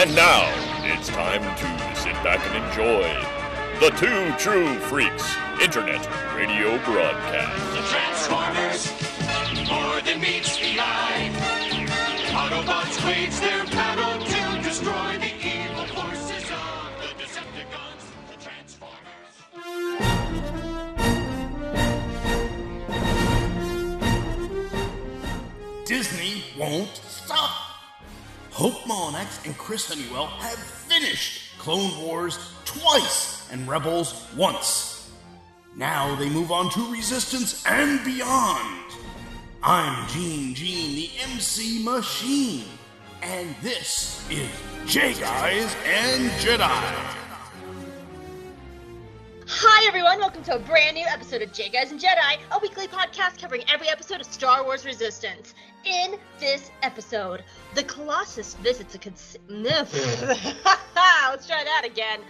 And now it's time to sit back and enjoy the Two True Freaks Internet Radio Broadcast. The Transformers, more than meets the eye. Autobots wage their battle to destroy the evil forces of the Decepticons. The Transformers. Disney won't stop. Hope Monax and Chris Honeywell have finished Clone Wars twice and Rebels once. Now they move on to Resistance and beyond. I'm Gene Gene, the MC Machine, and this is J Guys and Jedi. Hi everyone, welcome to a brand new episode of J Guys and Jedi, a weekly podcast covering every episode of Star Wars Resistance. In this episode, the Colossus visits a cas- Let's try that again.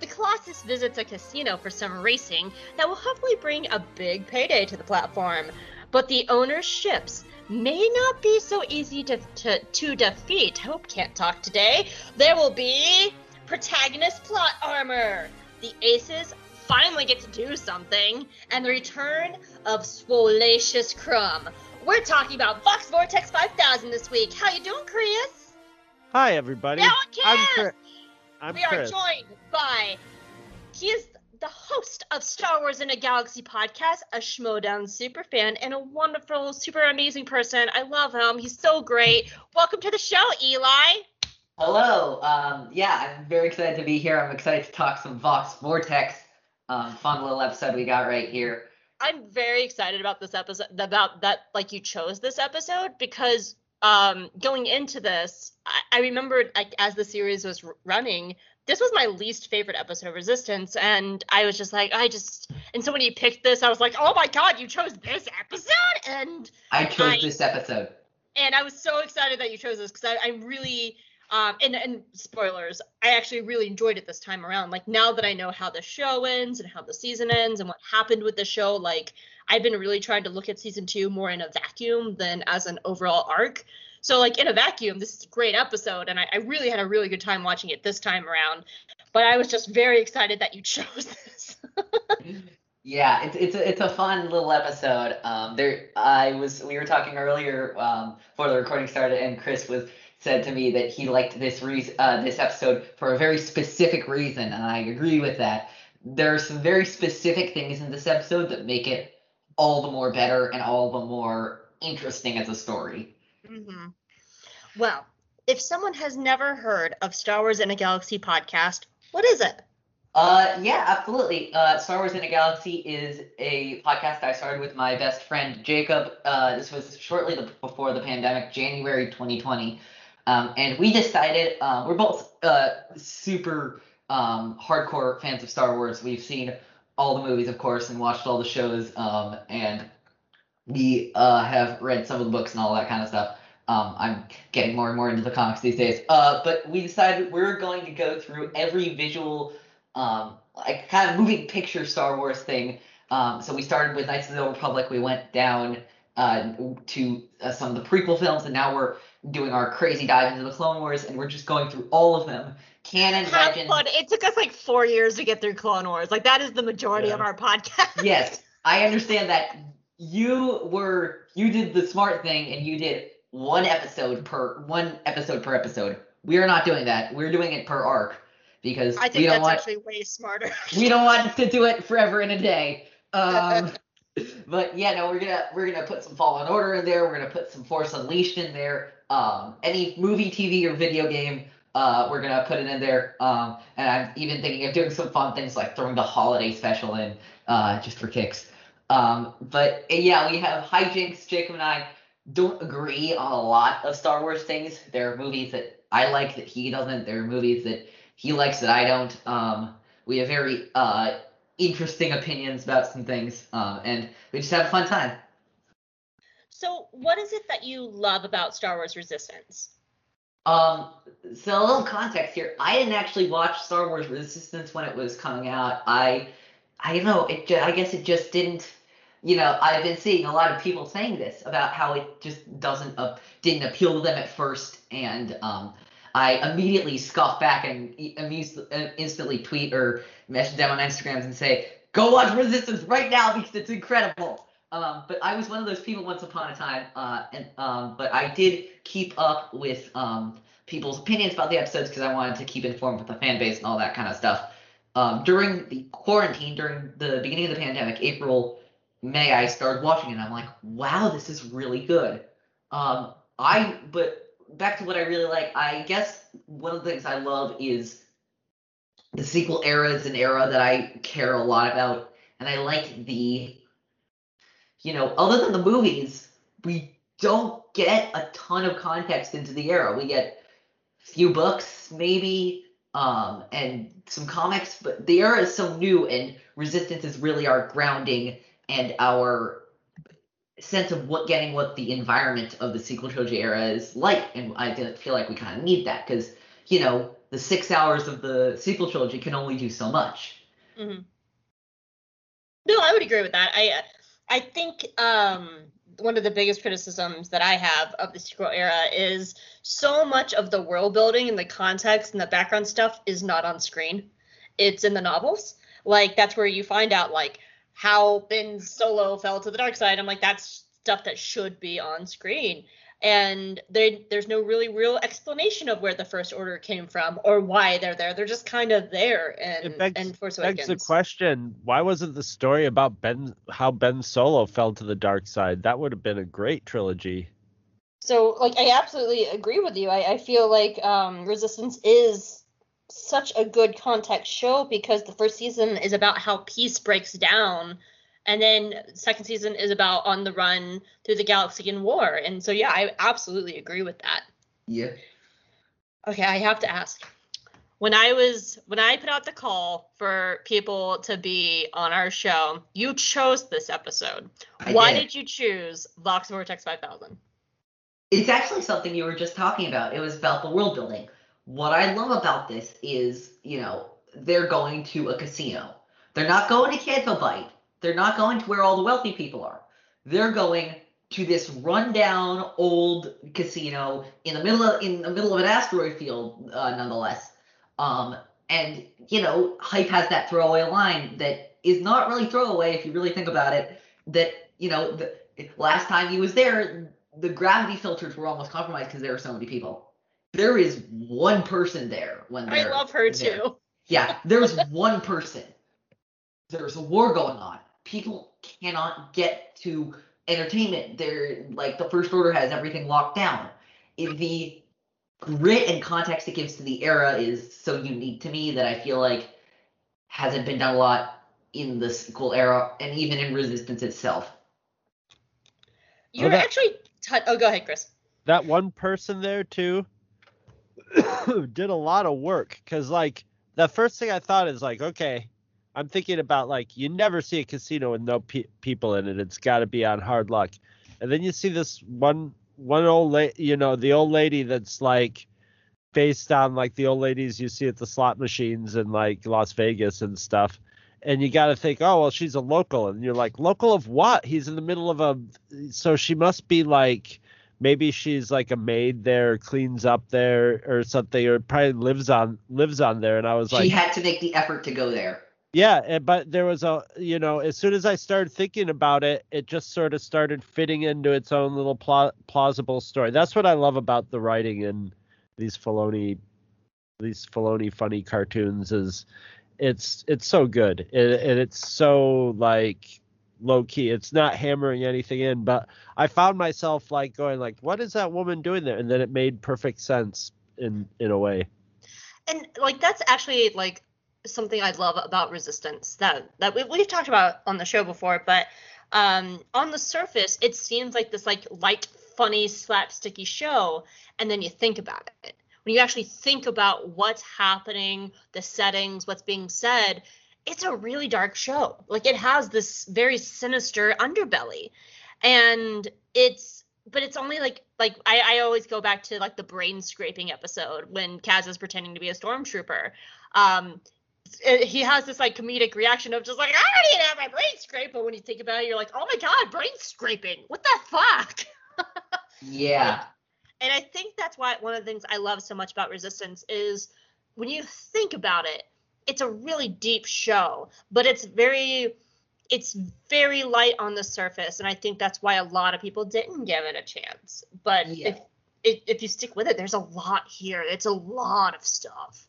The Colossus visits a casino for some racing that will hopefully bring a big payday to the platform. But the owner's ships may not be so easy to, to, to defeat. Hope can't talk today. There will be protagonist plot armor. The aces finally get to do something, and the return of Swolacious Crumb. We're talking about Vox Vortex 5000 this week. How you doing, Chris? Hi, everybody. Now I'm Chris! Chris. I'm we are joined by he is the host of Star Wars in a Galaxy podcast, a Schmoedown super fan, and a wonderful, super amazing person. I love him. He's so great. Welcome to the show, Eli. Hello. Um, yeah, I'm very excited to be here. I'm excited to talk some Vox Vortex. Um, fun little episode we got right here. I'm very excited about this episode about that like you chose this episode because um going into this I, I remembered like as the series was r- running this was my least favorite episode of resistance and i was just like i just and so when you picked this i was like oh my god you chose this episode and I chose I- this episode. and i was so excited that you chose this because I, I really um and, and spoilers i actually really enjoyed it this time around. Like now that i know how the show ends and how the season ends and what happened with the show like i've been really trying to look at season two more in a vacuum than as an overall arc. So like in a vacuum this is a great episode and I, I really had a really good time watching it this time around. But i was just very excited that you chose this. Yeah, it's it's a, it's a fun little episode. Um, there I was we were talking earlier um, before the recording started, and Chris was said to me that he liked this re- uh, this episode for a very specific reason, and I agree with that. There are some very specific things in this episode that make it all the more better and all the more interesting as a story. hmm Well, if someone has never heard of Star Wars in a Galaxy podcast, what is it? Uh, yeah, absolutely. Uh, Star Wars in a Galaxy is a podcast I started with my best friend Jacob. Uh, this was shortly the, before the pandemic, January 2020. Um, and we decided uh, we're both uh, super um, hardcore fans of Star Wars. We've seen all the movies, of course, and watched all the shows. Um, and we uh, have read some of the books and all that kind of stuff. Um, I'm getting more and more into the comics these days. Uh, but we decided we're going to go through every visual um, like kind of moving picture Star Wars thing. Um, so we started with Knights of the Old Republic. We went down uh, to uh, some of the prequel films, and now we're doing our crazy dive into the Clone Wars, and we're just going through all of them. Canon, How legend. fun. It took us like four years to get through Clone Wars. Like that is the majority of our podcast. Yes, I understand that you were you did the smart thing, and you did one episode per one episode per episode. We are not doing that. We're doing it per arc because I we don't that's want actually way smarter. we don't want to do it forever in a day. Um, but yeah, no, we're gonna we're gonna put some Fallen Order in there. We're gonna put some Force Unleashed in there. Um, any movie, TV, or video game, uh, we're gonna put it in there. Um, and I'm even thinking of doing some fun things like throwing the holiday special in, uh, just for kicks. Um, but uh, yeah, we have hijinks. Jacob and I don't agree on a lot of Star Wars things. There are movies that I like that he doesn't. There are movies that he likes that I don't. Um, we have very uh, interesting opinions about some things, um, and we just have a fun time. So, what is it that you love about Star Wars Resistance? Um, so a little context here. I didn't actually watch Star Wars Resistance when it was coming out. I, I don't know. It. I guess it just didn't. You know, I've been seeing a lot of people saying this about how it just doesn't uh, didn't appeal to them at first, and um, I immediately scoff back and uh, instantly tweet or message them on Instagrams and say, "Go watch Resistance right now because it's incredible." Um, but I was one of those people once upon a time, uh, and um, but I did keep up with um, people's opinions about the episodes because I wanted to keep informed with the fan base and all that kind of stuff. Um, during the quarantine, during the beginning of the pandemic, April, May, I started watching it. and I'm like, wow, this is really good. Um, I but back to what I really like. I guess one of the things I love is the sequel era is an era that I care a lot about, and I like the, you know, other than the movies, we don't get a ton of context into the era. We get a few books maybe, um, and some comics, but the era is so new, and Resistance is really our grounding and our sense of what getting what the environment of the sequel trilogy era is like and i feel like we kind of need that because you know the six hours of the sequel trilogy can only do so much Mm-hmm. No, I would agree with that. I I think um one of the biggest criticisms that I have of the sequel era is so much of the world building and the context and the background stuff is not on screen. It's in the novels. Like that's where you find out like how Ben Solo fell to the dark side. I'm like that's stuff that should be on screen. And they, there's no really real explanation of where the First Order came from or why they're there. They're just kind of there. And It begs, and Force begs Awakens. the question: Why wasn't the story about Ben, how Ben Solo fell to the dark side? That would have been a great trilogy. So, like, I absolutely agree with you. I, I feel like um, Resistance is such a good context show because the first season is about how peace breaks down, and then second season is about on the run through the galaxy in war. And so, yeah, I absolutely agree with that. yeah Okay, I have to ask. When I was when I put out the call for people to be on our show, you chose this episode. I Why did. did you choose Vox Vortex 5000? it's actually something you were just talking about it was about the world building what i love about this is you know they're going to a casino they're not going to Canto Bight. They're not going to where all the wealthy people are they're going to this rundown old casino in the middle of in the middle of an asteroid field uh, nonetheless um and you know hype has that throwaway line that is not really throwaway if you really think about it that you know the last time he was there the gravity filters were almost compromised because there were so many people there is one person there when I love her there. too. yeah, there's one person. There's a war going on. People cannot get to entertainment. They're like the first order has everything locked down. It- the grit and context it gives to the era is so unique to me that I feel like hasn't been done a lot in the sequel era and even in Resistance itself. You're that- actually. T- oh, go ahead, Chris. That one person there too did a lot of work because, like, the first thing I thought is like, okay, I'm thinking about like you never see a casino with no pe- people in it. It's got to be on hard luck, and then you see this one one old lady, you know, the old lady that's like based on like the old ladies you see at the slot machines in like Las Vegas and stuff. And you got to think, oh well, she's a local, and you're like, local of what? He's in the middle of a, so she must be like, maybe she's like a maid there, cleans up there or something, or probably lives on lives on there. And I was she like, she had to make the effort to go there. Yeah, eh, but there was a, you know, as soon as I started thinking about it, it just sort of started fitting into its own little pla- plausible story. That's what I love about the writing in these Filoni, these Filoni funny cartoons is, it's it's so good and, and it's so like low key. It's not hammering anything in, but I found myself like going like, what is that woman doing there? And then it made perfect sense in in a way. And like that's actually like something I love about Resistance that that we, we've talked about on the show before, but um, on the surface it seems like this like light, funny, slapsticky show, and then you think about it. When you actually think about what's happening, the settings, what's being said, it's a really dark show. Like it has this very sinister underbelly, and it's but it's only like like I, I always go back to like the brain scraping episode when Kaz is pretending to be a stormtrooper. Um, it- he has this like comedic reaction of just like I don't to have my brain scraped, but when you think about it, you're like, oh my god, brain scraping, what the fuck? Yeah. And I think that's why one of the things I love so much about Resistance is when you think about it, it's a really deep show, but it's very it's very light on the surface and I think that's why a lot of people didn't give it a chance. But Yeah. if if if you stick with it, there's a lot here. It's a lot of stuff.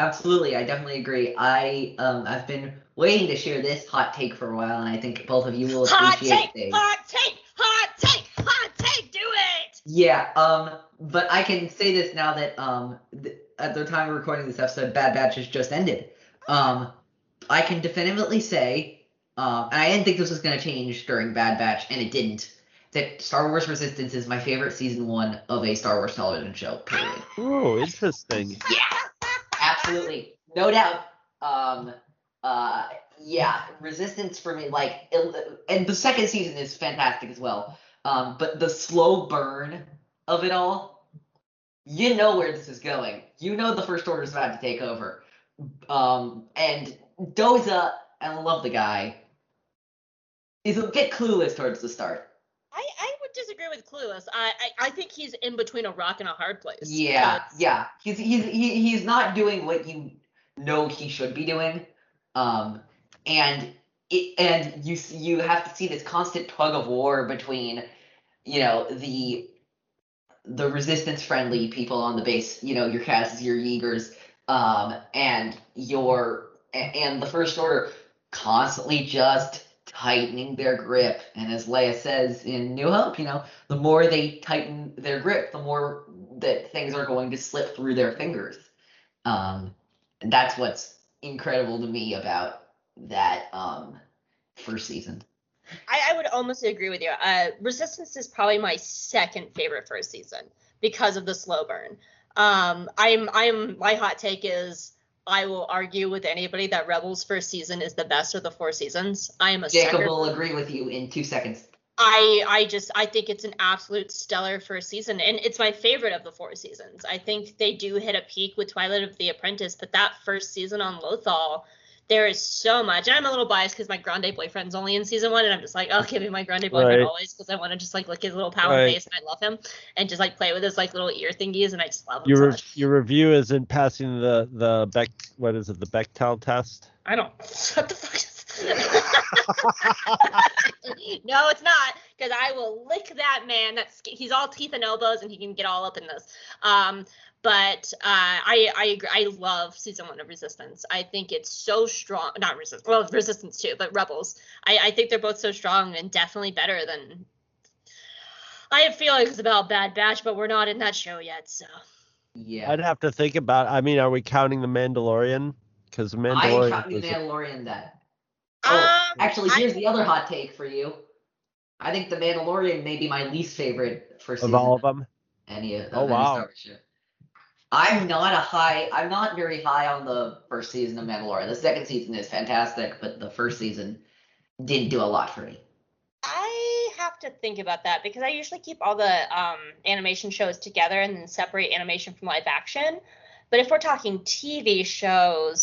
Absolutely, I definitely agree. I um I've been waiting to share this hot take for a while, and I think both of you will appreciate Hot appreciate take, it. hot take, hot take, hot take, do it. Yeah, um, but I can say this now that um th- at the time of recording this episode, Bad Batch has just ended. Um, I can definitively say, um, and I didn't think this was gonna change during Bad Batch, and it didn't. That Star Wars Resistance is my favorite season one of a Star Wars television show. Period. Oh, interesting. Absolutely, no doubt. Um, uh, yeah, Resistance for me, like, and the second season is fantastic as well. Um, but the slow burn of it all, you know where this is going. You know the First Order is about to take over. Um, and Doza, and I love the guy, is a bit clueless towards the start. I, I would disagree with Clueless. I, I I think he's in between a rock and a hard place. Yeah, yeah. He's he's he, he's not doing what you know he should be doing. Um and it and you you have to see this constant tug of war between you know the the resistance friendly people on the base, you know, your Kazes, your Yeagers, um and your and the first order constantly just tightening their grip. And as Leia says in New Hope, you know, the more they tighten their grip, the more that things are going to slip through their fingers. Um, and that's what's incredible to me about that um, first season. I, I would almost agree with you. Uh, Resistance is probably my second favorite first season because of the slow burn. Um, I'm I'm my hot take is I will argue with anybody that Rebels first season is the best of the four seasons. I am a Jacob sucker will agree with you in two seconds. I I just I think it's an absolute stellar first season, and it's my favorite of the four seasons. I think they do hit a peak with Twilight of the Apprentice, but that first season on Lothal, there is so much. I'm a little biased because my Grande boyfriend's only in season one, and I'm just like, oh, give me my Grande boyfriend Right. always because I want to just like lick his little power Right. face, and I love him, and just like play with his like little ear thingies, and I just love him so Your much. your review isn't passing the the Beck what is it the Bechdel test? I don't. What the fuck is? no, it's not, because I will lick that man. That's he's all teeth and elbows, and he can get all up in this. Um, but uh, I I agree. I love season one of Resistance. I think it's so strong. Not Resistance. Well, Resistance too, but Rebels. I I think they're both so strong and definitely better than. I have feelings about Bad Batch, but we're not in that show yet, so. Yeah. I'd have to think about. I mean, are we counting the Mandalorian? Because the I Mandalorian count the was a- Mandalorian then. Oh, Um, actually, I- here's the other hot take for you. I think the Mandalorian may be my least favorite first of season. all of them. any of Oh, any wow. Star Wars. I'm not a high. I'm not very high on the first season of Mandalorian. The second season is fantastic, but the first season didn't do a lot for me. I have to think about that because I usually keep all the um, animation shows together and then separate animation from live action. But if we're talking TV shows,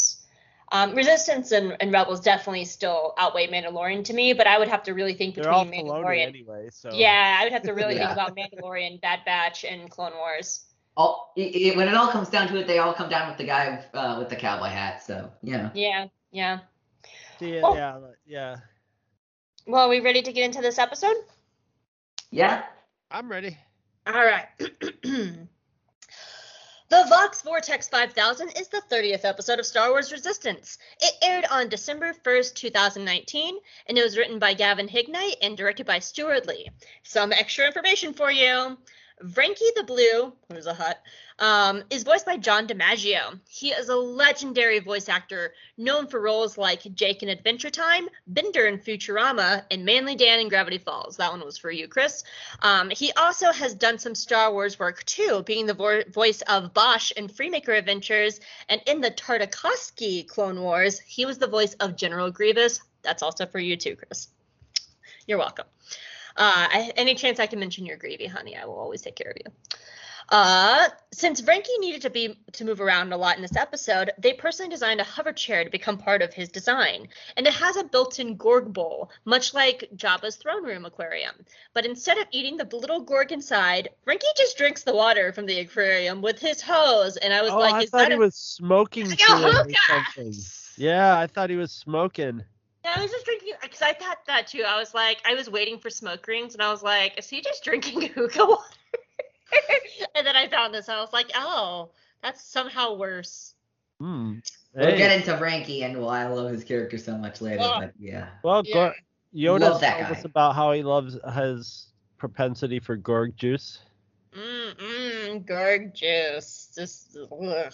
um, Resistance and, and Rebels definitely still outweigh Mandalorian to me. But I would have to really think They're all between Filoni Mandalorian. anyway. So Yeah, I would have to really Yeah. think about Mandalorian, Bad Batch, and Clone Wars. All it, it- when it all comes down to it, they all come down with the guy uh, with the cowboy hat. So yeah. Yeah, yeah. See, Oh. yeah, yeah. Well, are we ready to get into this episode? Yeah. I'm ready. All right. the Vox Vortex 5000 is the 30th episode of Star Wars Resistance. It aired on December 1st, 2019, and it was written by Gavin Hignight and directed by Stuart Lee. Some extra information for you. Frankie the Blue, who's a Hutt, um, is voiced by John DiMaggio. He is a legendary voice actor known for roles like Jake in Adventure Time, Bender in Futurama, and Manly Dan in Gravity Falls. That one was for you, Chris. Um, he also has done some Star Wars work too, being the vo- voice of Bosch in Freemaker Adventures, and in the Tartakovsky Clone Wars, he was the voice of General Grievous. That's also for you too, Chris. You're welcome. Uh, I, any chance I can mention your gravy, honey, I will always take care of you. Uh, since Frankie needed to be to move around a lot in this episode, they personally designed a hover chair to become part of his design, and it has a built-in Gorg bowl, much like Jabba's throne room aquarium. But instead of eating the little Gorg inside, Frankie just drinks the water from the aquarium with his hose, and I was oh, like, I "Is thought he a was smoking Like or something. Yeah, I thought he was smoking. Yeah, I was just drinking because I thought that too. I was like, I was waiting for smoke rings, and I was like, is he just drinking hookah water? and then I found this, and I was like, oh, that's somehow worse. Hmm. We'll get into Frankie and why I love his character so much later, Oh. but yeah. well, Yeah. Gor- Yoda Love that us about how he loves his propensity for Gorg juice. Mm mm, Gorg juice. Just ugh.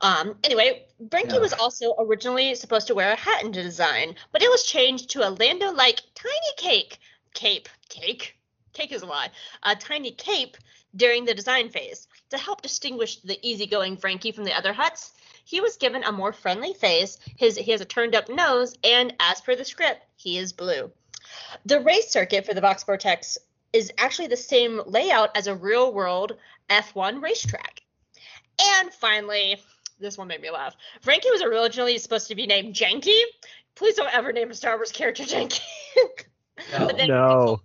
Um. Anyway, Frankie Ugh. was also originally supposed to wear a hat in the design, but it was changed to a Lando-like tiny cake, cape, cake, cake is a lie, a tiny cape during the design phase to help distinguish the easygoing Frankie from the other Hutts. He was given a more friendly face. His he has a turned up nose, and as per the script, he is blue. The race circuit for the Vox Vortex is actually the same layout as a real world F1 racetrack. And finally, this one made me laugh. Frankie was originally supposed to be named Janky. Please don't ever name a Star Wars character Janky. No. But then No.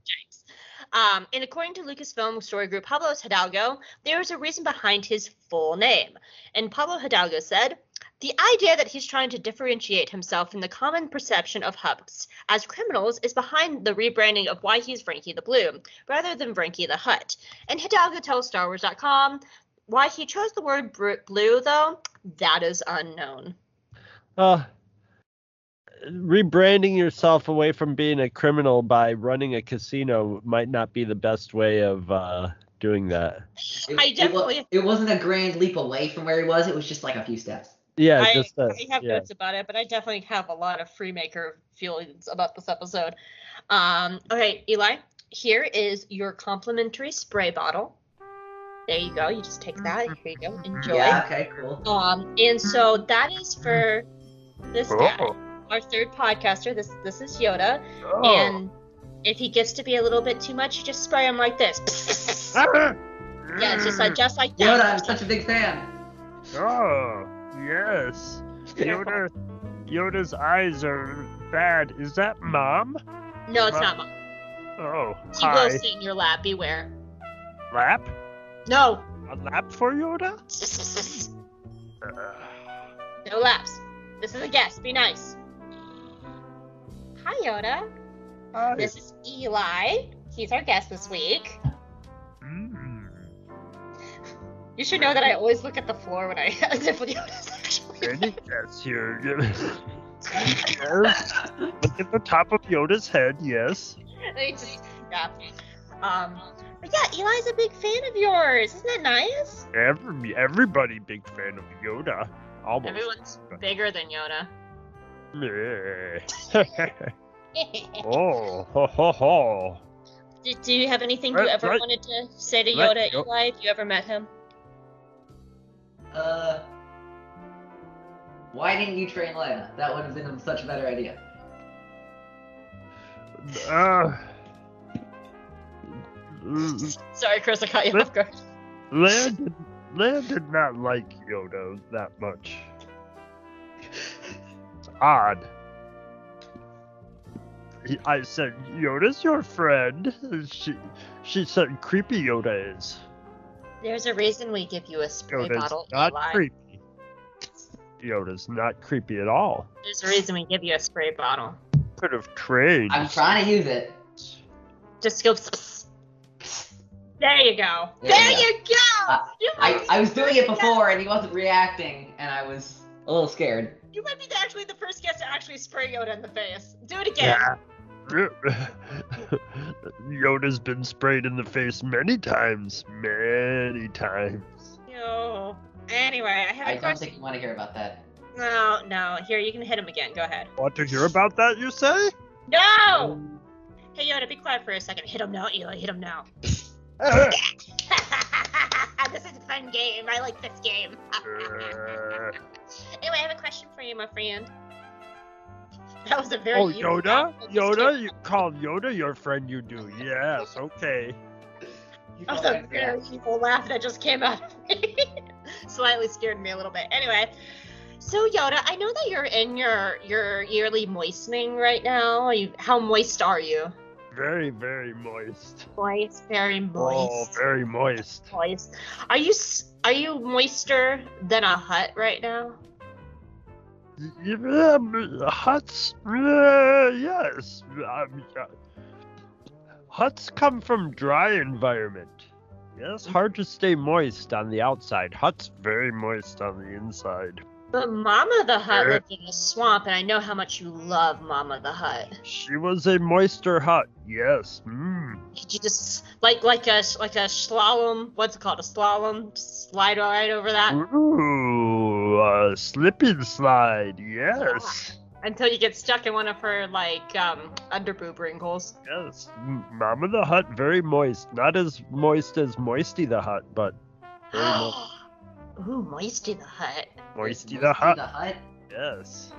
Um, and according to Lucasfilm story group Pablo Hidalgo, there is a reason behind his full name. And Pablo Hidalgo said, the idea that he's trying to differentiate himself from the common perception of Hutts as criminals is behind the rebranding of why he's Frankie the Blue, rather than Frankie the Hutt. And Hidalgo tells StarWars.com why he chose the word blue, though, that is unknown. Uh, rebranding yourself away from being a criminal by running a casino might not be the best way of uh, doing that. It, I definitely- It, wasn't a grand leap away from where he was. It was just like a few steps. Yeah, I, just uh, I have yeah. notes about it, but I definitely have a lot of Freemaker feelings about this episode. Um, okay, Eli, here is your complimentary spray bottle. There you go. You just take that. Here you go. Enjoy. Yeah. Okay. Cool. Um, and so that is for this guy, Oh. Our third podcaster. This this is Yoda, Oh. and if he gets to be a little bit too much, you just spray him like this. Ah. yeah, it's just like just like Yoda, I'm such a big fan. Oh, yes. Yoda, Yoda's eyes are bad. Is that mom? No, it's not. Mom. Oh, She will sit in your lap. Beware. Lap? No. A lap for Yoda? No laps. This is a guest. Be nice. Hi, Yoda. Hi. This is Eli. He's our guest this week. Mm. You should know that I always look at the floor when I as if Yoda's actually. Any guess here? yes. Look at the top of Yoda's head, yes. They just- yeah. Um. But yeah, Eli's a big fan of yours. Isn't that nice? Every, everybody big fan of Yoda. Almost. Everyone's bigger than Yoda. oh, ho, ho, ho. do, do you have anything you ever right. wanted to say to Yoda, Yo- Eli? If you ever met him? Uh. Why didn't you train Leia? That would have been such a better idea. Uh, Sorry, Chris, I caught you What? off guard. Leia did, Leia did not like Yoda that much. It's odd. He- I said, Yoda's your friend. She, she said, creepy Yoda is. There's a reason we give you a spray Yoda's bottle, not Eli. creepy. Yoda's not creepy at all. There's a reason we give you a spray bottle. Could have trained. I'm trying to use it. Just go. psst, psst. There you go. There There, you you go. Uh, you, I, I was doing it before and he wasn't reacting, and I was a little scared. Guest- You might be the- actually the first guest to actually spray Yoda in the face. Do it again. Yeah. Yoda's been sprayed in the face many times. Many times. Yo. Anyway, I have a I don't think you want to hear about that. No, no. Here, you can hit him again. Go ahead. Want to hear about that, you say? No. Um, hey Yoda, be quiet for a second. Hit him now, Eli. Hit him now. This is a fun game. I like this game. anyway, I have a question for you, my friend. That was a very. oh, Yoda? laugh. I'm just Yoda? kidding. You call Yoda your friend, you do. Yes, okay. You That was a very evil laugh that just came out of me. Slightly scared me a little bit. Anyway, so Yoda, I know that you're in your your yearly moistening right now. You, how moist are you? Very, very moist. Moist, very moist. Oh, very moist. moist. Are you are you moister than a hutt right now? Yeah, hutts. Uh, yes. Um, uh, hutts come from dry environment. Yes, hard to stay moist on the outside. Hutts very moist on the inside. But Mama the Hutt lived in a swamp, and I know how much you love Mama the Hutt. She was a moister hutt. Yes. Mm. Could you just like like a like a slalom? What's it called? A slalom? Just slide right over that Ooh, a slip and slide. Yes. until you get stuck in one of her like um underboob wrinkles. Yes. Mama the Hutt, very moist. Not as moist as Moisty the Hutt, but very moist. Ooh, Moisty the Hutt. Moisty Moisty the Hutt. the Hutt. Yes.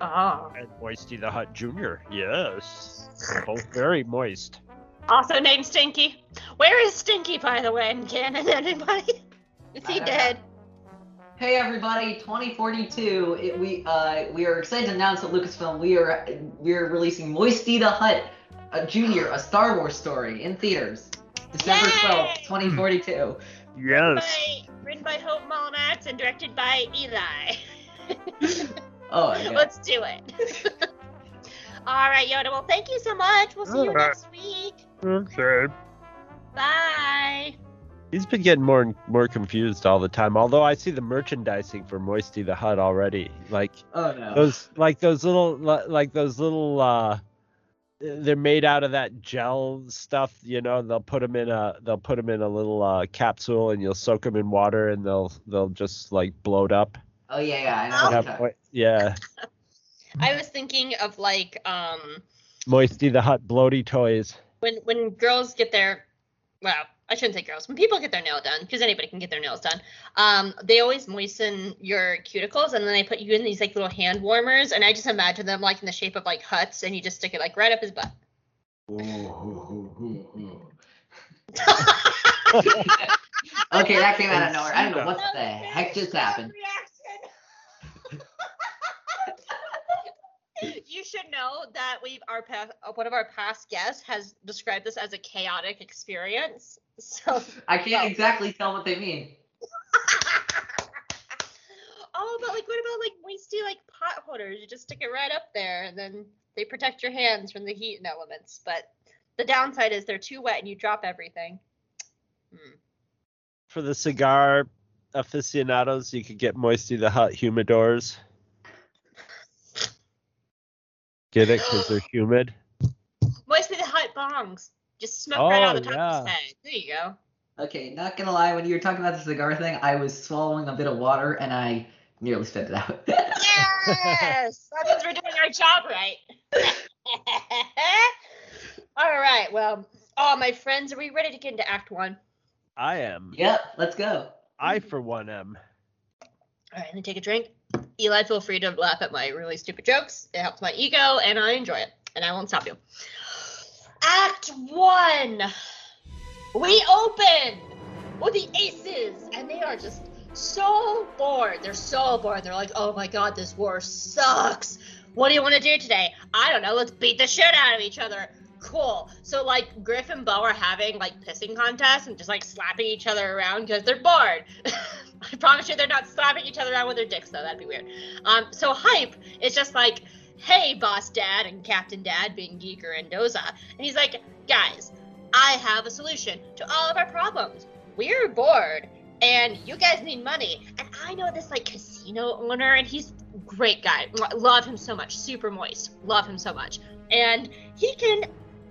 Oh. And Moisty the Hutt Jr. Yes. Both very moist. Also named Stinky. Where is Stinky, by the way, in canon? Anybody? Is he don't dead? Hey everybody, 2042. It, we uh we are excited to announce at Lucasfilm we are we are releasing Moisty the Hutt, a Junior, a Star Wars story in theaters, December Yay! 12th, 2042. Yes. By, written by Hope Molinax and directed by Eli. Oh my god. Let's do it. All right, Yoda. Well, thank you so much. We'll see you Alright. next week. Okay. Bye. He's been getting more and more confused all the time. Although I see the merchandising for Moisty the Hutt already. Like Oh no. those like those little like those little uh they're made out of that gel stuff you know they'll put them in a they'll put them in a little uh capsule and you'll soak them in water and they'll they'll just like bloat up Oh yeah, yeah, I know. What you're Have talking- yeah I was thinking of like um moisty the hutt bloaty toys when when girls get their well i shouldn't say girls when people get their nail done because anybody can get their nails done um they always moisten your cuticles and then they put you in these like little hand warmers and i just imagine them like in the shape of like hutts and you just stick it like right up his butt okay, that came out of nowhere. I don't know what the heck just happened. You should know that we've our pa- one of our past guests has described this as a chaotic experience. So I can't exactly tell what they mean. oh but like what about like moisty like pot holders? You just stick it right up there and then they protect your hands from the heat. And elements but the downside is they're too wet and you drop everything. Hmm. for the cigar aficionados you could get moisty the Hot humidors get it because they're humid moisty the hot bongs just smoke right Oh, out of the top of his oh, head there you go Okay, not gonna lie, when you were talking about the cigar thing, I was swallowing a bit of water and I nearly spit it out. Yes, that means we're doing our job right. All right. Well, oh, my friends, are we ready to get into Act One? i am yep, let's go. i for one am All right, let me take a drink. Eli, feel free to laugh at my really stupid jokes. It helps my ego, and I enjoy it, and I won't stop you. Act One. We open with the aces, and they are just so bored. They're so bored. They're like, oh my god, this war sucks. What do you want to do today? I don't know. Let's beat the shit out of each other. Cool. So like Griff and Bo are having like pissing contests and just like slapping each other around because they're bored. I promise you they're not slapping each other around with their dicks though. That'd be weird. Um, so hype is just like, hey, boss dad and Captain Dad being Yeager and Doza. And he's like, guys, I have a solution to all of our problems. We're bored and you guys need money. And I know this like casino owner and he's great guy. Love him so much. Super moist. Love him so much. And he can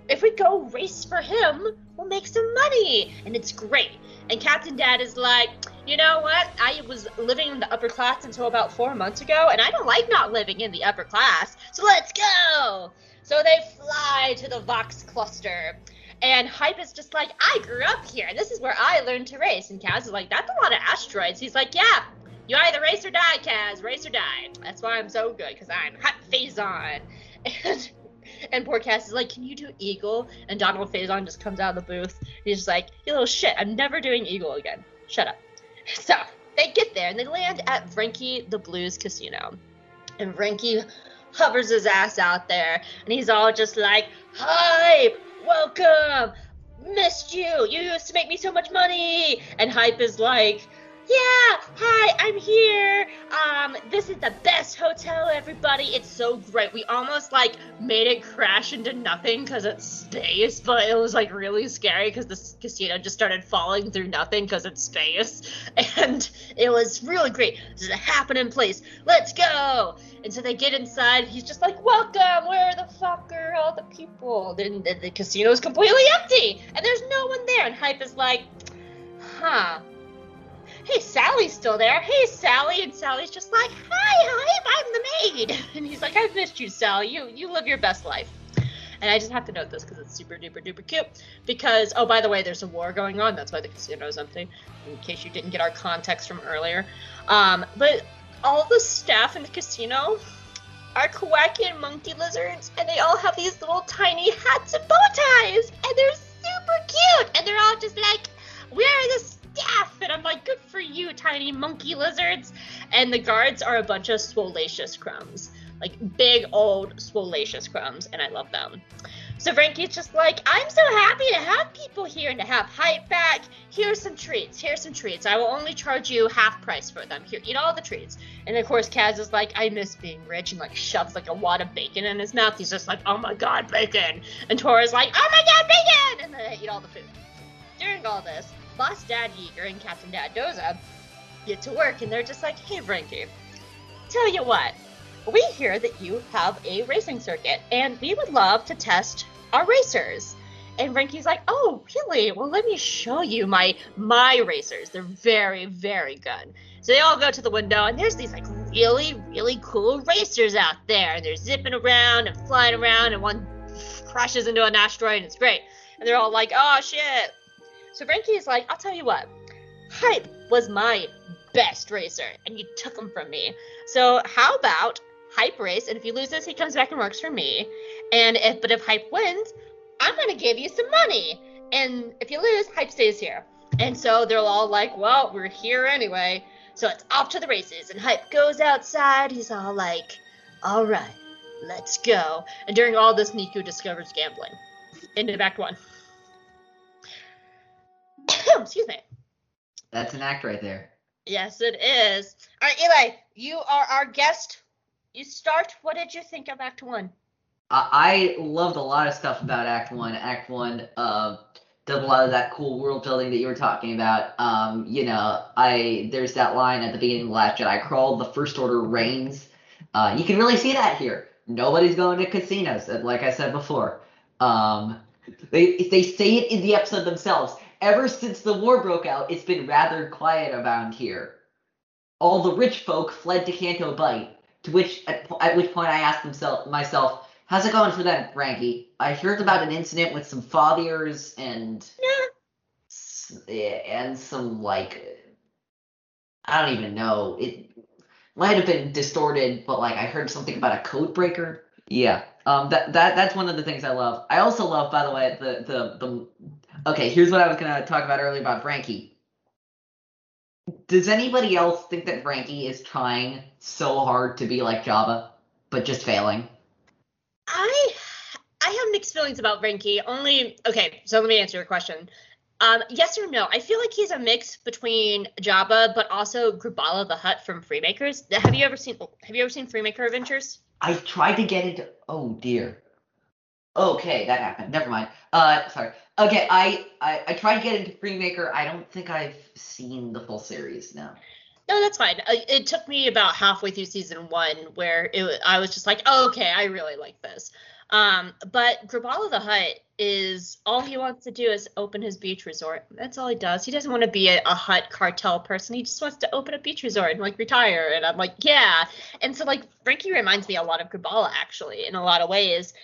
if we go race for him, we'll make some money. And it's great. And Captain Dad is like, you know what? I was living in the upper class until about four months ago, and I don't like not living in the upper class. So let's go. So they fly to the Vox cluster. And Hype is just like, I grew up here. This is where I learned to race. And Kaz is like, that's a lot of asteroids. He's like, yeah, you either race or die, Kaz. Race or die. That's why I'm so good, because I'm Hut Fazon. And And poor Kaz is like, "Can you do Eagle?" And Donald Faison just comes out of the booth. He's just like, "You little shit! I'm never doing Eagle again. Shut up." So they get there and they land at Frankie the Blues Casino, and Frankie hovers his ass out there, and he's all just like, "Hype, welcome." Missed you. You used to make me so much money. And Hype is like, yeah, hi, I'm here. Um, this is the best hotel, everybody. It's so great. We almost like made it crash into nothing because it's space, but it was like really scary because the casino just started falling through nothing because it's space, and it was really great. This is a happening place. Let's go. And so they get inside. He's just like, "Welcome. Where the fuck are all the people?" Then the, the casino is completely empty, and there's no one there. And Hype is like, "Huh." Hey, Sally's still there. Hey, Sally. And Sally's just like, hi, Hype, I'm the maid. And he's like, I've missed you, Sally. You, you live your best life. And I just have to note this because it's super duper duper cute. Because, oh, by the way, there's a war going on. That's why the casino is empty, in case you didn't get our context from earlier. Um, but all the staff in the casino are Kowakian monkey lizards, and they all have these little tiny hats and bow ties, and they're super cute. And they're all just like, we're the And I'm like, good for you, tiny monkey lizards. And the guards are a bunch of swolacious crumbs, like big old swolacious crumbs, and I love them. So Frankie's just like, I'm so happy to have people here and to have hype back. Here's some treats. Here's some treats. I will only charge you half price for them. Here, eat all the treats. And of course, Kaz is like, I miss being rich, and like shoves like a wad of bacon in his mouth. He's just like, oh my god, bacon. And Torra's like, oh my god, bacon. And then they eat all the food. During all this, Boss Dad Yeager and Captain Dad Doza get to work, and they're just like, hey, Frankie, tell you what, we hear that you have a racing circuit, and we would love to test our racers. And Frankie's like, oh, really? Well, let me show you my my racers. They're very, very good. So they all go to the window, and there's these like really, really cool racers out there, and they're zipping around and flying around, and one crashes into an asteroid, and it's great. And they're all like, oh shit. So Frankie is like, I'll tell you what, Hype was my best racer, and you took him from me. So how about Hype race, and if he loses, he comes back and works for me. And if but if Hype wins, I'm gonna give you some money. And if you lose, Hype stays here. And so they're all like, well, we're here anyway. So it's off to the races. And Hype goes outside. He's all like, all right, let's go. And during all this, Neeku discovers gambling. Into back One. Excuse me. That's an act right there. Yes, it is. All right, Eli, you are our guest. You start. What did you think of Act One? I I loved a lot of stuff about Act One. Act One uh, does a lot of that cool world building that you were talking about. Um, you know, I there's that line at the beginning of the Last Jedi crawl, the First Order reigns. Uh, you can really see that here. Nobody's going to casinos, uh, like I said before. Um, they they say it in the episode themselves. Ever since the war broke out, it's been rather quiet around here. All the rich folk fled to Canto Bight. To which at, at which point I asked myself, "How's it going for them, Frankie? I heard about an incident with some fathiers and s- and some like I don't even know. It might have been distorted, but like I heard something about a code breaker. Yeah. Um that that that's one of the things I love. I also love, by the way, the the the Okay, here's what I was gonna talk about earlier about Frankie. Does anybody else think that Frankie is trying so hard to be like Jabba, but just failing? I I have mixed feelings about Frankie. Only okay. So let me answer your question. Um, yes or no? I feel like he's a mix between Jabba, but also Graballa the Hutt from Freemakers. Have you ever seen Have you ever seen Freemaker Adventures? I tried to get into. Oh dear. Okay, that happened. Never mind. Uh, sorry. Okay, I I, I tried to get into Freemaker. I don't think I've seen the full series now. No, that's fine. Uh, It took me about halfway through season one where it, I was just like, oh, okay, I really like this. Um, but Graballa the Hutt is all he wants to do is open his beach resort. That's all he does. He doesn't want to be a, a Hutt cartel person. He just wants to open a beach resort and like retire. And I'm like, yeah. And so like Frankie reminds me a lot of Graballa actually in a lot of ways.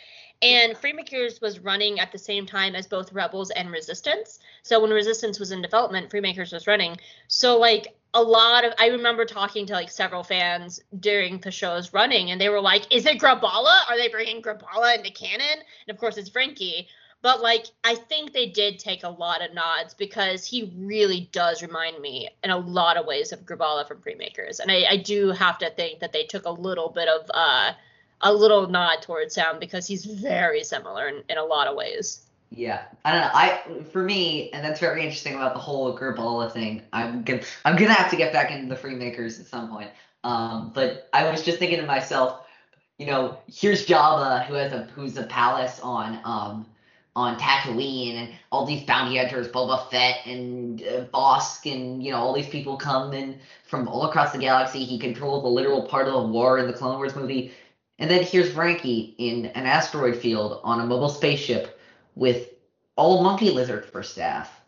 And Freemakers was running at the same time as both Rebels and Resistance. So when Resistance was in development, Freemakers was running. So like a lot of I remember talking to like several fans during the show's running, and they were like, "Is it Graballa? Are they bringing Graballa into canon?" And of course, it's Frankie. But like, I think they did take a lot of nods because he really does remind me in a lot of ways of Graballa from Freemakers, and I, I do have to think that they took a little bit of uh, a little nod towards him because he's very similar in, in a lot of ways. Yeah, I don't know. I for me, and that's very interesting about the whole Graballa thing. I'm gonna I'm gonna have to get back into the Freemakers at some point. Um, but I was just thinking to myself, you know, here's Jabba who has a who's a palace on um on Tatooine, and all these bounty hunters, Boba Fett and uh, Bossk, and you know all these people come in from all across the galaxy. He controls a literal part of the war in the Clone Wars movie, and then here's Frankie in an asteroid field on a mobile spaceship with all monkey lizard for staff.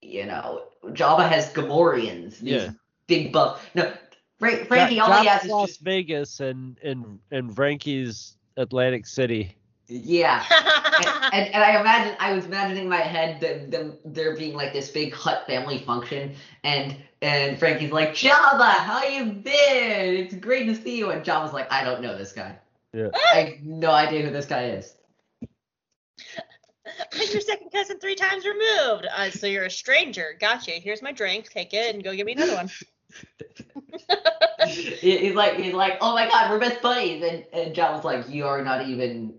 You know, Jabba has Gamorreans, these Yeah. big buff. No, Fra- Frankie, Ja- all he Jabba's has is Las just Vegas and and and Frankie's Atlantic City. yeah. and, and, and I imagine I was imagining in my head that them there being like this big hutt family function, and and Frankie's like, Jabba, how you been? It's great to see you. And Jabba's like, I don't know this guy. Yeah. I have no idea who this guy is. I'm your second cousin three times removed. Uh, so you're a stranger. Gotcha. Here's my drink. Take it and go get me another one. He's like he's like, oh my god, we're best buddies, and and Jabba's like, you are not even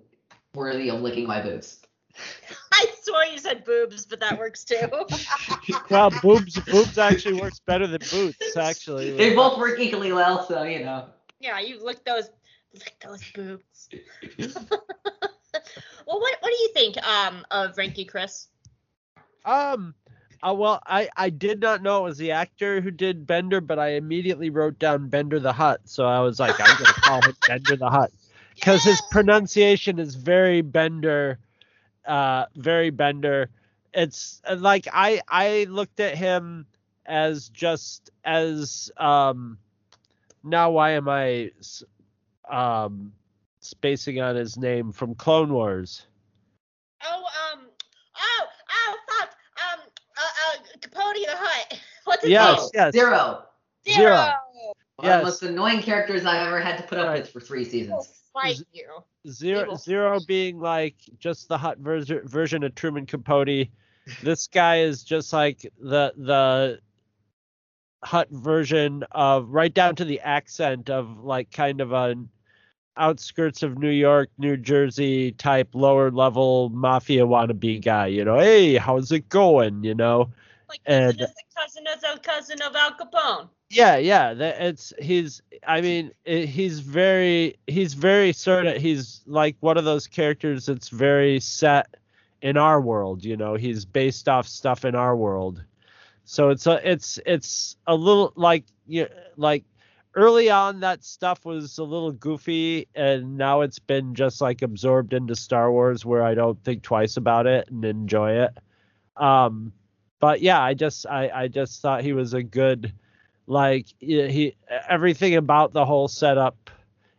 worthy of licking my boots. I swore you said boobs, but that works too. Well, boobs boobs actually works better than boots. Actually, They both work equally well, so you know. yeah, you lick those, lick those boobs. well, what what do you think um of Ranky Chris? Um, uh, well, I I did not know it was the actor who did Bender, but I immediately wrote down Bender the Hutt, so I was like, I'm gonna call him Bender the Hutt because his pronunciation is very Bender, uh, very Bender. It's uh, like I I looked at him as just as um. Now why am I um spacing on his name from Clone Wars? Oh um oh oh fuck um uh, uh Capote the Hutt. What's his Yes, Oh, yes. Ziro. Ziro. Ziro. One of the Yes. most annoying characters I've ever had to put up Right. with for three We'll fight you. Ziro being like just the hot version version of Truman Capote. This guy is just like the the hutt version of right down to the accent of like kind of an outskirts of New York, New Jersey type lower level mafia wannabe guy, you know. Hey, how's it going? You know? Like And- is the cousin is a cousin of Al Capone. Yeah, yeah. That it's he's. I mean, it, he's very he's very sort of he's like one of those characters that's very set in our world. You know, he's based off stuff in our world. So it's a it's it's a little like you like early on that stuff was a little goofy and now it's been just like absorbed into Star Wars where I don't think twice about it and enjoy it. Um but yeah, I just I I just thought he was a good like he everything about the whole setup.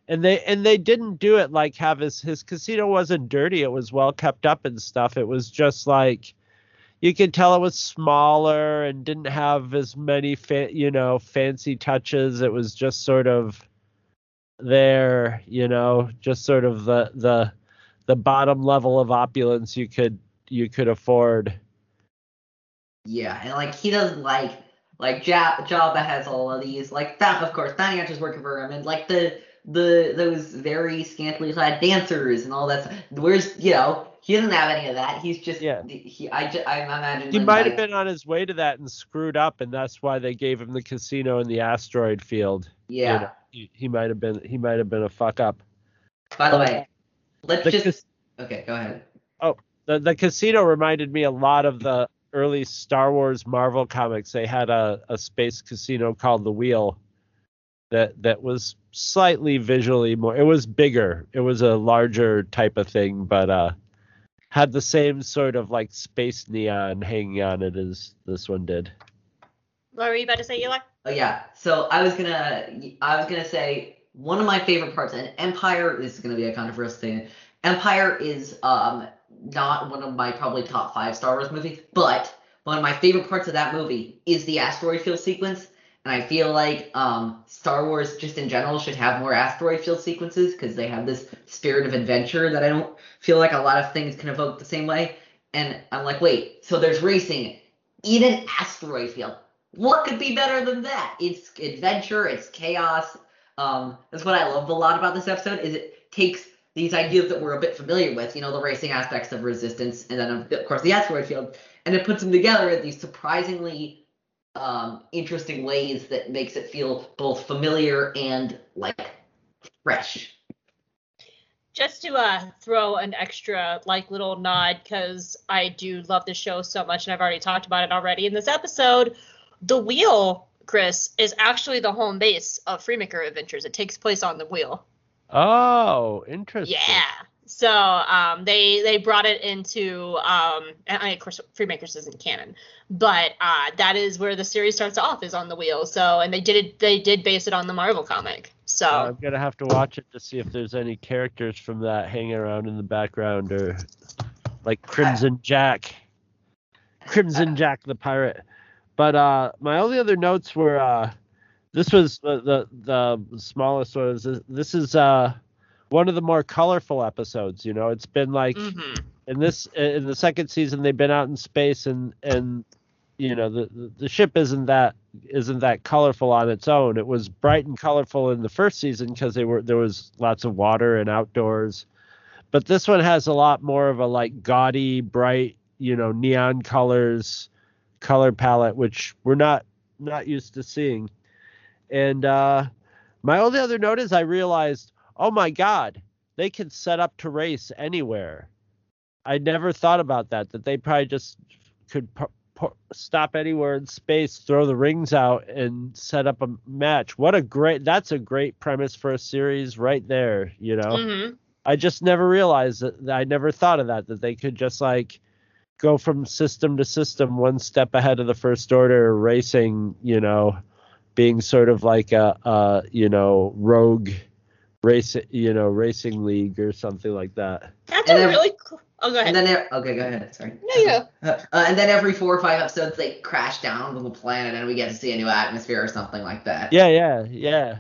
And they and they didn't do it like have his his casino wasn't dirty it was well kept up and stuff. It was just like you could tell it was smaller and didn't have as many fa- you know fancy touches. It was just sort of there you know just sort of the the the bottom level of opulence you could you could afford Yeah, and like he doesn't like like ja- Jabba has all of these like that of course bounty hunters working for him and like the the those very scantily clad dancers and all that stuff. Where's you know he doesn't have any of that. He's just Yeah. He I ju- I imagine he might like, have been on his way to that and screwed up and that's why they gave him the casino in the asteroid field you yeah. know. he, he might have been he might have been a fuck up By the way, let's the, just cas- okay. Go ahead. Oh, the the casino reminded me a lot of the early Star Wars Marvel comics. They had a, a space casino called the Wheel that that was slightly visually more it was bigger. It was a larger type of thing, but uh had the same sort of like space neon hanging on it as this one did. What were you about to say, Eli? Oh yeah. So I was gonna I was gonna say one of my favorite parts, and Empire is gonna be a controversial thing. Empire is um not one of my probably top five Star Wars movies, but one of my favorite parts of that movie is the asteroid field sequence and I feel like um, Star Wars just in general should have more asteroid field sequences because they have this spirit of adventure that I don't feel like a lot of things can evoke the same way. And I'm like, wait, so there's racing in an asteroid field. What could be better than that? It's adventure, it's chaos. Um, that's what I love a lot about this episode is it takes these ideas that we're a bit familiar with, you know, the racing aspects of resistance, and then of course the asteroid field, and it puts them together in these surprisingly um, interesting ways that makes it feel both familiar and like fresh. Just to uh, throw an extra like little nod because I do love the show so much, and I've already talked about it already in this episode. The wheel, Chris, is actually the home base of Freemaker Adventures. It takes place on the wheel. Oh, interesting. Yeah. So um, they they brought it into um, and of course Freemakers isn't canon, but uh, that is where the series starts off is on the wheel. So and they did it they did base it on the Marvel comic. So Uh, I'm gonna have to watch it to see if there's any characters from that hanging around in the background or like Crimson Jack. Crimson Jack the pirate. But uh my only other notes were uh this was the the, the smallest one this, this is uh one of the more colorful episodes, you know. It's been like mhm. in this in the second season they've been out in space and and you know the the- the ship isn't that isn't that colorful on its own it was bright and colorful in the first season because they were there was lots of water and outdoors but this one has a lot more of a like gaudy bright you know neon colors color palette which we're not not used to seeing and uh my only other note is i realized oh my god they can set up to race anywhere I never thought about that. That they probably just could pu- pu- stop anywhere in space, throw the rings out, and set up a match. What a great! That's a great premise for a series, right there. You know, Mhm. I just never realized that. that I never thought of that. That they could just like go from system to system, one step ahead of the First Order, racing. You know, being sort of like a, a you know rogue race, you know, racing league or something like that. That's And a then- really cool. Oh, go ahead. And then okay, go ahead. Sorry. no, you go. Uh, and then every four or five episodes, they crash down to the planet, and we get to see a new atmosphere or something like that. Yeah, yeah, yeah.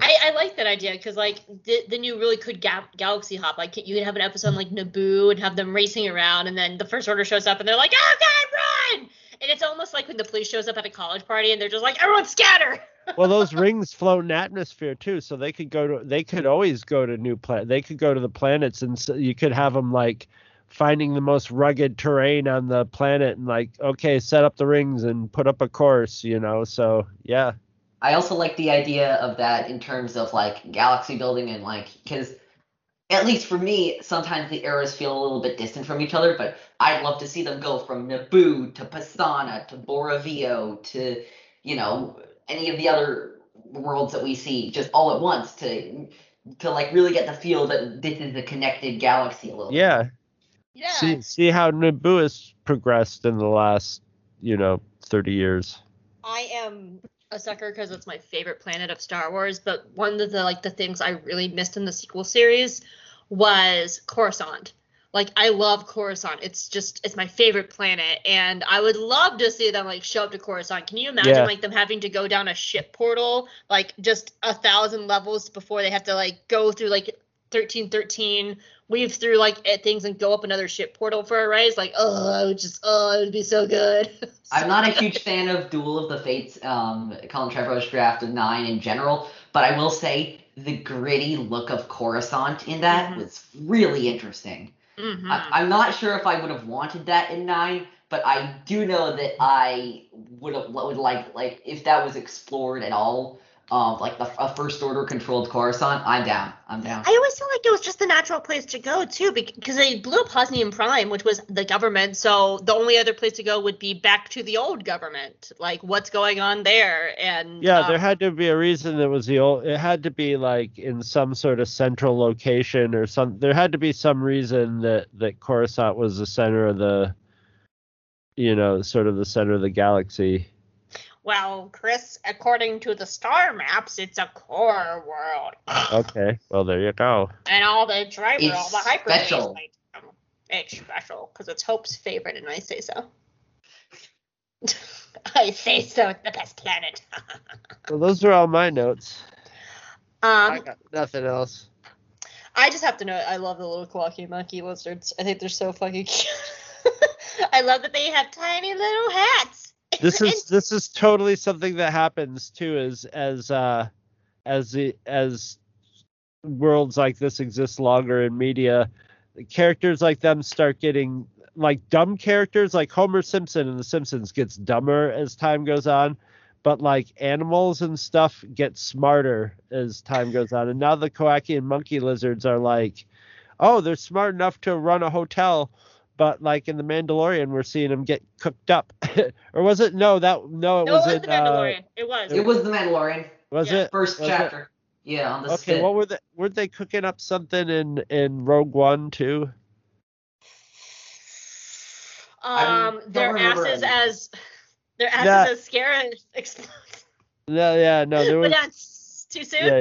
I, I like that idea because like th- then you really could ga- galaxy hop like you could have an episode like Naboo and have them racing around and then the first order shows up and they're like oh god run and it's almost like when the police shows up at a college party and they're just like everyone scatter! Well those rings float in atmosphere too so they could go to they could always go to new planet they could go to the planets and so you could have them like finding the most rugged terrain on the planet and like okay set up the rings and put up a course you know so yeah. I also like the idea of that in terms of like galaxy building and like because at least for me, sometimes the eras feel a little bit distant from each other, but I'd love to see them go from Naboo to Pasaana to Boravio to you know any of the other worlds that we see just all at once to to like really get the feel that this is a connected galaxy a little bit. yeah. Yeah. See see how Naboo has progressed in the last you know 30 years. I am a sucker because it's my favorite planet of Star Wars. But one of the like the things I really missed in the sequel series was Coruscant. Like I love Coruscant. It's just it's my favorite planet, and I would love to see them like show up to Coruscant. Can you imagine Yeah. like them having to go down a ship portal like just a thousand levels before they have to like go through like thirteen thirteen, weave through like eh, things and go up another ship portal for a race? Like oh, I would just oh, it would be so good. I'm not a huge fan of Duel of the Fates, um, Colin Trevorrow's draft of nine in general, but I will say the gritty look of Coruscant in that Mhm. was really interesting. Mhm. I, I'm not sure if I would have wanted that in nine, but I do know that I would have would like like if that was explored at all, um, like the a first order controlled Coruscant. I'm down. I'm down. I always felt like it was just the natural place to go too, because they blew up Hosnian Prime, which was the government. So the only other place to go would be back to the old government, like what's going on there. And Yeah, um, there had to be a reason it was the old. It had to be like in some sort of central location or some. There had to be some reason that that Coruscant was the center of the, you know, sort of the center of the galaxy. Well, Chris, according to the star maps, it's a core world, Okay, well there you go. and all the driver, It's all the hyperspace. special. um, It's special because it's Hope's favorite, and I say so. I say so. It's the best planet. Well, those are all my notes. I um, got nothing else. I just have to know. I love the little clocky monkey lizards. I think they're so fucking cute. I love that they have tiny little hats. This is this is totally something that happens too as as uh as the as worlds like this exist longer in media characters like them start getting like dumb characters like Homer Simpson in the Simpsons gets dumber as time goes on but like animals and stuff get smarter as time goes on. And now the Kowakian monkey lizards are like oh they're smart enough to run a hotel but like in the Mandalorian we're seeing them get cooked up or was it no that no it no, was it was in, the uh, Mandalorian. it was. It was the Mandalorian. was Yeah. it First Was it? chapter. Yeah, on the Okay, Sith. what were they? Were they cooking up something in in Rogue One too? Um, their asses any. as their asses Yeah. as Scarif explodes. No, yeah, no, there was. but that's too soon. Yeah,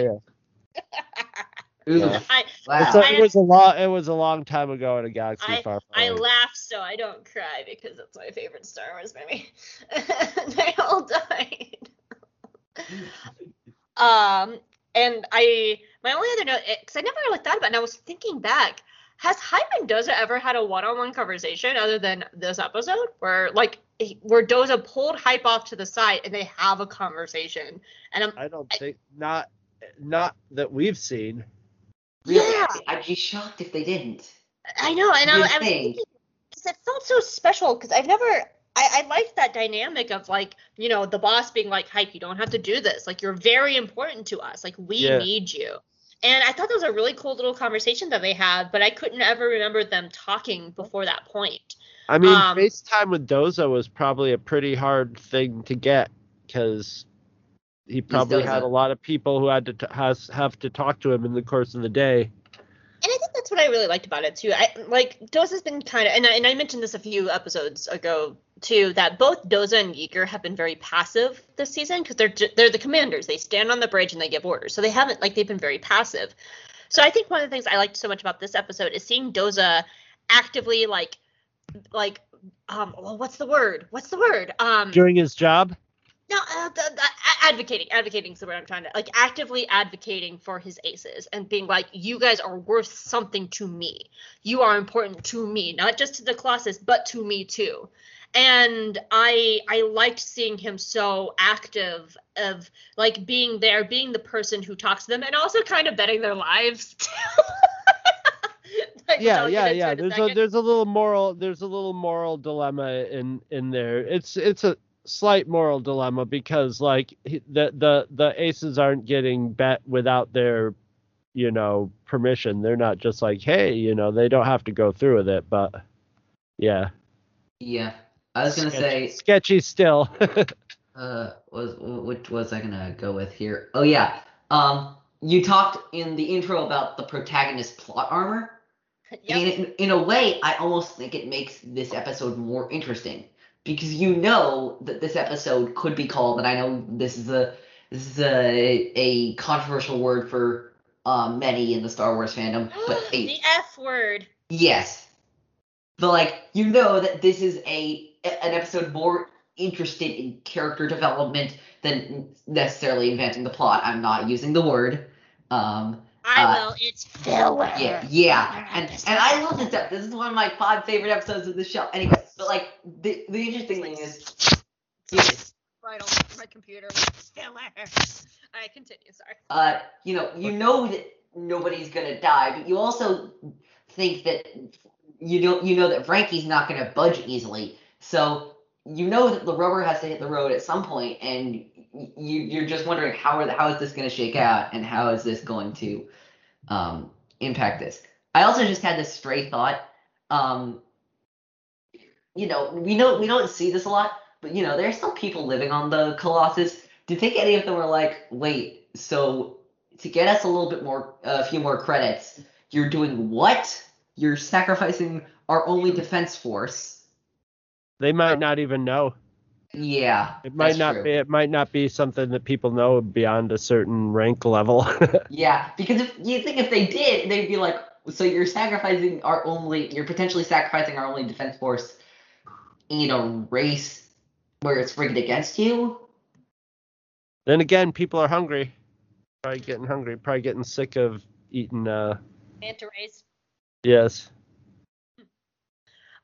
yeah. Ooh, Yeah. I wow. It's it was a long. It was a long time ago in a galaxy I- far, far I away. laugh so I don't cry because it's my favorite Star Wars movie. they all died. um, and I my only other note because I never really thought about it, and I was thinking back. Has Hype and Doza ever had a one-on-one conversation other than this episode, where like where Doza pulled Hype off to the side and they have a conversation? And I'm I don't think not not that we've seen. Really, yeah, I'd be shocked if they didn't. I know, and I, Good I was thing. thinking, 'cause it felt so special because I've never, I, I liked that dynamic of like, you know, the boss being like, hype, you don't have to do this. Like, you're very important to us. Like, we Yeah. need you. And I thought that was a really cool little conversation that they had, but I couldn't ever remember them talking before that point. I mean, Um, FaceTime with Doza was probably a pretty hard thing to get because he probably had a lot of people who had to t- has have to talk to him in the course of the day. And I think that's what I really liked about it too. I like Doza's been kind of, and I, and I mentioned this a few episodes ago too, that both Doza and Yeager have been very passive this season because they're they're the commanders. They stand on the bridge and they give orders, so they haven't like they've been very passive. So I think one of the things I liked so much about this episode is seeing Doza actively like like um well, what's the word? What's the word? Um Doing his job, no, uh, the, a- advocating. Advocating is the word I'm trying to like. Actively advocating for his aces and being like, you guys are worth something to me. You are important to me, not just to the Colossus, but to me too. And I I liked seeing him so active of like being there, being the person who talks to them, and also kind of betting their lives. Like, yeah, yeah, yeah. in a a there's a little moral there's a little moral dilemma in in there. It's it's a slight moral dilemma because like he- the the the aces aren't getting bet without their you know permission. They're not just like hey you know they don't have to go through with it, but yeah. Yeah. I was gonna Sketchy- say, sketchy still. uh, was which was I gonna go with here? Oh yeah. Um, you talked in the intro about the protagonist plot armor. Yep. And in, in a way, I almost think it makes this episode more interesting because you know that this episode could be called, and I know this is a this is a a controversial word for um, many in the Star Wars fandom, but a, the F word. yes, but like you know that this is a an episode more interested in character development than necessarily inventing the plot. I'm not using the word. Um, I Uh, will. It's filler. yeah, yeah, and and I love this episode. This is one of my five favorite episodes of the show. Anyway, but like the the interesting thing is, is right on my computer. Filler. All right, continue. Sorry. uh, you know, you know that nobody's gonna die, but you also think that you know you know that Frankie's not gonna budge easily. So you know that the rubber has to hit the road at some point, and you you're just wondering how are the, how is this gonna shake out, and how is this going to um, impact this. I also just had this stray thought. Um, you know, we know we don't see this a lot, but you know, there's still people living on the Colossus. Do you think any of them were like, wait, so to get us a little bit more, a few more credits, you're doing what? You're sacrificing our only defense force. they might not even know. Yeah, It might not true. be. It might not be something that people know beyond a certain rank level. Yeah, because if you think if they did, they'd be like, so you're sacrificing our only, you're potentially sacrificing our only defense force in a race where it's rigged against you. Then again, people are hungry. Probably getting hungry. Probably getting sick of eating. Uh, Manta rays. yes.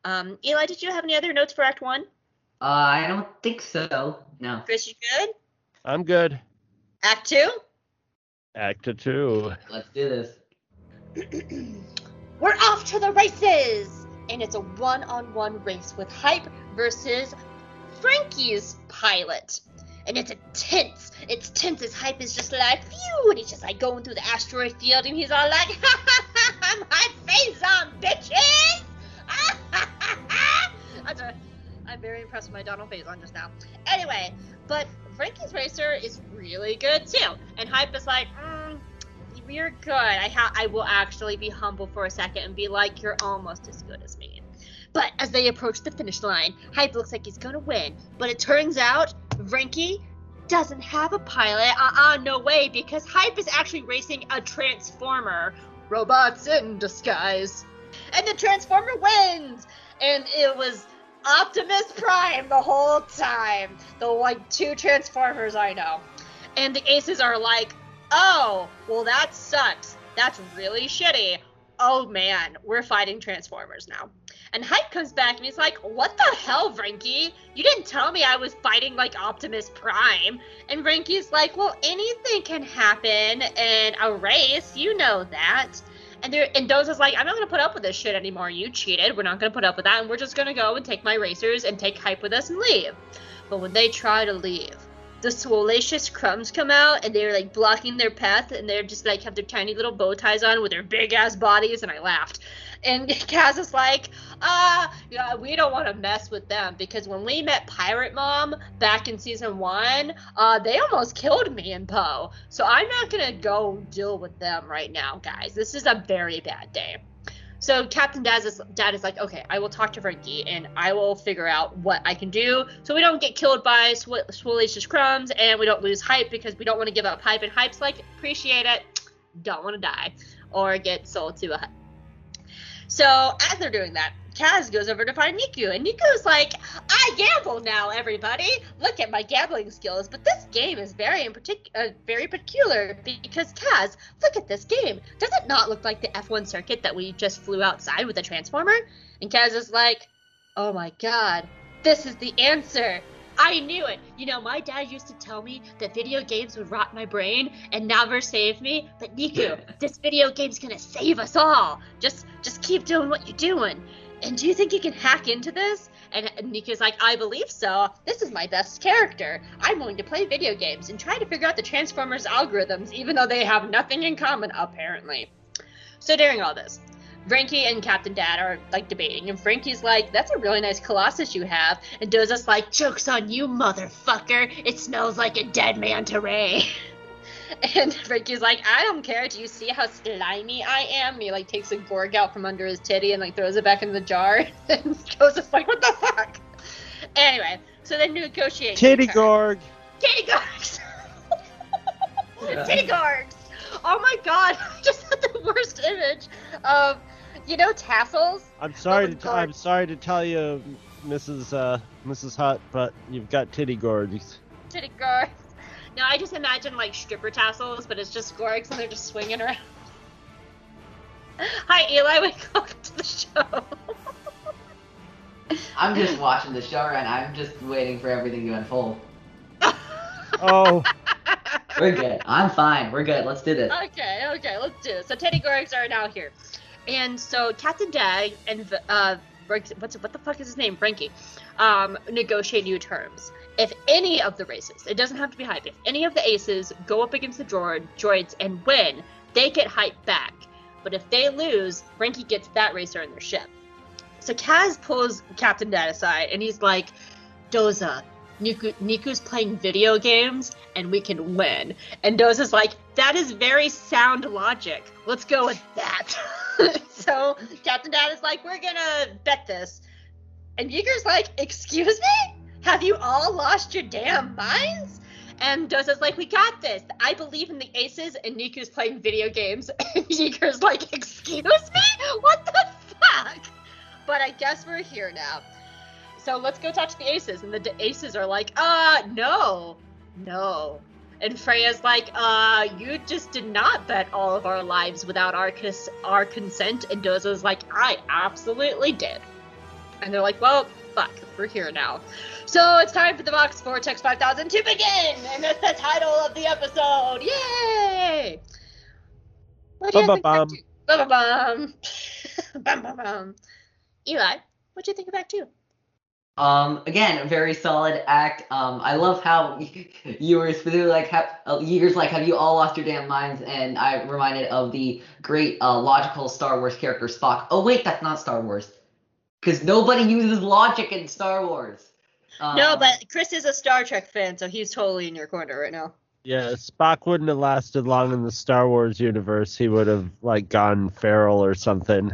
Um, Eli, did you have any other notes for Act One? Uh, I don't think so. No. Chris, you good? I'm good. Act Two? Act two. Let's do this. We're off to the races! And it's a one on one race with Hype versus Frankie's pilot. And it's intense. It's tense as Hype is just like, phew! And he's just like going through the asteroid field and he's all like, ha ha ha, I'm Fazon, bitches! A, I'm very impressed with my Donald Faison just now. Anyway, but Frankie's Racer is really good too. And Hype is like, mm, you're good. I ha- I will actually be humble for a second and be like, you're almost as good as me. But as they approach the finish line, Hype looks like he's gonna win. But it turns out Frankie doesn't have a pilot. Uh-uh, no way, because Hype is actually racing a Transformer. Robots in disguise. And the Transformer wins! And it was Optimus Prime the whole time. The like two Transformers I know. And the aces are like, oh, well, that sucks. That's really shitty. Oh man, we're fighting Transformers now. And Hype comes back and he's like, What the hell, Frankie? You didn't tell me I was fighting like Optimus Prime. And Frankie's like, Well, anything can happen in a race. You know that. And there and Doza's like, I'm not gonna put up with this shit anymore. You cheated. We're not gonna put up with that, and we're just gonna go and take my racers and take Hype with us and leave. But when they try to leave, the Swolacious crumbs come out and they're like blocking their path and they're just like have their tiny little bow ties on with their big ass bodies and I laughed. And Kaz is like, ah, yeah, we don't want to mess with them because when we met Pirate Mom back in season one, uh, they almost killed me and Poe. So I'm not gonna go deal with them right now, guys. This is a very bad day. So Captain Dad is, Dad is like, okay, I will talk to Frankie and I will figure out what I can do so we don't get killed by sw- Swolacious Crumbs and we don't lose Hype because we don't want to give up Hype and Hype's like, appreciate it, don't want to die or get sold to a hutt. So as they're doing that, Kaz goes over to find Neeku, and Neeku's like, "I gamble now, everybody. Look at my gambling skills, but this game is very in partic- uh, very peculiar because Kaz, look at this game. Does it not look like the F1 circuit that we just flew outside with the Transformer?" And Kaz is like, "Oh my God, this is the answer." I knew it. You know, my dad used to tell me that video games would rot my brain and never save me. But Neeku, this video game's gonna save us all. Just, just keep doing what you're doing. And do you think you can hack into this? And Neeku's like, I believe so. This is my best character. I'm going to play video games and try to figure out the Transformers algorithms, even though they have nothing in common, apparently. So during all this, Frankie and Captain Dad are like debating, and Frankie's like, "That's a really nice Colossus you have," and Doza's like, "Jokes on you, motherfucker! It smells like a dead manta ray." And Frankie's like, "I don't care. Do you see how slimy I am?" And he like takes a gorg out from under his titty and like throws it back in the jar. and Doza's like, "What the fuck?" Anyway, so then negotiate. Titty Gorg. Titty gorgs. Titty gorgs. Oh my god! I just had the worst image of, you know, tassels. I'm sorry to t- I'm sorry to tell you, Mrs. Uh, Mrs. Hutt, but you've got titty gorgs. Titty gorgs. No, I just imagine like stripper tassels, but it's just gorgs and they're just swinging around. Hi, Eli. Welcome to the show. I'm just watching the show and I'm just waiting for everything to unfold. Oh, We're good. I'm fine. We're good. Let's do this. Okay, okay, let's do it. So Teddy Gorgs are now here, and so Captain Dag and uh, Frank- what's what the fuck is his name? Frankie, um, negotiate new terms. If any of the races, it doesn't have to be hype. If any of the aces go up against the droid, droids and win, they get hype back. But if they lose, Frankie gets that racer in their ship. So Kaz pulls Captain Dad aside, and he's like, Doza, Neeku, Neeku's playing video games and we can win. And Doza's like, that is very sound logic. Let's go with that. so Captain Dad is like, we're gonna bet this. And Yeager's like, excuse me? Have you all lost your damn minds? And Doza's like, we got this. I believe in the aces, and Neeku's playing video games. And Yeager's like, excuse me? What the fuck? But I guess we're here now. so let's go talk to the aces. And the aces are like, uh, no, no. And Freya's like, uh, you just did not bet all of our lives without our cons- our consent. And Doza's like, I absolutely did. And they're like, well, fuck, we're here now. So it's time for the Vox Vortex 5000 to begin! And that's the title of the episode! Yay! What do you think Bum-bum-bum. back to? Bum-bum-bum. Bum-bum-bum. Eli, what do you think of Act 2? Um, again, very solid act. Um, I love how you were specifically like, have, uh, years like, have you all lost your damn minds? And I reminded of the great uh, logical Star Wars character Spock. Oh wait, that's not Star Wars, because nobody uses logic in Star Wars. Um, no, but Chris is a Star Trek fan, so he's totally in your corner right now. Yeah, Spock wouldn't have lasted long in the Star Wars universe. He would have like gone feral or something.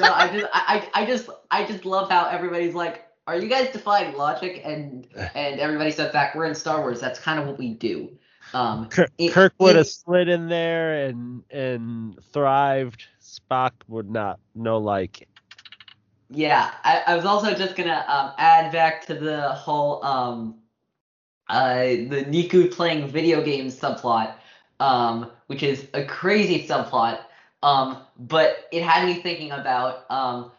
no, I just, I, I I just, I just love how everybody's like, are you guys defying logic? And and everybody said back, we're in Star Wars. That's kind of what we do. Um, Kirk, it- Kirk would it- have slid in there and and thrived. Spock would not. No like. Yeah, I, I was also just gonna um, add back to the whole um, uh, the Neeku playing video games subplot, um, which is a crazy subplot. Um, but it had me thinking about um,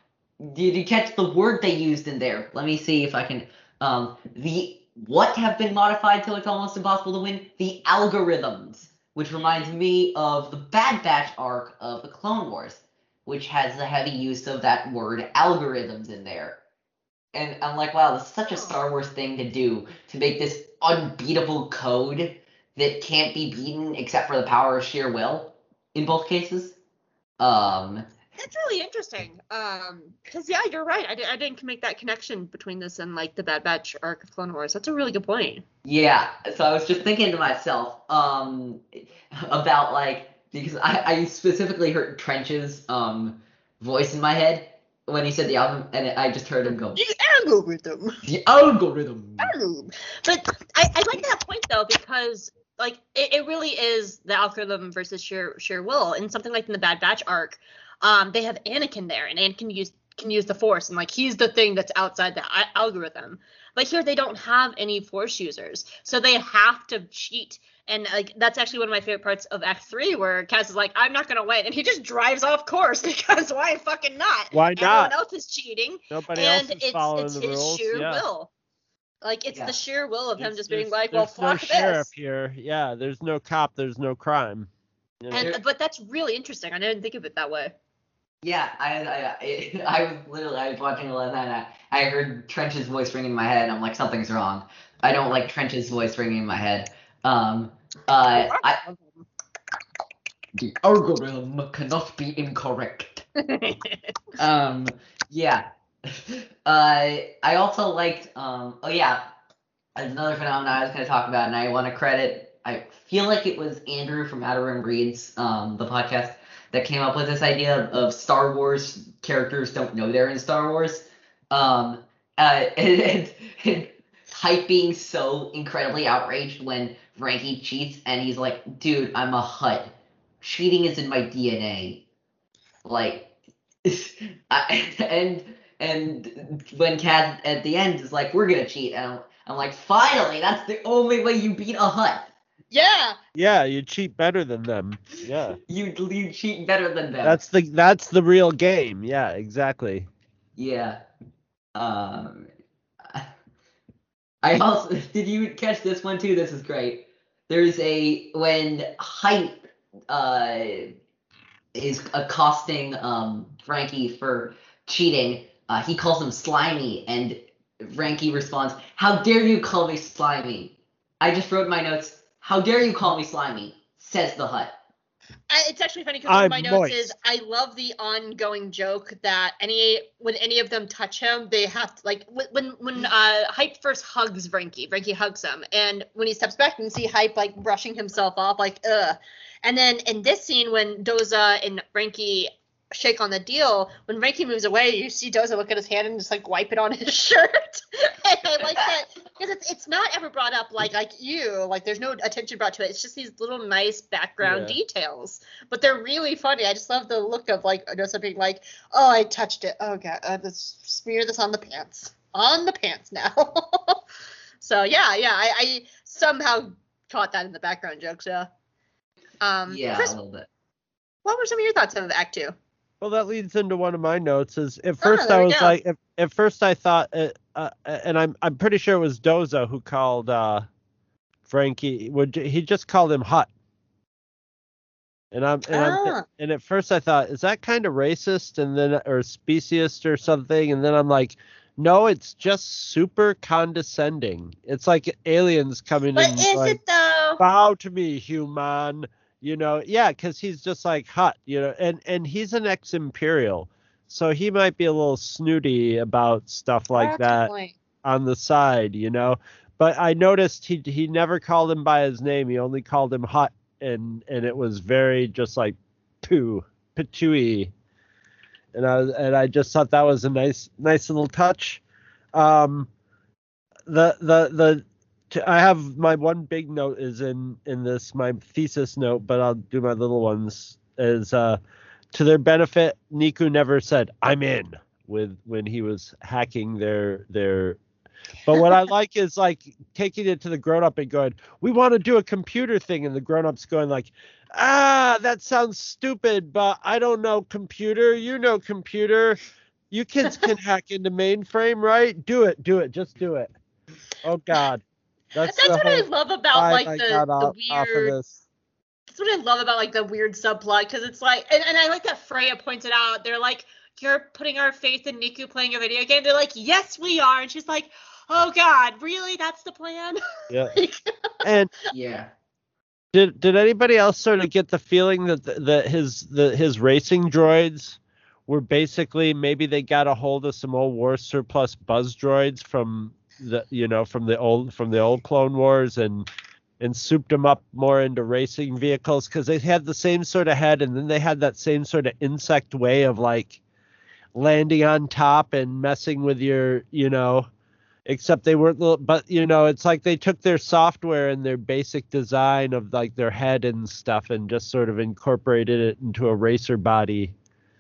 did you catch the word they used in there? Let me see if I can. Um, the what have been modified till it's almost impossible to win? The algorithms, which reminds me of the Bad Batch arc of the Clone Wars which has the heavy use of that word algorithms in there. And I'm like, wow, this is such a Star Wars thing to do to make this unbeatable code that can't be beaten except for the power of sheer will in both cases. Um, That's really interesting. Um, because yeah, you're right. I, di- I didn't make that connection between this and like the Bad Batch arc of Clone Wars. That's a really good point. yeah, so I was just thinking to myself um, about like because I, I specifically heard Trench's um, voice in my head when he said the album, and I just heard him go The algorithm. the algorithm. But I, I like that point though because like it, it really is the algorithm versus sheer sheer will. And something like in the Bad Batch arc, um, they have Anakin there, and Anakin use can use the Force, and like he's the thing that's outside the algorithm. But here they don't have any Force users, so they have to cheat. And like that's actually one of my favorite parts of Act Three, where Kaz is like, "I'm not gonna win," and he just drives off course because why fucking not? Why not? Everyone not? else is cheating Nobody and else is it's following it's the his rules. sheer yeah. will. Like it's Yeah. the sheer will of him There's- just being like, well, there's no fuck sheriff here. Yeah, there's no cop. There's no crime. You know? And but that's really interesting. I didn't think of it that way. Yeah, I, I, I, I was literally, I was watching it last night. And I, I heard Trench's voice ringing in my head. And I'm like, something's wrong. I don't like Trench's voice ringing in my head. Um, uh, I, the algorithm cannot be incorrect. Um, yeah. Uh, I also liked. Um, oh yeah, another phenomenon I was going to talk about, and I want to credit. I feel like it was Andrew from Outer Rim Reads, um, the podcast that came up with this idea of, of Star Wars characters don't know they're in Star Wars. Um, uh, and, and, and Hype being so incredibly outraged when Frankie cheats, and he's like, "Dude, I'm a Hutt. Cheating is in my DNA." Like, I, and and when Cat at the end is like, "We're gonna cheat," and I'm, I'm like, "Finally, that's the only way you beat a Hutt. yeah. yeah, you cheat better than them. Yeah, You you cheat better than them." that's the that's the real game. Yeah, exactly. Yeah. Um. I also did you catch this one too? This is great. There's a when Hype uh is accosting um Frankie for cheating. Uh, he calls him slimy, and Frankie responds, "How dare you call me slimy?" I just wrote my notes, "How dare you call me slimy?" Says the Hutt. I, it's actually funny because one of my notes moist. is I love the ongoing joke that any when any of them touch him, they have to like when when, when uh Hype first hugs Frankie, Frankie hugs him, and when he steps back and see Hype like brushing himself off, like ugh. And then in this scene when Doza and Frankie shake on the deal, when Frankie moves away, you see Doza look at his hand and just like wipe it on his shirt. and I like that because it's it's not ever brought up like like you like there's no attention brought to it. It's just these little nice background Yeah. details, but they're really funny. I just love the look of like Doza being like, oh I touched it. Oh god, uh, let's smear this on the pants. on the pants now. so yeah, yeah, I, I somehow caught that in the background jokes. Yeah. Um, yeah, Chris, a little bit. what were some of your thoughts of Act Two? Well, that leads into one of my notes. Is at Oh, first there I was like, at, at first I thought, uh, uh, and I'm I'm pretty sure it was Doza who called uh, Frankie. Would he just called him Hutt? And I'm and, I'm, Ah. and at first I thought, is that kind of racist, and then or speciest or something, and then I'm like, no, it's just super condescending. It's like aliens coming But in. is like, it though? bow to me human you know yeah because he's just like hutt you know and and he's an ex-imperial so he might be a little snooty about stuff like that on the side you know but i noticed he he never called him by his name he only called him hutt and and it was very just like poo patooey and i and i just thought that was a nice nice little touch. Um the the the to, I have my one big note is in in this my thesis note, but I'll do my little ones. Is uh, to their benefit, Neeku never said "I'm in" with when he was hacking their their. But what I like is like taking it to the grown up and going, "We want to do a computer thing," and the grown ups going like, "Ah, that sounds stupid, but I don't know computer. You know computer. You kids can hack into mainframe, right? Do it, do it, just do it." Oh God. That's, That's the what I love about vibe like I the, got the off, off of weird. this. That's what I love about like the weird subplot because it's like, and, and I like that Freya pointed out. They're like, "You're putting our faith in Neeku playing a video game." They're like, "Yes, we are," and she's like, "Oh God, really? That's the plan?" Yeah. Like, And Yeah. did did anybody else sort of get the feeling that the, that his the his racing droids were basically maybe they got a hold of some old war surplus buzz droids from the you know from the old from the old Clone Wars and and souped them up more into racing vehicles because they had the same sort of head and then they had that same sort of insect way of like landing on top and messing with your you know except they weren't little but you know it's like they took their software and their basic design of like their head and stuff and just sort of incorporated it into a racer body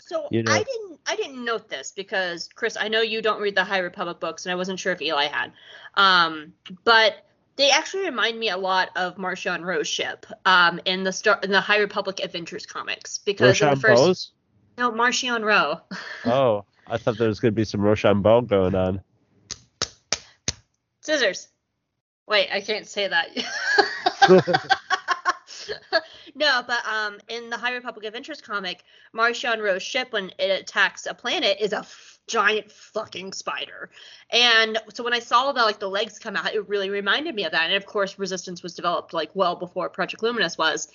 so You know. I didn't, I didn't note this because Chris, I know you don't read the High Republic books, and I wasn't sure if Eli had. Um, but they actually remind me a lot of Marchion Ro's ship um, in the Star in the High Republic Adventures comics because in the first Rochambeaus? no Marchion Ro. oh i thought there was going to be some rochambeau going on Scissors. Wait, I can't say that. no, but um, in the High Republic Adventures comic, Marchion Ro's ship when it attacks a planet is a f- giant fucking spider, and so when I saw the like the legs come out, it really reminded me of that. And of course, Resistance was developed like well before Project Luminous was.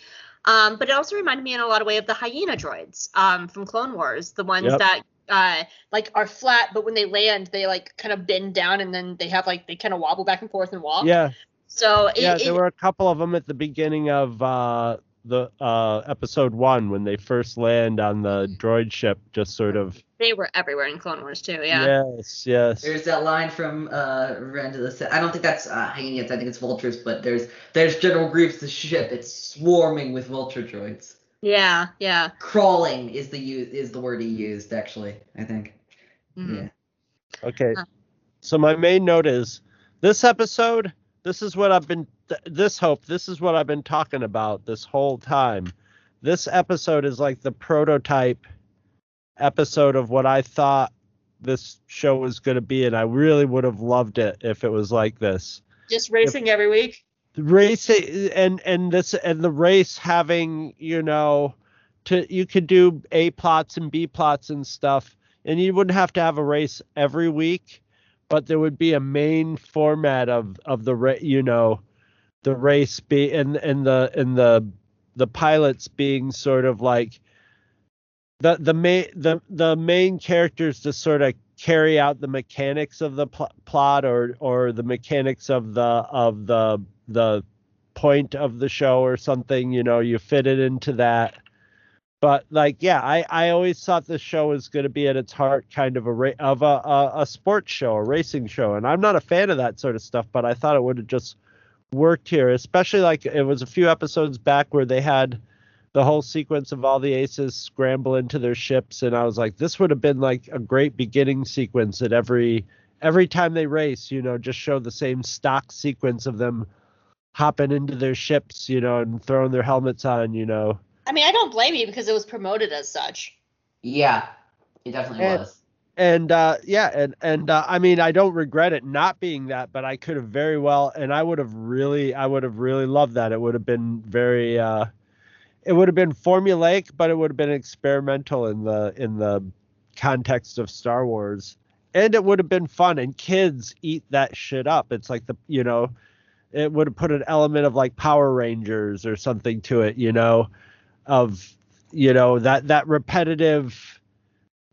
Um, but it also reminded me in a lot of way of the hyena droids um, from Clone Wars, the ones Yep. that uh, like are flat, but when they land, they like kind of bend down and then they have like they kind of wobble back and forth and walk. yeah So it, yeah it- there were a couple of them at the beginning of uh the uh episode one when they first land on the droid ship just sort of they were everywhere in Clone Wars too. Yeah. yes yes There's that line from uh, Revenge of the Sith. I don't think that's uh, Hyenas. I think it's vultures. But there's there's General Grievous' ship. It's swarming with vulture droids. Yeah. Yeah. Crawling is the use is the word he used actually. I think. Mhm. Yeah. Okay. Huh. So my main note is this episode. This is what I've been. Th- this hope. This is what I've been talking about this whole time. This episode is like the prototype episode of what I thought this show was going to be, and I really would have loved it if it was like this. Just racing every week. Racing and and this and the race having you know to you could do a plots and b plots and stuff and you wouldn't have to have a race every week but there would be a main format of of the you know the race be and and the and the the pilots being sort of like the the main the the main characters to sort of carry out the mechanics of the pl- plot or or the mechanics of the of the the point of the show or something you know you fit it into that. But like yeah i i always thought the show was going to be at its heart kind of a ra- of a, a a sports show a racing show and i'm not a fan of that sort of stuff but i thought it would have just worked here especially like it was a few episodes back where they had the whole sequence of all the aces scramble into their ships and i was like this would have been like a great beginning sequence at every every time they race, you know, just show the same stock sequence of them hopping into their ships, you know, and throwing their helmets on, you know. I mean, I don't blame you because it was promoted as such. Yeah, it definitely And- was. And uh yeah and and uh, i mean i don't regret it not being that but i could have very well and i would have really i would have really loved that. It would have been very uh it would have been formulaic but it would have been experimental in the in the context of star wars. And it would have been fun and kids eat that shit up. It's like the you know it would have put an element of like power rangers or something to it you know of you know that that repetitive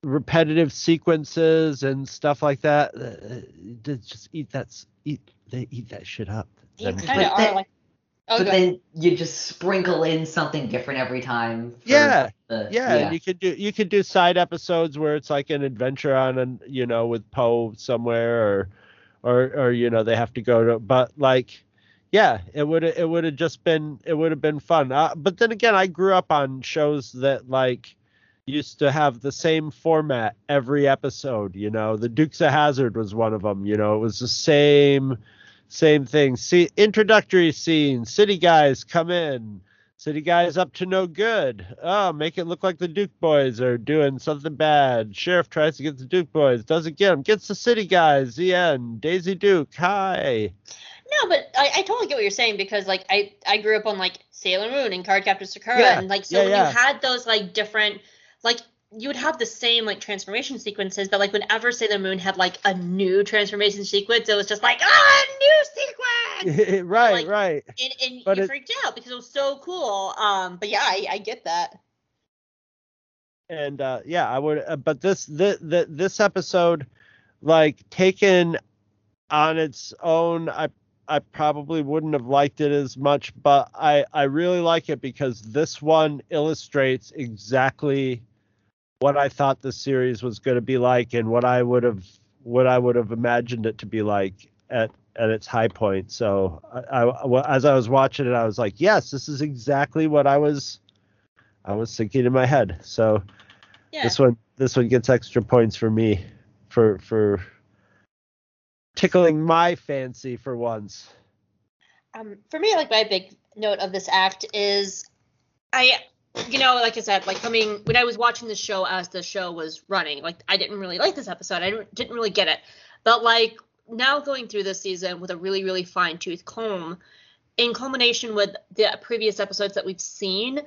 repetitive sequences and stuff like that. Uh, just eat that eat they eat that shit up. You kind of But are like. Oh, but then you just sprinkle in something different every time. Yeah, the- yeah, and you could do you could do side episodes where it's like an adventure on an you know with Poe somewhere or or or you know they have to go to but like yeah it would it would have just been it would have been fun uh, but then again I grew up on shows that like used to have the same format every episode you know the Dukes of Hazzard was one of them you know it was the same same thing see introductory scene city guys come in City guys up to no good. Oh, make it look like the Duke boys are doing something bad. Sheriff tries to get the Duke boys, doesn't get them, gets the city guys. The end. Daisy Duke, hi. No, but I, I totally get what you're saying because like I I grew up on like Sailor Moon and Cardcaptor Sakura Yeah, and like so yeah, when yeah. you had those like different like you would have the same like transformation sequences, but like whenever Sailor Moon had like a new transformation sequence, it was just like ah new sequence, right, Like- right. and, and But you it- freaked out because it was so cool. Um, but yeah, I, I get that. and uh yeah i would uh, but this the, the this episode like taken on its own i i probably wouldn't have liked it as much but i i really like it because this one illustrates exactly what i thought the series was going to be like and what i would have what i would have imagined it to be like at at its high point so I, I as i was watching it i was like yes this is exactly what i was i was thinking in my head so Yeah. this one this one gets extra points for me for for tickling my fancy for once. um, for me, like my big note of this act is, I, you know, like I said, like coming when I was watching the show as the show was running, like I didn't really like this episode. I didn't, really get it, but like now going through this season with a really, really fine tooth comb, in culmination with the previous episodes that we've seen,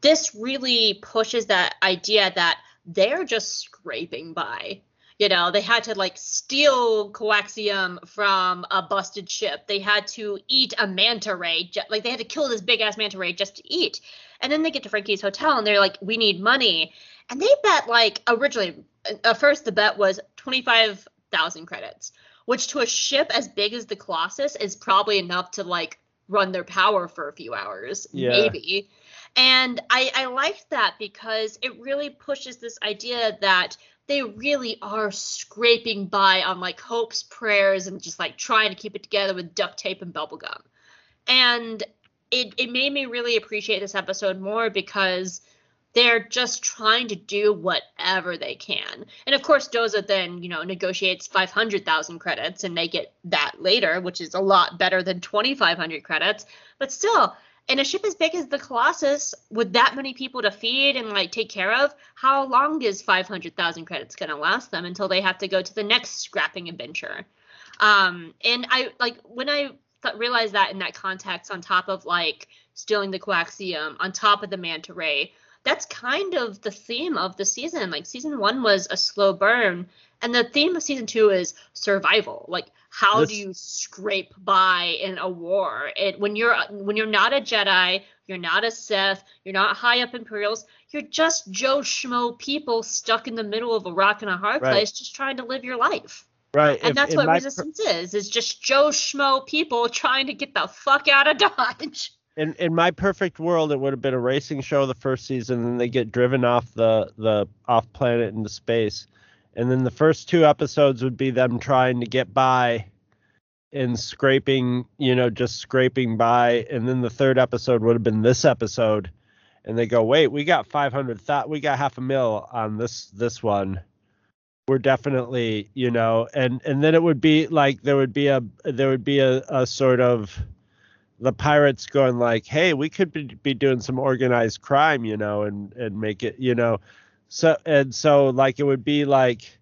this really pushes that idea that they're just scraping by. You know, they had to like steal coaxium from a busted ship. They had to eat a manta ray, like they had to kill this big ass manta ray just to eat. And then they get to Frankie's hotel and they're like, "We need money," and they bet like originally, at first the bet was twenty five thousand credits, which to a ship as big as the Colossus is probably enough to like run their power for a few hours, Yeah. maybe. And I, I liked that because it really pushes this idea that they really are scraping by on like hopes, prayers, and just like trying to keep it together with duct tape and bubble gum. And it, it made me really appreciate this episode more because they're just trying to do whatever they can. And of course, Doza then, you know, negotiates 500,000 credits and they get that later, which is a lot better than 2,500 credits. But still, in a ship as big as the Colossus, with that many people to feed and like take care of, how long is 500,000 credits going to last them until they have to go to the next scrapping adventure? Um, and I like when I th- realized that in that context, on top of like stealing the coaxium, on top of the manta ray, that's kind of the theme of the season. Like season one was a slow burn, and the theme of season two is survival. Like how This- do you scrape by in a war? It when you're when you're not a Jedi, you're not a Sith, you're not high up Imperials, you're just Joe Schmo people stuck in the middle of a rock and a hard Right. place, just trying to live your life. Right. And if- that's what my resistance is, is just Joe Schmo people trying to get the fuck out of Dodge. in in my perfect world, it would have been a racing show the first season, and they get driven off the the off planet into space, and then the first two episodes would be them trying to get by, and scraping, you know, just scraping by, and then the third episode would have been this episode, and they go, wait, we got five hundred thou- we got half a mil on this this one. Were definitely you know and and then it would be like there would be a there would be a, a sort of the pirates going like hey we could be, be doing some organized crime you know and and make it you know. So and so like it would be like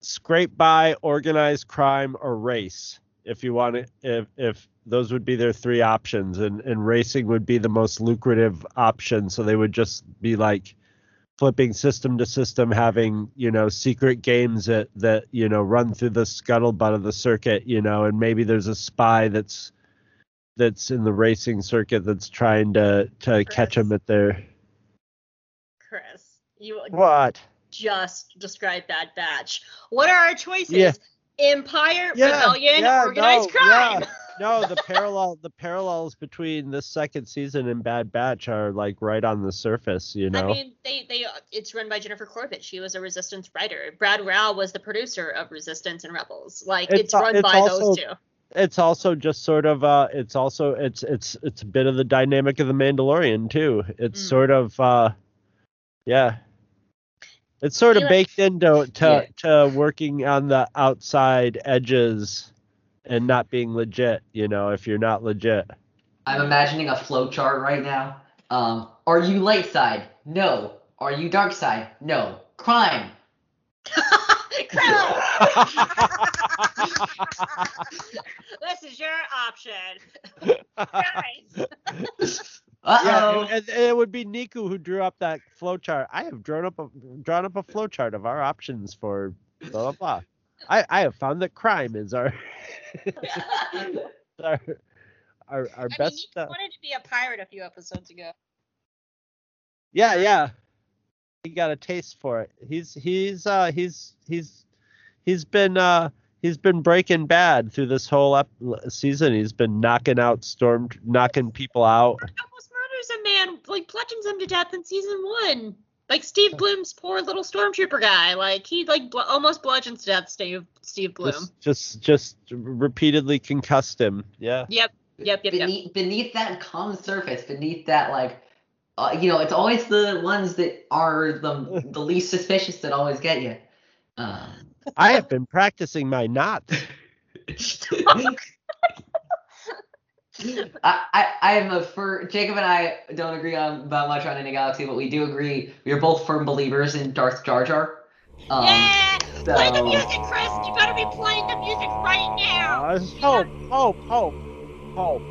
scrape by organized crime or race if you want it if if those would be their three options and and racing would be the most lucrative option. So they would just be like flipping system to system having you know secret games that that you know run through the scuttlebutt of the circuit you know and maybe there's a spy that's that's in the racing circuit that's trying to to catch them at their Chris, you what just describe that Batch. What are our choices? Yeah. Empire, Yeah, rebellion, yeah, organized no, crime. yeah. no the parallel the parallels between the second season and bad batch are like right on the surface you know I mean, they they it's run by Jennifer Corbett. She was a Resistance writer. Brad Rau was the producer of Resistance and Rebels. Like It's it's, run it's by also- those two. it's also just sort of uh it's also it's it's it's a bit of the dynamic of the mandalorian too it's Mm. sort of uh yeah it's sort of like- baked into to, Yeah. to working on the outside edges and not being legit you know if you're not legit I'm imagining a flowchart right now. Um, are you light side? No. Are you dark side? No. Crime. Crime! this is your option. Crime. Uh yeah and, and it would be Neeku who drew up that flowchart. I have drawn up a drawn up a flowchart of our options for blah blah blah. I i have found that crime is our our our, our I best mean, wanted to be a pirate a few episodes ago. yeah yeah. He got a taste for it. He's he's uh he's he's he's been uh he's been breaking bad through this whole ep- season. He's been knocking out storm knocking people out. Almost murders a man, like bludgeons him to death in season one. Like Steve Blum's poor little stormtrooper guy. Like he like bl- almost bludgeons to death Steve Steve Blum. just just just repeatedly concussed him yeah Yep. Yep. Yep. Yep. beneath beneath that calm surface, beneath that like, uh, you know, it's always the ones that are the the least suspicious that always get you. Um, i have been practicing my knots I, I I am a fir Jacob and I don't agree on about much on any galaxy, but we do agree we are both firm believers in Darth Jar Jar. Um, yeah. Play the music, Chris. You gotta be playing the music right now. Uh, hope, hope, hope, hope,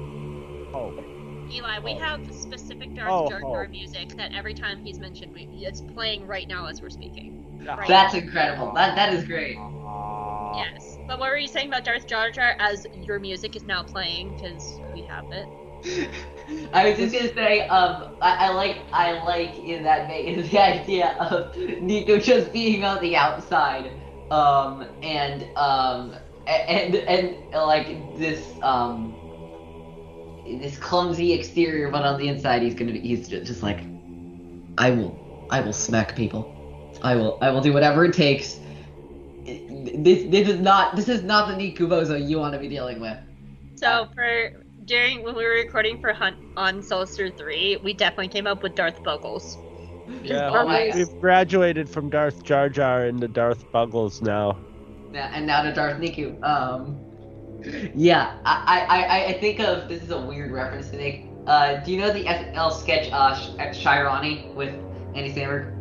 hope. Eli, we have specific Darth Oh, Jar Jar oh. music that every time he's mentioned, we, it's playing right now as we're speaking. Right. That's incredible. That that is great. Yes. But what were you saying about Darth Jar Jar as your music is now playing because we have it? I was just gonna say, um, I, I like I like in that vein the idea of Neeku just being on the outside, um, and um, and and, like this um, this clumsy exterior, but on the inside he's gonna be he's ju- just like, I will I will smack people, I will I will do whatever it takes. This this is not this is not the Neeku Vozo you want to be dealing with. So for during when we were recording for Hunt on Solstice 3, we definitely came up with Darth Buggles. Yeah, Oh we- we've graduated from Darth Jar Jar into Darth Buggles now. Yeah, and now to Darth Neeku. Um, yeah, I, I, I, I think of this is a weird reference to make. Uh, do you know the FL sketch uh, Sh- Shy Ronnie with Andy Samberg?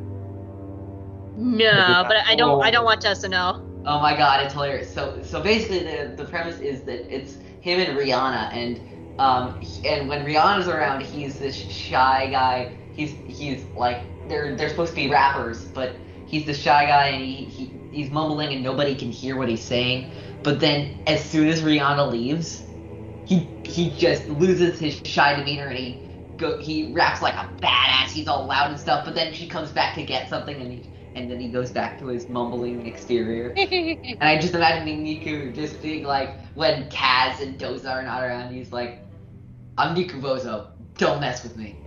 No, but I don't I don't watch SNL. Oh my god, it's hilarious. So so basically the the premise is that it's him and Rihanna and um and when Rihanna's around he's this shy guy. He's he's like they're they're supposed to be rappers, but he's the shy guy and he, he he's mumbling and nobody can hear what he's saying. But then as soon as Rihanna leaves, he he just loses his shy demeanor and he go he raps like a badass. He's all loud and stuff. But then she comes back to get something and he and then he goes back to his mumbling exterior. And I just imagining Neeku just being like, when Kaz and Doza are not around, he's like, I'm Neeku Vozo. Don't mess with me.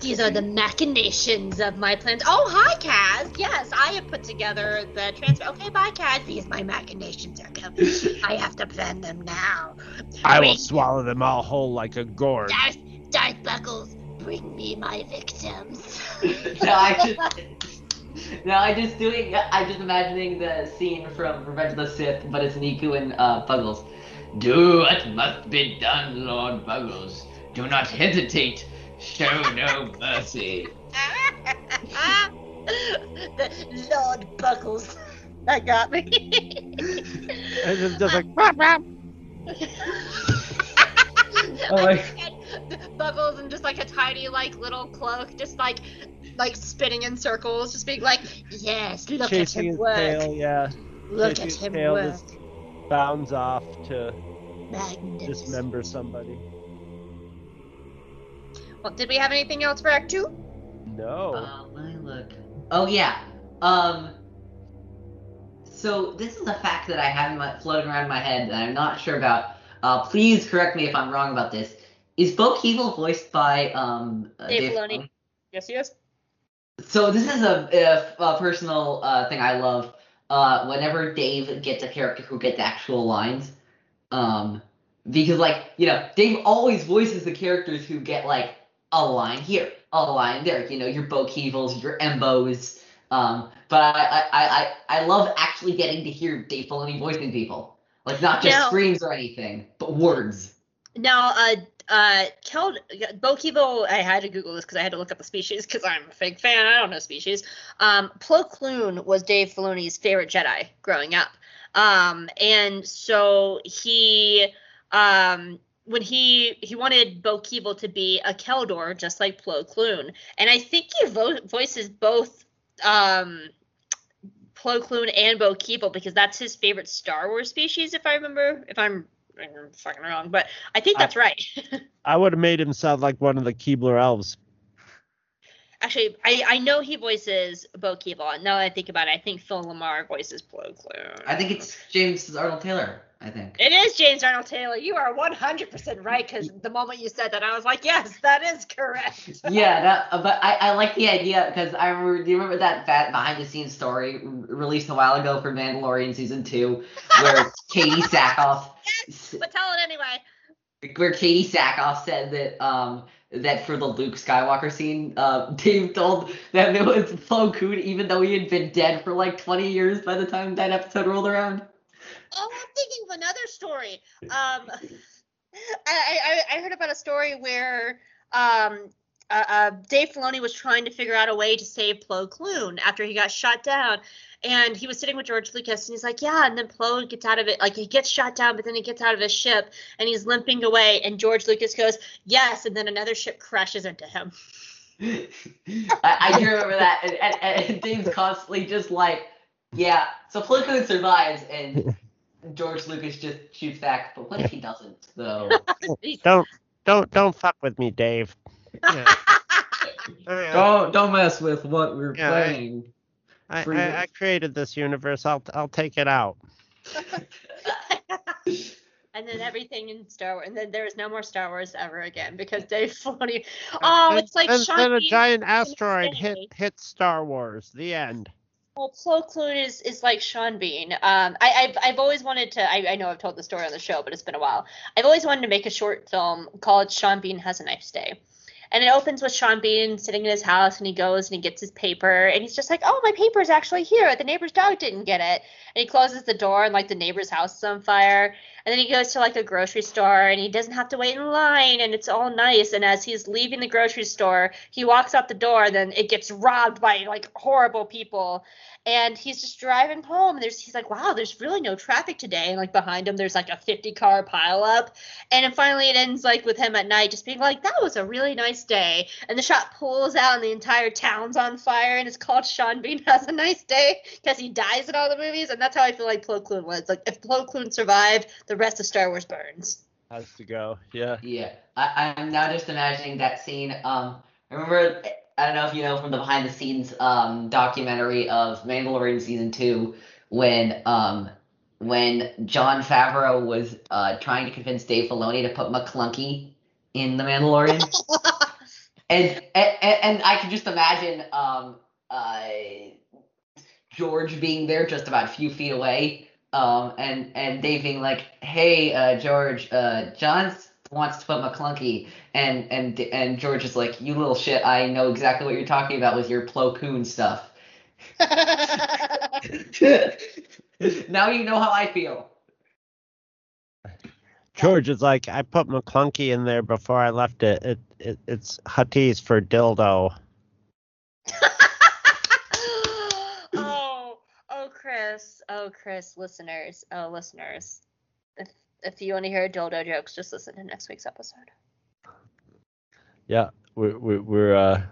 These are the machinations of my plans. Oh, hi, Kaz. Yes, I have put together the transfer. Okay, bye, Kaz. These my machinations are coming. I have to plan them now. I will swallow them all whole like a gourd. Darth, Darth Buggles, bring me my victims. no, I just, no, I just doing. I'm just imagining the scene from Revenge of the Sith, but it's Neeku and uh, Buggles. Do what must be done, Lord Buggles. Do not hesitate. Show no mercy. the Lord Buggles. That got me. And it's just like, "Rah, rah." Oh my- Buggles in just like a tiny like little cloak, just like like spinning in circles, just being like, yes, look at him his work. tail, yeah. Look chasing at his him tail work. just bounds off to Magnificent. dismember somebody. Well, did we have anything else for Act Two? No. Uh, let me look. Oh yeah. Um. So this is a fact that I have in my, floating around in my head that I'm not sure about. Uh, please correct me if I'm wrong about this. Is Bo Keevil voiced by um uh, Dave Filoni. Yes, yes. So this is a, a, a personal uh, thing I love. Uh, whenever Dave gets a character who gets actual lines, um, because like you know, Dave always voices the characters who get like a line here, a line there. You know, your Bo Keevils, your Embos. Um, but I, I, I, I love actually getting to hear Dave Filoni voicing people, like not just Now- screams or anything, but words. Now, uh, uh, Keevil, I had to Google this because I had to look up the species because I'm a fake fan. I don't know species. Um, Plo Koon was Dave Filoni's favorite Jedi growing up. Um, and so he, um, when he he wanted Bo Keevil to be a Kel Dor, just like Plo Koon, and I think he vo- voices both um, Plo Koon and Bo Keevil because that's his favorite Star Wars species, if I remember, if I'm, I'm fucking wrong, but I think I- that's right. I would have made him sound like one of the Keebler elves. Actually, I, I know he voices Bo Keevil. Now that I think about it, I think Phil LaMarr voices Plo Koon. I think it's James Arnold Taylor. I think. It is James Arnold Taylor. You are 100% right because the moment you said that, I was like, yes, that is correct. yeah, that, but I, I like the idea because I remember. Do you remember that that behind the scenes story released a while ago for Mandalorian season two, where Katee Sackhoff, Yes, But tell it anyway. where Katee Sackhoff said that um that for the Luke Skywalker scene, uh, Dave told them it was Plo Koon, even though he had been dead for like 20 years by the time that episode rolled around. Oh, I'm thinking of another story. Um, I, I, I heard about a story where um, uh, uh, Dave Filoni was trying to figure out a way to save Plo Koon after he got shot down. And he was sitting with George Lucas, and he's like, "Yeah." And then Plo gets out of it, like he gets shot down, but then he gets out of his ship, and he's limping away. And George Lucas goes, "Yes." And then another ship crashes into him. I, I do remember that, and, and, and Dave's constantly just like, yeah. So Plo Koon survives, and George Lucas just shoots back. But what if he doesn't, though? He's- Don't don't don't fuck with me, Dave. Yeah. I, don't don't mess with what we're Yeah, playing. I, I. I created this universe. I'll I'll take it out. and then everything in Star Wars, and then there is no more Star Wars ever again because Dave Filoni. Oh, And- it's like and Sean then a giant back in the asteroid hit hit Star Wars. The end. Well, Plo Koon is, is like Sean Bean. Um, I, I've, I've always wanted to. I, I know I've told the story on the show, but it's been a while. I've always wanted to make a short film called Sean Bean Has a Nice Day. And it opens with Sean Bean sitting in his house, and he goes and he gets his paper, and he's just like, "Oh, my paper's actually here. The neighbor's dog didn't get it." And he closes the door, and like the neighbor's house is on fire. And then he goes to like a grocery store, and he doesn't have to wait in line, and it's all nice. And as he's leaving the grocery store, he walks out the door, and then it gets robbed by like horrible people. And he's just driving home and there's he's like wow there's really no traffic today. And like behind him there's like a 50 car pileup and then finally it ends like with him at night just being like that was a really nice day. And the shot pulls out and the entire town's on fire and it's called sean bean has a nice day because he dies in all the movies. And that's how i feel like plo koon was. Like if plo koon survived the rest of star wars burns Has to go. Yeah. Yeah, I, I'm now just imagining that scene. Um, I remember, I don't know if you know from the behind the scenes um documentary of Mandalorian season two when um when Jon Favreau was uh trying to convince Dave Filoni to put McClunky in the Mandalorian, and and, and I can just imagine um uh George being there just about a few feet away um, and and Dave being like, "Hey, uh, George, uh, John wants to put McClunky," and and and George is like, "You little shit, I know exactly what you're talking about with your Plo Koon stuff," now you know how I feel. George is like, I put McClunky in there before I left it. It, it it's Huttese for dildo. oh, oh, Chris, oh, Chris, listeners, oh, listeners. If if you want to hear dildo jokes, just listen to next week's episode. Yeah, we're we're, we're uh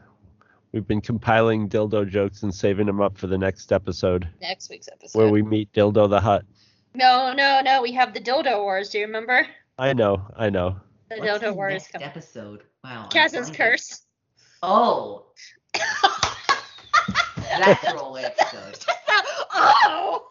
we've been compiling dildo jokes and saving them up for the next episode Next week's episode. where we meet Dildo the Hutt. No, no, no. We have the dildo wars. Do you remember? I know, I know. The What's dildo the wars next coming. episode? Wow. I'm Kaz's curse. Oh, that's a roll episode. oh.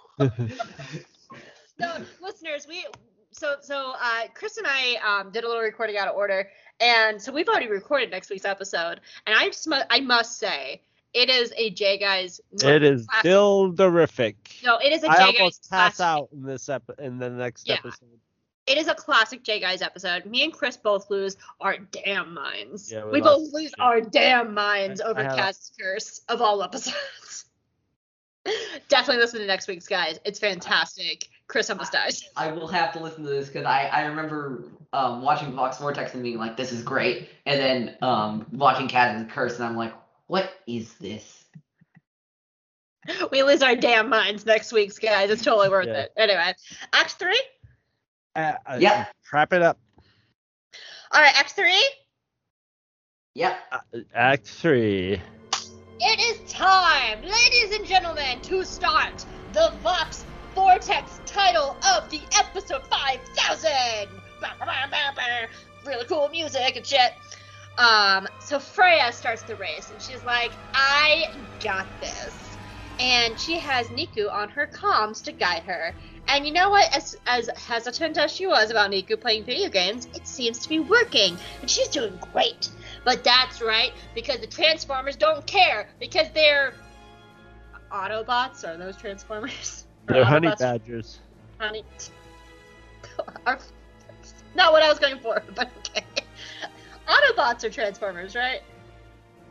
So, listeners, we so so uh, Chris and I um, did a little recording out of order, and so we've already recorded next week's episode, and I just mu- I must say it is a J guys. it is classic- dilderific. No, it is a I J guys I almost pass classic. out in this ep- in the next Yeah. episode. It is a classic J guys episode. Me and Chris both lose our damn minds. Yeah, we we both lose shit. our damn minds over have- curse of all episodes. Definitely listen to next week's guys. It's fantastic. Chris almost dies. I will have to listen to this because I, I remember um, watching Vox Vortex and being like, this is great. And then um, watching Kaz's Curse and I'm like, what is this? We lose our damn minds next week's guys. It's totally worth Yeah. it. Anyway, Act three. Uh, uh, Yep. Wrap it up. All right, Act three. Yep. Uh, Act three. It is time, ladies and gentlemen, to start the Vox Vortex title of the episode 5000. Bah, bah, bah, bah, bah. Really cool music and shit. Um, so Freya starts the race and she's like, I got this. And she has Neeku on her comms to guide her. And you know what? As as hesitant as she was about Neeku playing video games, it seems to be working. And she's doing great. But that's right, because the Transformers don't care, because they're Autobots. Are those Transformers? They're honey badgers. Honey. Are- Not what I was going for, but okay. Autobots are Transformers, right?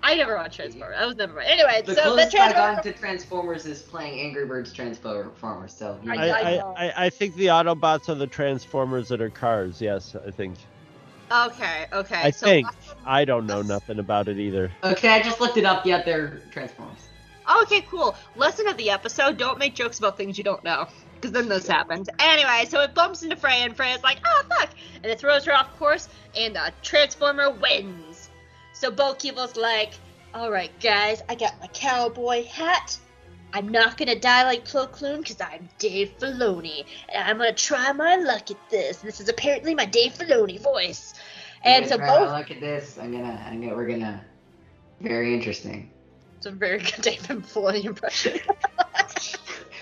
I never watched Transformers. I was never. right. Anyway, The so the closest I've Transformers. to Transformers is playing Angry Birds Transformers. So I- I, I I, know. I, I think the Autobots are the Transformers that are cars. Yes, I think. Okay, okay. I so think. I don't know nothing about it either. okay, I just looked it up. Yet they're Transformers. Okay, cool. Lesson of the episode: Don't make jokes about things you don't know, because then this happens. Anyway, so it bumps into Freya, and Freya's like, "Oh fuck!" and it throws her off course, and the Transformer wins. So Bo Keevil's like, "All right, guys, I got my cowboy hat. I'm not gonna die like Plo Koon because I'm Dave Filoni, and I'm gonna try my luck at this. This is apparently my Dave Filoni voice." And so gonna try to both look at this. I'm gonna. I'm gonna. We're gonna. Very interesting. it's a very good Dave Filoni impression.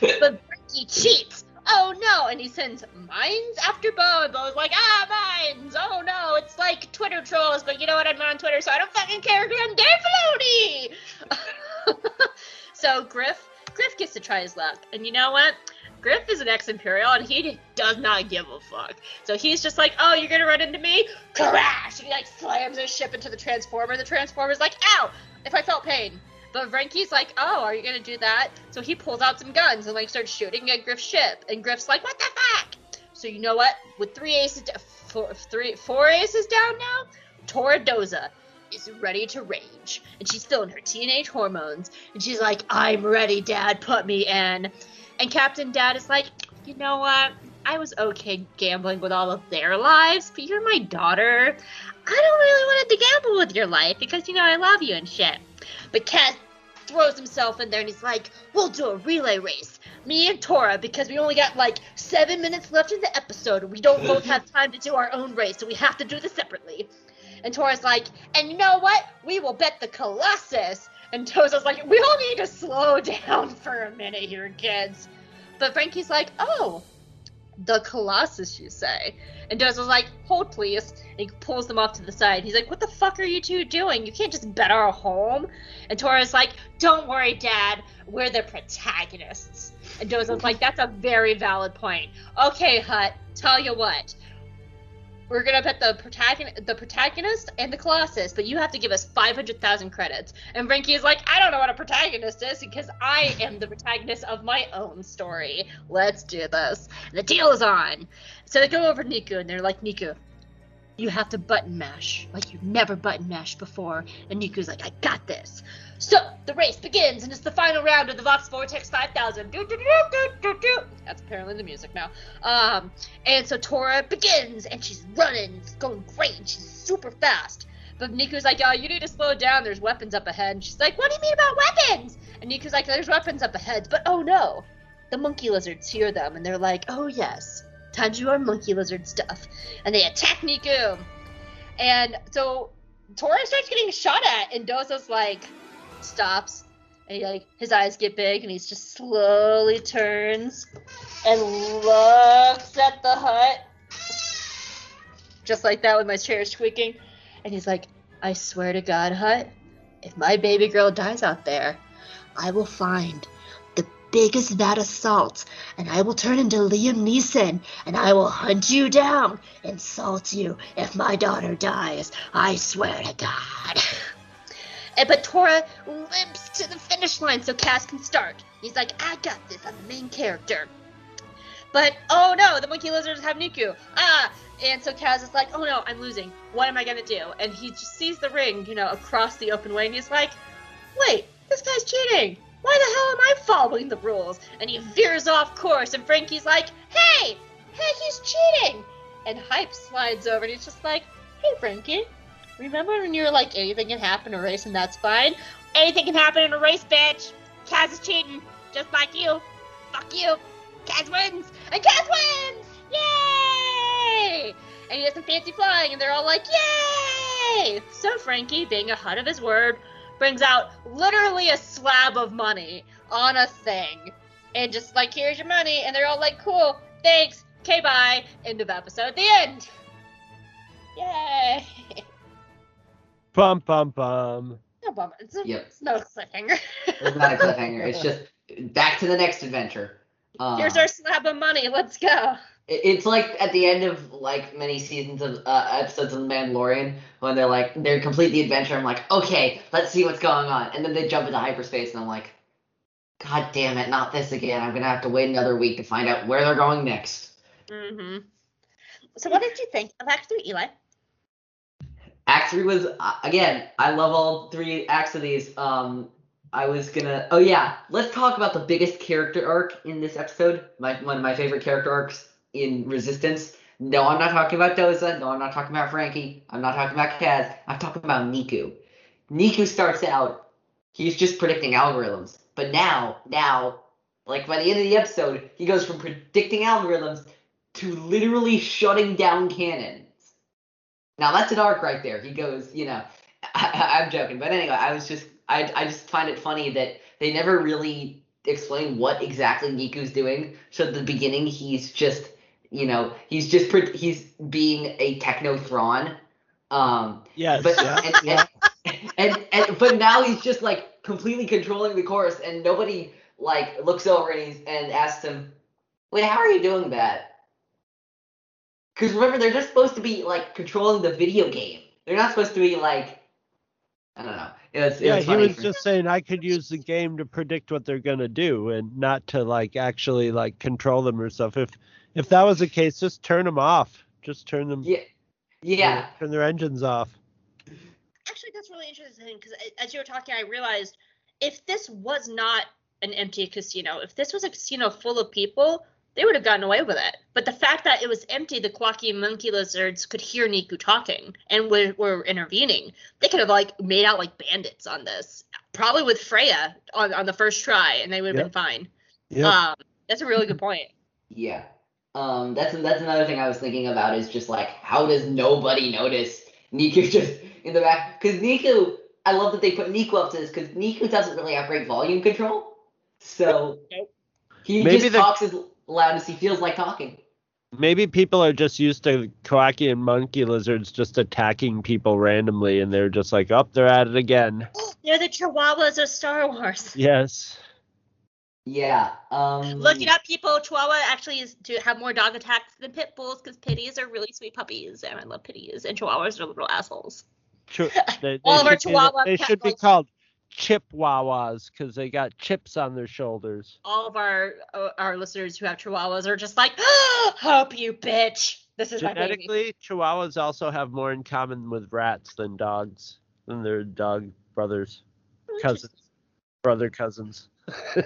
but Frankie cheats. Oh no! And he sends mines after Bo, and Bo's like, ah, mines! Oh no, it's like Twitter trolls, but you know what? I'm not on Twitter, so I don't fucking care because I'm Dave Filoni! so Griff, Griff gets to try his luck, and you know what? Griff is an ex-Imperial, and he does not give a fuck. So he's just like, oh, you're gonna run into me? Crash! And he like slams his ship into the Transformer, the Transformer's like, ow! If I felt pain. But Renki's like, oh, are you gonna do that? So he pulls out some guns and like starts shooting at Griff's ship, and Griff's like, what the fuck? So you know what? With three aces, four, three, four aces down now, Toradoza is ready to rage, and she's feeling her teenage hormones, and she's like, I'm ready, Dad, put me in. And Captain Dad is like, you know what? I was okay gambling with all of their lives, but you're my daughter. I don't really want to gamble with your life because you know I love you and shit. But Cat throws himself in there and he's like, We'll do a relay race. Me and Torra, because we only got like seven minutes left in the episode. We don't both have time to do our own race, so we have to do this separately. And Torra's like, And you know what? We will bet the Colossus. And Doza's like, We all need to slow down for a minute here, kids. But Frankie's like, Oh, the Colossus, you say? And Doza's like, hold please. And he pulls them off to the side. He's like, what the fuck are you two doing? You can't just bet our home. And Torra's like, don't worry, Dad. We're the protagonists. And Doza's like, that's a very valid point. Okay, Hutt, tell you what. We're gonna put the protagonist, the protagonist, and the Colossus, but you have to give us five hundred thousand credits. And Frankie is like, I don't know what a protagonist is because I am the protagonist of my own story. Let's do this. The deal is on. So they go over to Neeku and they're like, Neeku, you have to button mash like you've never button mashed before. And Neeku's like, I got this. So the race begins, and it's the final round of the Vox Vortex 5000. Do, do, do, do, do, do. That's apparently the music now. Um, and so Torra begins, and she's running, it's going great, and she's super fast. But Neeku's like, oh, you need to slow down. There's weapons up ahead. And she's like, what do you mean about weapons? And Neeku's like, there's weapons up ahead. But oh no, the monkey lizards hear them, and they're like, oh yes, to monkey lizard stuff. And they attack Neeku. And so Torra starts getting shot at, and Doza's like, stops and he like his eyes get big and he's just slowly turns and looks at the Hutt just like that with my chair squeaking and he's like i swear to god hutt if my baby girl dies out there i will find the as that assault, and i will turn into liam neeson and i will hunt you down and salt you if my daughter dies i swear to god and but Torra limps to the finish line so Kaz can start. He's like, I got this. I'm the main character. But oh no, the monkey lizards have Neeku. Ah, and so Kaz is like, oh no, I'm losing. What am I gonna do? And he just sees the ring, you know, across the open way, and he's like, wait, this guy's cheating. Why the hell am I following the rules? And he veers off course, and Frankie's like, hey, hey, he's cheating. And Hype slides over, and he's just like, hey, Frankie, Remember when you were like, anything can happen in a race and that's fine? Anything can happen in a race, bitch! Kaz is cheating, just like you. Fuck you. Kaz wins! And Kaz wins! Yay! And he does some fancy flying, and they're all like, yay! So Frankie, being a Hutt of his word, brings out literally a slab of money on a thing. And just like, here's your money. And they're all like, cool, thanks, okay, bye. End of episode. The end. Yay! Bum bum bum. No bummer. It's, a, Yep. it's no cliffhanger. It's not a cliffhanger. It's just back to the next adventure. Uh, Here's our slab of money. Let's go. It- It's like at the end of like many seasons of uh, episodes of The Mandalorian when they're like they're complete the adventure. I'm like, okay, let's see what's going on, and then they jump into hyperspace, and I'm like, God damn it, not this again. I'm gonna have to wait another week to find out where they're going next. hmm So, what did you think of Act Three, Eli? Act three was uh, again. I love all three acts of these. Um, I was gonna. Oh yeah, let's talk about the biggest character arc in this episode. My one of my favorite character arcs in Resistance. No, I'm not talking about Doza. No, I'm not talking about Frankie. I'm not talking about Kaz. I'm talking about Neeku. Neeku starts out. He's just predicting algorithms, but now, now, like by the end of the episode, he goes from predicting algorithms to literally shutting down cannons. Now that's an arc right there. He goes, you know, I, I'm joking, but anyway, I was just, I, I just find it funny that they never really explain what exactly Neeku's doing. So at the beginning, he's just, you know, he's just, he's being a techno Thrawn. Um, Yes. but yeah, and, yeah. and, and, and but now he's just like completely controlling the course, and nobody like looks over and he's and asks him, "Wait, how are you doing that?" Because remember, they're just supposed to be like controlling the video game. They're not supposed to be like, I don't know. It was, it yeah, was he was just saying I could use the game to predict what they're gonna do and not to like actually like control them or stuff. If if that was the case, just turn them off. Just turn them. yeah, yeah. Turn their engines off. Actually, that's really interesting because as you were talking, I realized if this was not an empty casino, if this was a casino full of people, they would have gotten away with it. But the fact that it was empty, the Quacky monkey lizards could hear Neeku talking and were, were intervening. They could have like made out like bandits on this, probably with Freya on, on the first try, and they would have Yep. been fine. Yeah. Um, that's a really good point. Yeah. Um, that's that's another thing I was thinking about is just like how does nobody notice Neeku just in the back? Because Neeku, I love that they put Neeku up to this because Neeku doesn't really have great volume control, so he Maybe just the- talks as loud as he feels like talking. Maybe people are just used to Kowakian monkey lizards just attacking people randomly, and they're just like, "Oh, they're at it again." They're the Chihuahuas of Star Wars. Yes. Yeah. Um. Look it up, people. Chihuahua actually is to have more dog attacks than pit bulls because pitties are really sweet puppies, and I love pitties. And chihuahuas are little assholes. Chi- they, they All of our should be- Chihuahua They cat should be called Chipwawas because they got chips on their shoulders. All of our uh, our listeners who have chihuahuas are just like, hope you bitch. This is my baby. Genetically, Chihuahuas also have more in common with rats than dogs, than their dog brothers, cousins, brother cousins.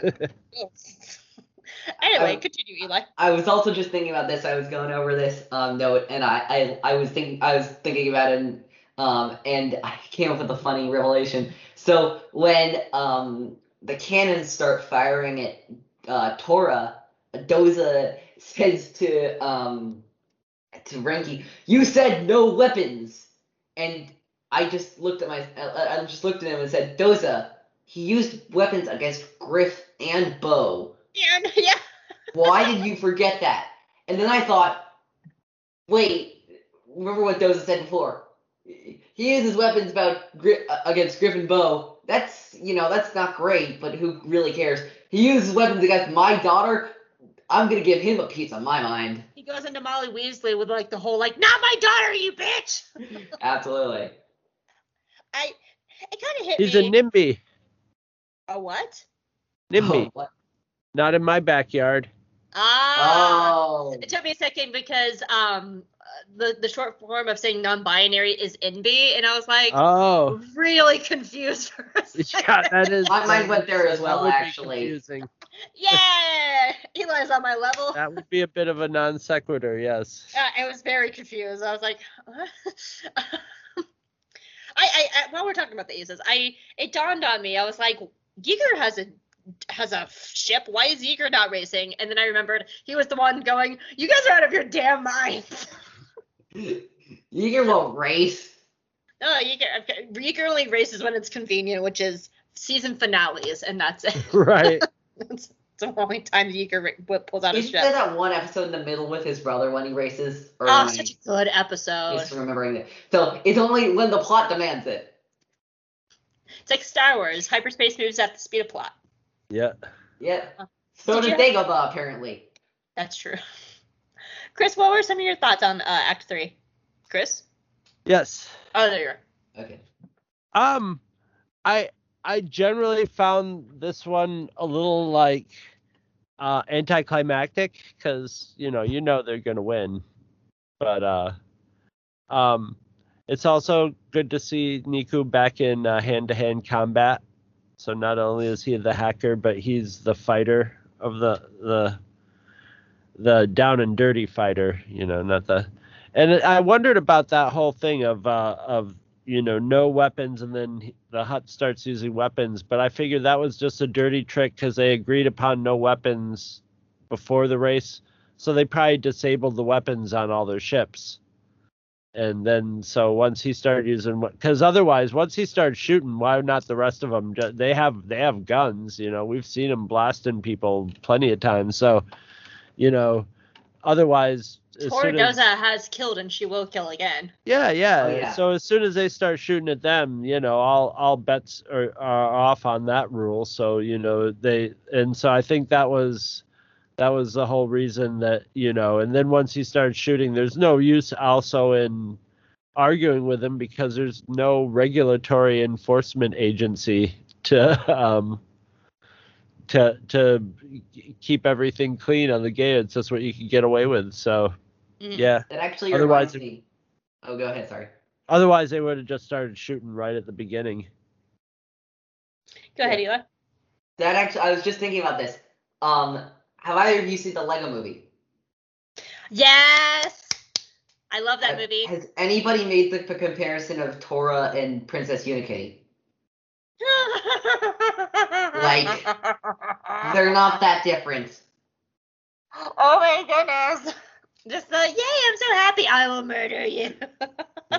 anyway, Um, continue, Eli. I was also just thinking about this. I was going over this um, note, and I, I, I was thinking, I was thinking about it, and, um, and I came up with a funny revelation. So when um, the cannons start firing at uh, Torra, Doza says to um, to Renki, "You said no weapons," and I just looked at my, I, I just looked at him and said, "Doza, he used weapons against Griff and Bo." And yeah, Why did you forget that? And then I thought, wait, remember what Doza said before? He uses weapons about Gri- uh, against Griff and Bo. That's you know that's not great, but who really cares? He uses weapons against my daughter. I'm gonna give him a piece of my mind. he goes into Molly Weasley with like the whole like, not my daughter, you bitch. Absolutely. I, it kind of hit He's a me. NIMBY. A what? NIMBY. Oh, what? Not in my backyard. Ah. Oh. It took me a second because um uh, the the short form of saying non-binary is NB, and I was like Oh, really confused for a second. yeah, that is. My mind went there as well, actually. confusing. Yeah, Eli's on my level. That would be a bit of a non sequitur, yes. Yeah, I was very confused. I was like, what? I, I, I, while we're talking about the aces, I it dawned on me. I was like, Yeager has a has a ship. Why is Yeager not racing? And then I remembered he was the one going, "You guys are out of your damn minds." Yeager won't race. no, Yeager, Yeager only races when it's convenient, which is season finales, and that's it. Right. it's the only time Yeager ra- pu- pulls out his Isn't there that one episode in the middle with his brother when he races? Or Oh, such a good episode. just remembering it? So it's only when the plot demands it. It's like Star Wars. Hyperspace moves at the speed of plot. Yeah. Yeah. So Did did you- Dagobah, apparently. That's true. Chris, what were some of your thoughts on uh, Act Three? Chris? Yes. Oh, there you are. Okay. Um, I I generally found this one a little like uh anticlimactic because you know you know they're gonna win, but uh, um, it's also good to see Neeku back in uh, hand-to-hand combat. So not only is he the hacker, but he's the fighter of the the the down and dirty fighter. You know, not the. And I wondered about that whole thing of uh, of you know no weapons, and then the Hutt starts using weapons. But I figured that was just a dirty trick because they agreed upon no weapons before the race, so they probably disabled the weapons on all their ships. And then so once he started using, because otherwise once he started shooting, why not the rest of them? They have they have guns, you know. We've seen them blasting people plenty of times. So, you know, otherwise. as Torra Doza has killed and she will kill again. yeah, yeah. Oh, yeah. So as soon as they start shooting at them, you know, all all bets are, are off on that rule. So you know they, and so I think that was that was the whole reason that you know. And then once he started shooting, there's no use also in arguing with him because there's no regulatory enforcement agency to um to to keep everything clean on the game. It's just what you can get away with. So Mhm. yeah. That actually Otherwise reminds me. Oh, go ahead. Sorry. Otherwise, they would have just started shooting right at the beginning. Go ahead, Eli. That actually, I was just thinking about this. Um, have either of you seen the Lego Movie? Yes. I love that Has- movie. Has anybody made the, the comparison of Torra and Princess Unikitty? Like, They're not that different. Oh my goodness. Just the yay, I'm so happy. I will murder you.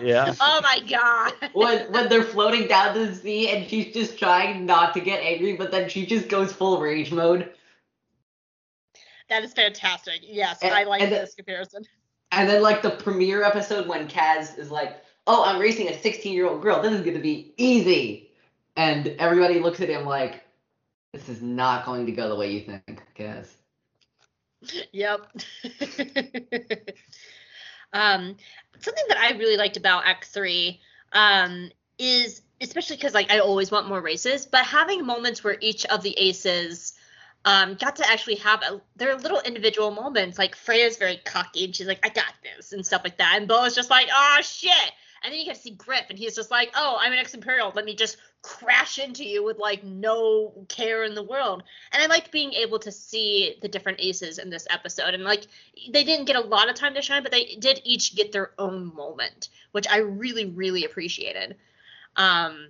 Yeah. oh my god. when when they're floating down to the sea and she's just trying not to get angry, but then she just goes full rage mode. That is fantastic. Yes, And- I like this comparison. And then like the premiere episode when Kaz is like, "Oh, I'm racing a 16 year old girl. This is gonna be easy," and everybody looks at him like, This is not going to go the way you think, Kaz. Yep. um, something that I really liked about Act Three um, is especially because like I always want more races, but having moments where each of the aces um, got to actually have a, their little individual moments. Like Freya's very cocky and she's like, "I got this" and stuff like that, and Bo's just like, "Oh shit." And then you get to see Griff, and he's just like, "Oh, I'm an ex-imperial. Let me just crash into you with like no care in the world." And I liked being able to see the different aces in this episode, and like they didn't get a lot of time to shine, but they did each get their own moment, which I really, really appreciated. Um,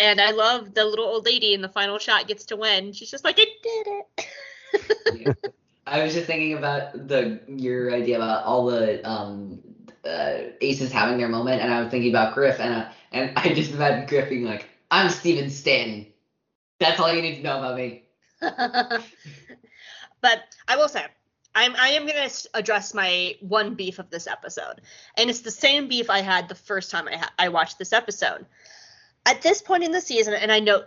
and I love the little old lady in the final shot gets to win. She's just like, "I did it." I was just thinking about the your idea about all the um uh, aces having their moment, and I was thinking about Griff, and uh, and I just imagined Griff being like, "I'm Stephen Stanton. That's all you need to know about me." but I will say, I'm I am gonna address my one beef of this episode, and it's the same beef I had the first time I ha- I watched this episode. At this point in the season, and I know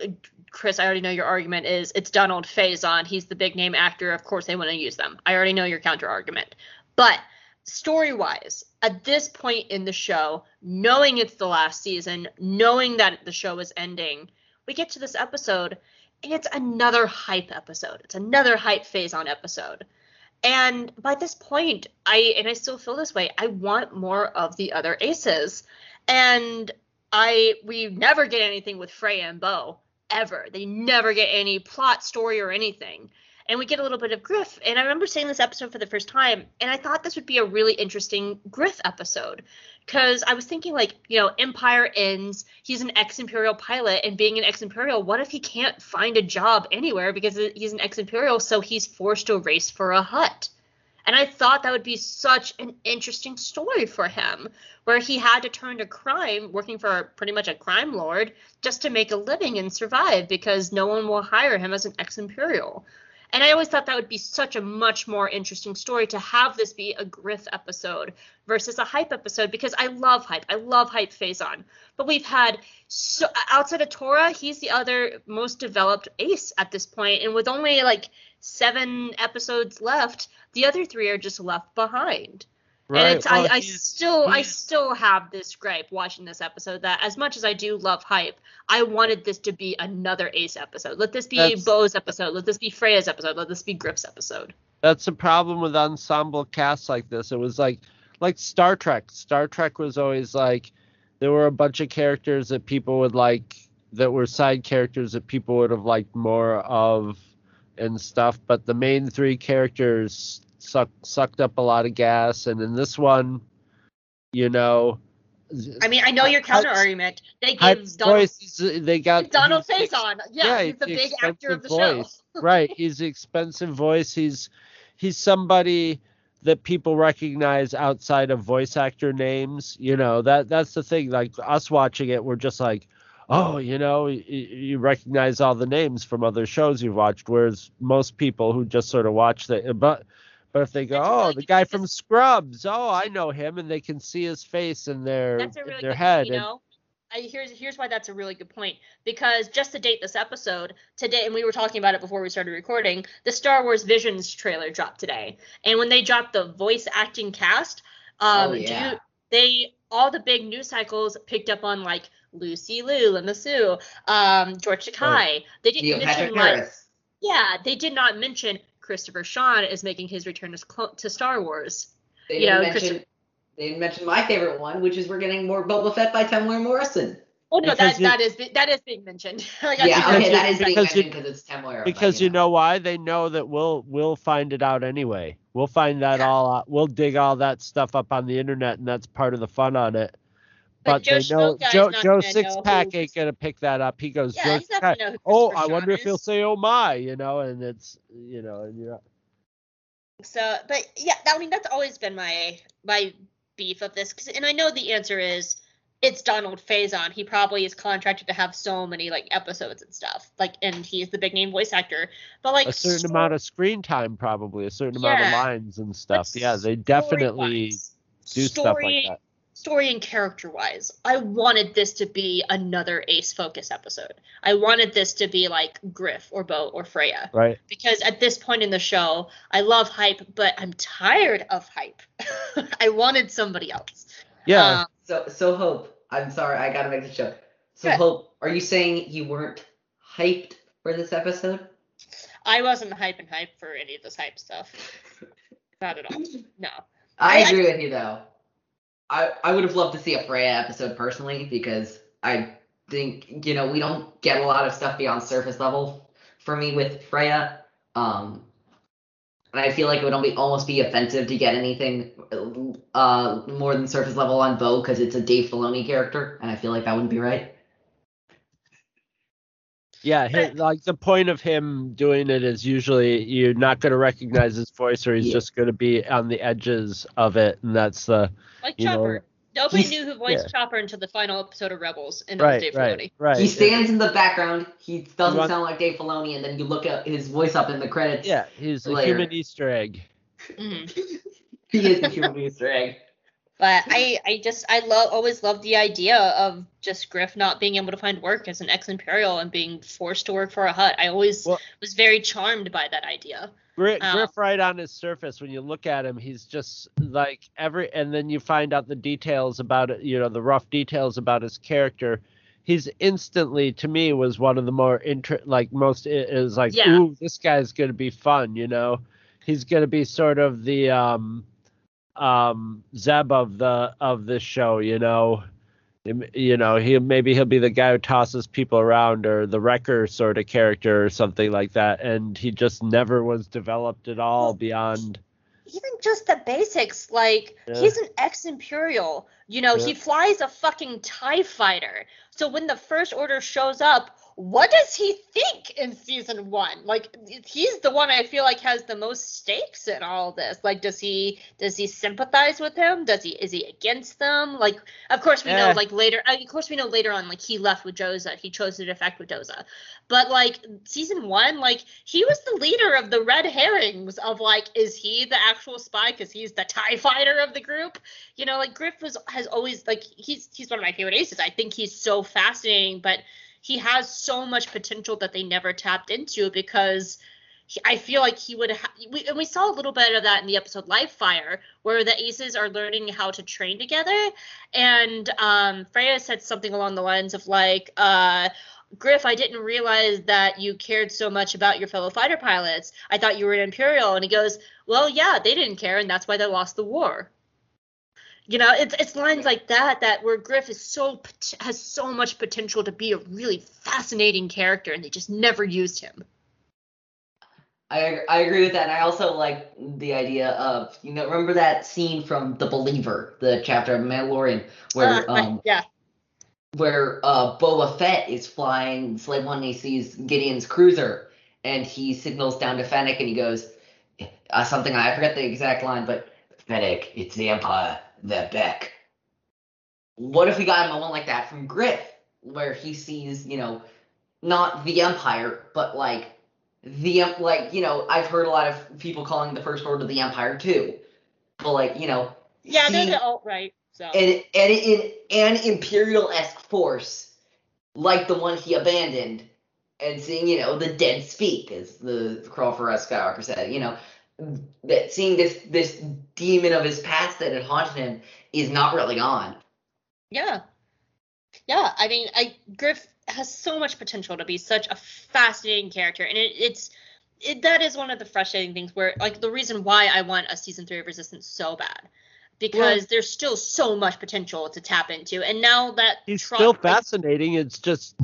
Chris, I already know your argument is it's Donald Faison. He's the big name actor. Of course, they want to use them. I already know your counter argument, but story wise, at this point in the show, knowing it's the last season, knowing that the show is ending, we get to this episode and it's another hype episode. It's another hype Fazon episode. And by this point, I and I still feel this way. I want more of the other aces. And I we never get anything with Frey and Bo ever. They never get any plot story or anything. And we get a little bit of Griff. And I remember seeing this episode for the first time, and I thought this would be a really interesting Griff episode. Because I was thinking, like, you know, Empire ends, he's an ex Imperial pilot, and being an ex Imperial, what if he can't find a job anywhere because he's an ex Imperial, so he's forced to race for a Hutt? And I thought that would be such an interesting story for him, where he had to turn to crime, working for pretty much a crime lord, just to make a living and survive because no one will hire him as an ex Imperial. And I always thought that would be such a much more interesting story to have this be a Griff episode versus a hype episode because I love hype. I love hype Fazon. But we've had so outside of Torra, he's the other most developed ace at this point, and with only like seven episodes left, the other three are just left behind. And it's well, I, I still I still have this gripe watching this episode that as much as I do love hype, I wanted this to be another Ace episode. Let this be Bo's episode. Let this be Freya's episode. Let this be Griff's episode. that's the problem with ensemble casts like this. It was like like Star Trek. Star Trek was always like there were a bunch of characters that people would like that were side characters that people would have liked more of and stuff, but the main three characters suck, sucked up a lot of gas and in this one, you know, I mean, I know your counter argument. They gave Donald, voice is, uh, they got Donald he's- Faison. Yeah, he's it's the big actor of the expensive show. right. He's the expensive voice. He's he's somebody that people recognize outside of voice actor names. You know that that's the thing. Like us watching it, we're just like, oh, you know, you, you recognize all the names from other shows you've watched. Whereas most people who just sort of watch the but. But if they go, That's oh, really the guy from Scrubs, oh, I know him, and they can see his face in their That's a in really their good head, point, you and know. I, here's here's why that's a really good point because just to date this episode today, and we were talking about it before we started recording. The Star Wars Visions trailer dropped today, and when they dropped the voice acting cast, um, Oh, do yeah. you, they all the big news cycles picked up on like Lucy Liu, Lima Sue, um, George Takei. They didn't Neil mention like yeah, they did not mention Christopher Sean is making his return to, to Star Wars. They you didn't know, mention. They didn't mention my favorite one, which is we're getting more Boba Fett by Temuera Morrison. Oh no, Because that you- that is that is being mentioned. Like, Yeah, okay, you- that is being because you- mentioned because it's Temuera. because you know why they know that we'll we'll find it out anyway we'll find that Yeah. all out we'll dig all that stuff up on the internet and that's part of the fun on it But but, Joe they know joe joe six pack ain't gonna pick that up he goes Yeah, he's not gonna know who oh i wonder Sean if he'll say oh my you know and it's you know and you're So, but yeah, I mean that's always been my my beef of this, 'cause- and I know the answer is it's Donald Faison. He probably is contracted to have so many like episodes and stuff, like, and he's the big name voice actor. But like a certain sto- amount of screen time probably a certain amount of lines and but stuff yeah they definitely do stuff like that story and character wise, I wanted this to be another Ace focus episode. I wanted this to be like Griff or Bo or Freya. Right. Because at this point in the show, I love hype, but I'm tired of hype. I wanted somebody else. Yeah. Um, So so Hope, I'm sorry, I gotta make the joke. So Good. Hope, are you saying you weren't hyped for this episode? I wasn't hyping hype for any of this hype stuff. Not at all. No. I, I- agree with you though. I I would have loved to see a Freya episode personally because I think you know we don't get a lot of stuff beyond surface level for me with Freya. Um, and I feel like it would only almost be offensive to get anything uh more than surface level on Bo because it's a Dave Filoni character, and I feel like that wouldn't be right. Yeah, hi- like the point of him doing it is usually you're not going to recognize his voice, or he's Yeah. just going to be on the edges of it, and that's the Like You know, Chopper. Nobody knew who voiced yeah. Chopper until the final episode of Rebels, and it was right, Dave right, Filoni. right. He stands in the background. He doesn't want- sound like Dave Filoni, and then you look at his voice up in the credits. Yeah, he's a human Easter egg. Mhm. he is a human Easter egg. But I, I just, I love, always loved the idea of just Griff not being able to find work as an ex-imperial and being forced to work for a Hutt. I always Well- was very charmed by that idea. Griff, Oh. Griff right on his surface when you look at him, he's just like every, and then you find out the details about it, you know, the rough details about his character. He's instantly, to me, was one of the more inter, like most it is like, Yeah. ooh, this guy's gonna be fun, you know. He's gonna be sort of the um, um, Zeb of the of this show, you know. You know, he maybe he'll be the guy who tosses people around, or the wrecker sort of character, or something like that. And he just never was developed at all beyond. Even just the basics, like Yeah. he's an ex-imperial. You know, he flies a fucking Tie fighter. So when the First Order shows up, what does he think in season one? Like he's the one I feel like has the most stakes in all this. Like, does he does he sympathize with him? Does he is he against them? Like, of course we know Eh. like later. uh, Of course we know later on like he left with Doza. He chose to defect with Doza. But like season one, like he was the leader of the red herrings of like, is he the actual spy because he's the Tie fighter of the group? You know, like Griff was has always like he's he's one of my favorite aces. I think he's so fascinating, but he has so much potential that they never tapped into because he, I feel like he would and we saw a little bit of that in the episode Live Fire where the aces are learning how to train together and um, Freya said something along the lines of like uh, Griff, I didn't realize that you cared so much about your fellow fighter pilots. I thought you were an Imperial. And he goes, Well, yeah, they didn't care, and that's why they lost the war. You know, it's it's lines like that that where Griff is so has so much potential to be a really fascinating character, and they just never used him. I I agree with that, and I also like the idea of you know remember that scene from The Believer, the chapter of Mandalorian, where Uh, um yeah, where uh Boba Fett is flying Slave One, and he sees Gideon's cruiser, and he signals down to Fennec, and he goes uh, something I forget the exact line, but Fennec, it's the Empire, they're back. What if we got a moment like that from Griff, where he sees you know not the Empire, but like the like you know I've heard a lot of people calling the First Order the Empire too, but like you know yeah, they're the alt right. So an an, an, an imperial esque force like the one he abandoned, and seeing you know the dead speak, as the Crawford S. Skywalker said, you know that seeing this this demon of his past that had haunted him is not really gone. Yeah. Yeah, I mean, I Griff has so much potential to be such a fascinating character, and it, it's it, that is one of the frustrating things where like the reason why I want a season three of Resistance so bad because there's still so much potential to tap into, and now that He's Trump- still fascinating. It's just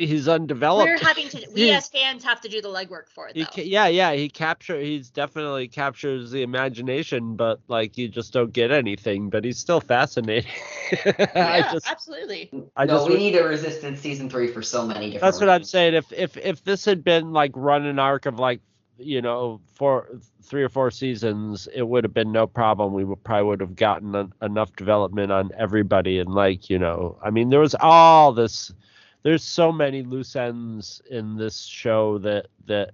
he's undeveloped. we're having to we Yeah. as fans have to do the legwork for it He though. ca- yeah, yeah, he capture he's definitely captures the imagination, but like you just don't get anything. But he's still fascinating. I yeah, just, absolutely. I no, just, we need a Resistance season three for so many different. that's what I'm saying. If if if this had been like run an arc of like you know four three or four seasons, it would have been no problem. We would probably would have gotten en- enough development on everybody, and like you know, I mean, there was all this. There's so many loose ends in this show that that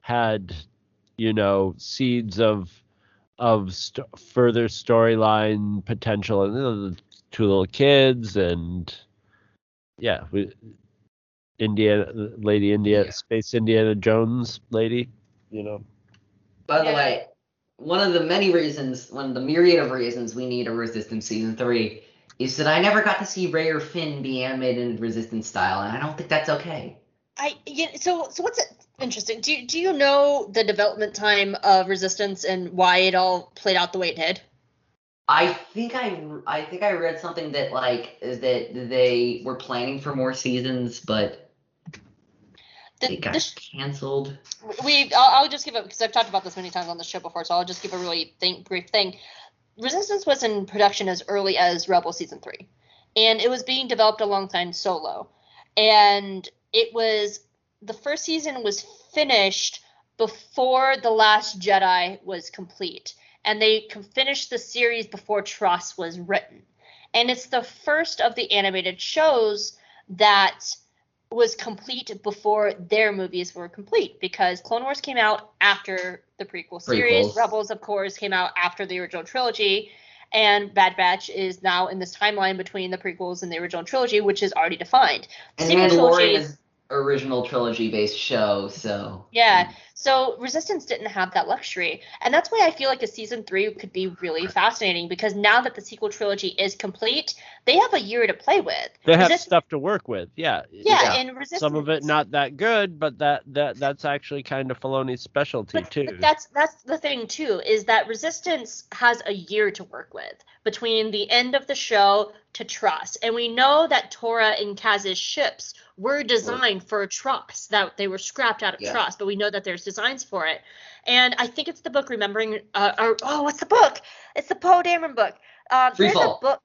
had you know seeds of of st- further storyline potential and you know, the two little kids and yeah, we, Indiana Lady India Yeah. Space Indiana Jones lady, you know. By the Yeah. way, one of the many reasons, one of the myriad of reasons we need a Resistance season three is that I never got to see Rey or Finn be animated in Resistance style, and I don't think that's okay. I yeah, so so what's it interesting? Do you, do you know the development time of Resistance and why it all played out the way it did? I think I I think I read something that like is that they were planning for more seasons, but The, it got the sh- canceled. we I'll, I'll just give it because I've talked about this many times on the show before, so I'll just give a really think, brief thing. Resistance was in production as early as Rebel season three, and it was being developed alongside Solo, and it was the first season was finished before the Last Jedi was complete, and they finished the series before TROS was written, and it's the first of the animated shows that was complete before their movies were complete because Clone Wars came out after the prequel series. Prequels. Rebels, of course, came out after the original trilogy. And Bad Batch is now in this timeline between the prequels and the original trilogy, which is already defined. And Mandalorian trilogy- is original trilogy based show, so Yeah. So Resistance didn't have that luxury. And that's why I feel like a season three could be really fascinating because now that the sequel trilogy is complete, they have a year to play with. They have Resist- stuff to work with. Yeah. Yeah, Yeah. and Resistance. Some of it not that good, but that that that's actually kind of Filoni's specialty But, too. but that's that's the thing too is that resistance has a year to work with between the end of the show to TROS and we know that Torra and kaz's ships were designed for TROS that they were scrapped out of Yeah. TROS but we know that there's designs for it and i think it's the book remembering uh, or oh what's the book it's the poe dameron book uh, Free there's Fall. a book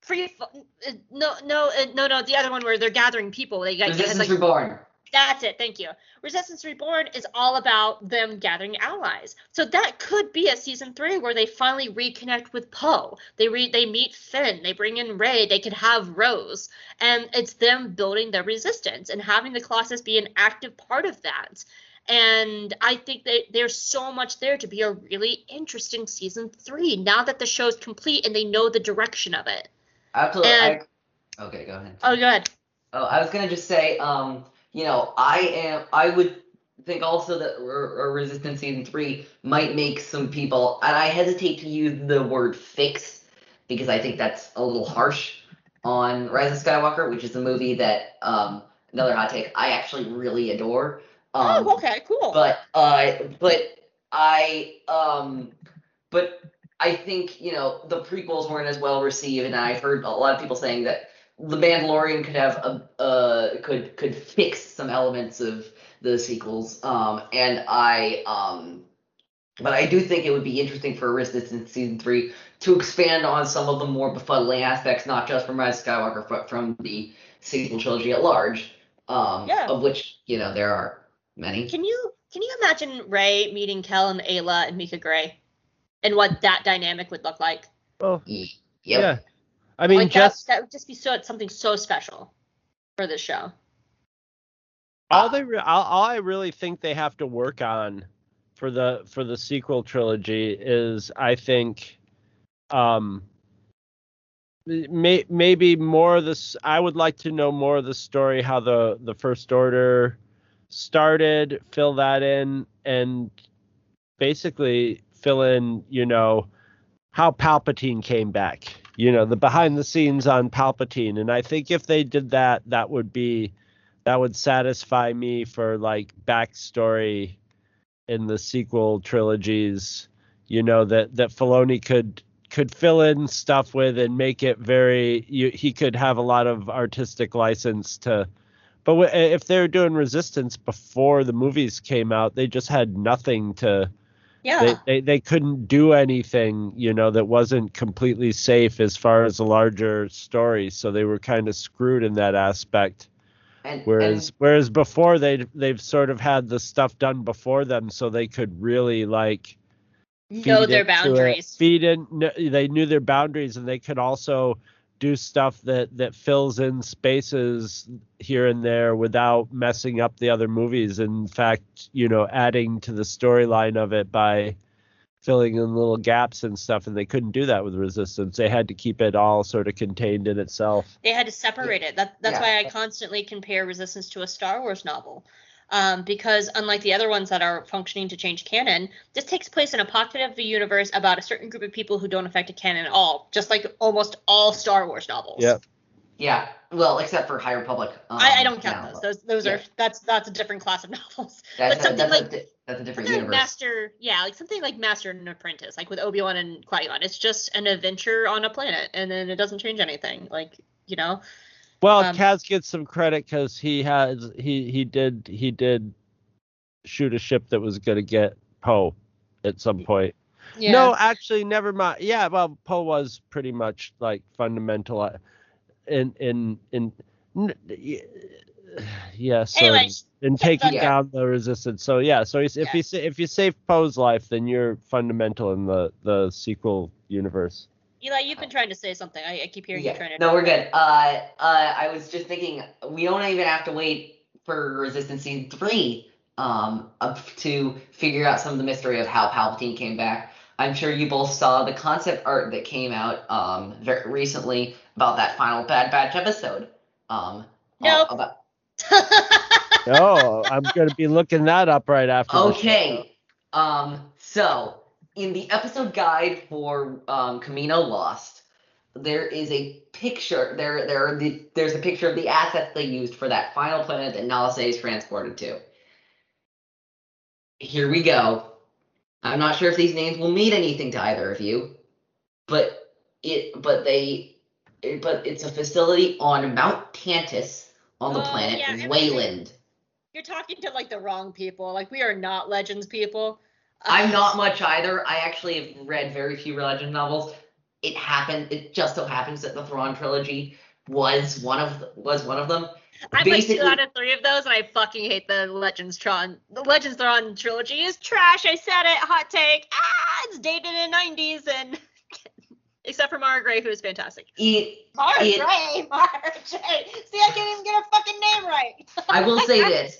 free uh, no no uh, no no the other one where they're gathering people they got like Reborn. That's it. Thank you. Resistance Reborn is all about them gathering allies. So that could be a season three where they finally reconnect with Poe. They re- they meet Finn. They bring in Rey. They could have Rose, and it's them building their resistance and having the Colossus be an active part of that. And I think that there's so much there to be a really interesting season three now that the show's complete and they know the direction of it. Absolutely. And- I, okay, go ahead. Oh, go ahead. Oh, I was gonna just say, um, you know, I am. I would think also that R- Resistance season three might make some people, and I hesitate to use the word fix because I think that's a little harsh on Rise of Skywalker, which is a movie that, um, another hot take, I actually really adore. Um, oh, okay, cool. but uh but i um but i think you know the prequels weren't as well received and i've heard a lot of people saying that the mandalorian could have a uh could could fix some elements of the sequels um and i um but i do think it would be interesting for resistance season three to expand on some of the more befuddling aspects not just from rise of skywalker but from the sequel trilogy at large um Yeah. of which you know there are many Can you can you imagine Rey meeting Kel and Eila and Mika Grey, and what that dynamic would look like? well, Yep. yeah. I mean, like just that, that would just be so something so special for this show. all they re- all, all I really think they have to work on for the for the sequel trilogy is I think um may, maybe more of this I would like to know more of the story how the the first order started fill that in and basically fill in you know how Palpatine came back you know the behind the scenes on Palpatine and I think if they did that that would be that would satisfy me for like backstory in the sequel trilogies. You know that that Filoni could could fill in stuff with and make it very. You, he could have a lot of artistic license to. But w- if they're doing Resistance before the movies came out, they just had nothing to. Yeah. They, they they couldn't do anything, you know, that wasn't completely safe as far as a larger story. So they were kind of screwed in that aspect. And, Whereas whereas before they they've sort of had the stuff done before them, so they could really like know their it, boundaries. feed in. They knew their boundaries, and they could also do stuff that that fills in spaces here and there without messing up the other movies. In fact, you know, adding to the storyline of it by filling in little gaps and stuff, and they couldn't do that with Resistance. They had to keep it all sort of contained in itself. They had to separate it. That, that's Yeah. why I constantly compare Resistance to a Star Wars novel. Um, because unlike the other ones that are functioning to change canon, this takes place in a pocket of the universe about a certain group of people who don't affect a canon at all, just like almost all Star Wars novels. Yep. Yeah. Well, except for High Republic. Um, I, I don't count yeah, those. Those those yeah. are that's that's a different class of novels. That's, but a, something that's, like a, that's a different something like universe. Master, yeah, like something like Master and Apprentice, like with Obi Wan and Qui Gon. It's just an adventure on a planet, and then it doesn't change anything. Like you know, Well, Um, Kaz gets some credit because he has he he did he did shoot a ship that was gonna get Poe at some point. yeah. No, actually, never mind. Yeah, well, Poe was pretty much like fundamental uh, in in in. n- y- Yeah, so Anyway, in taking Yeah. down the resistance. So yeah, so he's, if Yeah. you if you save Poe's life, then you're fundamental in the the sequel universe. Eli, you've been trying to say something. I, I keep hearing you trying to. No, we're good. Uh, uh, I was just thinking we don't even have to wait for Resistance Season three um up to figure out some of the mystery of how Palpatine came back. I'm sure you both saw the concept art that came out um very recently about that final Bad Batch episode. Um, Nope. about Oh, I'm gonna be looking that up right after. the show. Okay. Um, so in the episode guide for um, Camino Lost, there is a picture. There, there are the there's a picture of the assets they used for that final planet that Nala is transported to. Here we go. I'm not sure if these names will mean anything to either of you, but it but they it, but it's a facility on Mount Tantiss on the Oh, planet yeah, Wayland. You're talking to like the wrong people. Like we are not Legends people. I'm not much either. I actually have read very few Legend novels. It happened. It just so happens that the Thrawn trilogy was one of was one of them. I've like two out of three of those, and I fucking hate the Legends Thrawn. The Legends Thrawn trilogy is trash. I said it. Hot take. Ah, it's dated in the '90s, and except for Mara Gray, who is fantastic. It, Mara It- Gray, Mara Gray. See, I can't even get a fucking name right. I will say this: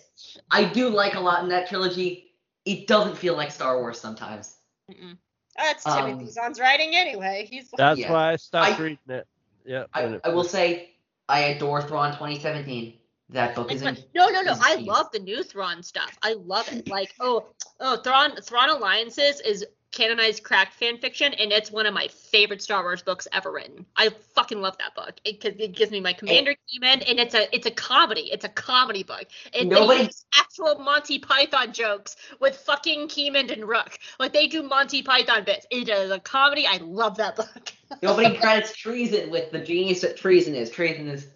I do like a lot in that trilogy. It doesn't feel like Star Wars sometimes. Mm-mm. That's Um, Timothy Zahn's writing anyway. He's That's Yeah. why I stopped I- reading it. Yeah. I, it I will say I adore Thrawn 2017. That book is in. No, no, no. I love the new Thrawn stuff. I love it. Like, oh, oh, Thrawn, Thrawn Alliances is canonized cracked fan fiction, and it's one of my favorite Star Wars books ever written. I fucking love that book. because it gives me my Commander Keyman, and it's a it's a comedy. It's a comedy book. It, Nobody- actual Monty Python jokes with fucking Keyman and Rook. Like they do Monty Python bits. It is a comedy. I love that book. nobody credits treason with the genius that treason is. Treason is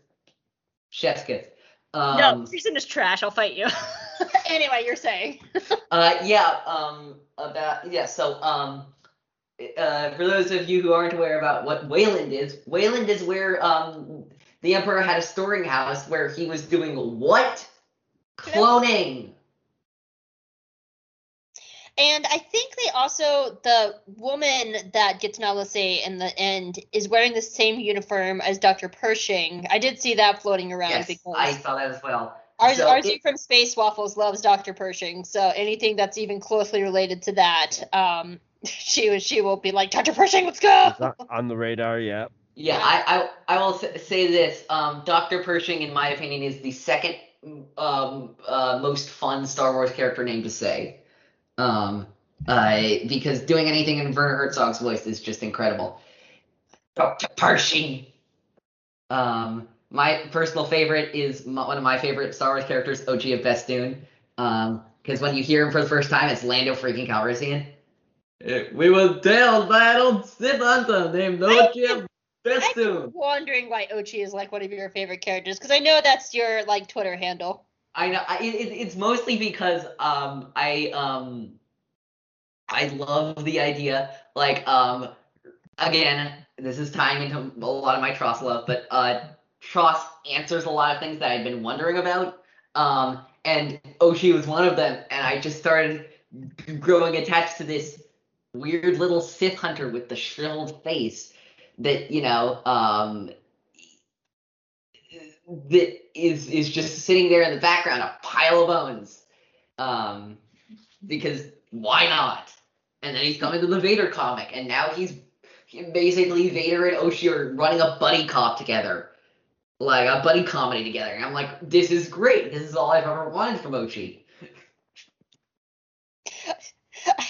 chef's kiss. Um, no, treason is trash. I'll fight you. anyway, you're saying. Uh, yeah. Um, about yeah. So, um, uh, for those of you who aren't aware about what Wayland is, Wayland is where um the Emperor had a storing house where he was doing what? Cloning. And I think they also the woman that gets Nala Se in the end is wearing the same uniform as Dr. Pershing. I did see that floating around Yes, because I saw that as well. Ars- so Arzu it- from Space Waffles loves Dr. Pershing, so anything that's even closely related to that, um, she was she will be like Dr. Pershing, let's go. Not on the radar. Yeah. Yeah, I, I, I will say this. Um, Dr. Pershing, in my opinion, is the second um, uh, most fun Star Wars character name to say. Um, uh, because doing anything in Werner Herzog's voice is just incredible. Dr. Pershing. Um, my personal favorite is my, one of my favorite Star Wars characters, Ochi of Bestoon. Um, because when you hear him for the first time, it's Lando freaking Calrissian. Uh, We were tailed by an old Sith hunter named Ochi of I've been wondering why Ochi is like one of your favorite characters because I know that's your like Twitter handle. I know I, it, it's mostly because um I um I love the idea like um again this is tying into a lot of my TROS love but uh TROS answers a lot of things that I've been wondering about um and Ochi was one of them and I just started growing attached to this weird little Sith hunter with the shriveled face that you know um that is is just sitting there in the background, a pile of bones. Um, because why not? and then he's coming to the Vader comic, and now he's basically Vader and Ochi are running a buddy cop together, like a buddy comedy together. And I'm like, this is great. This is all I've ever wanted from Ochi.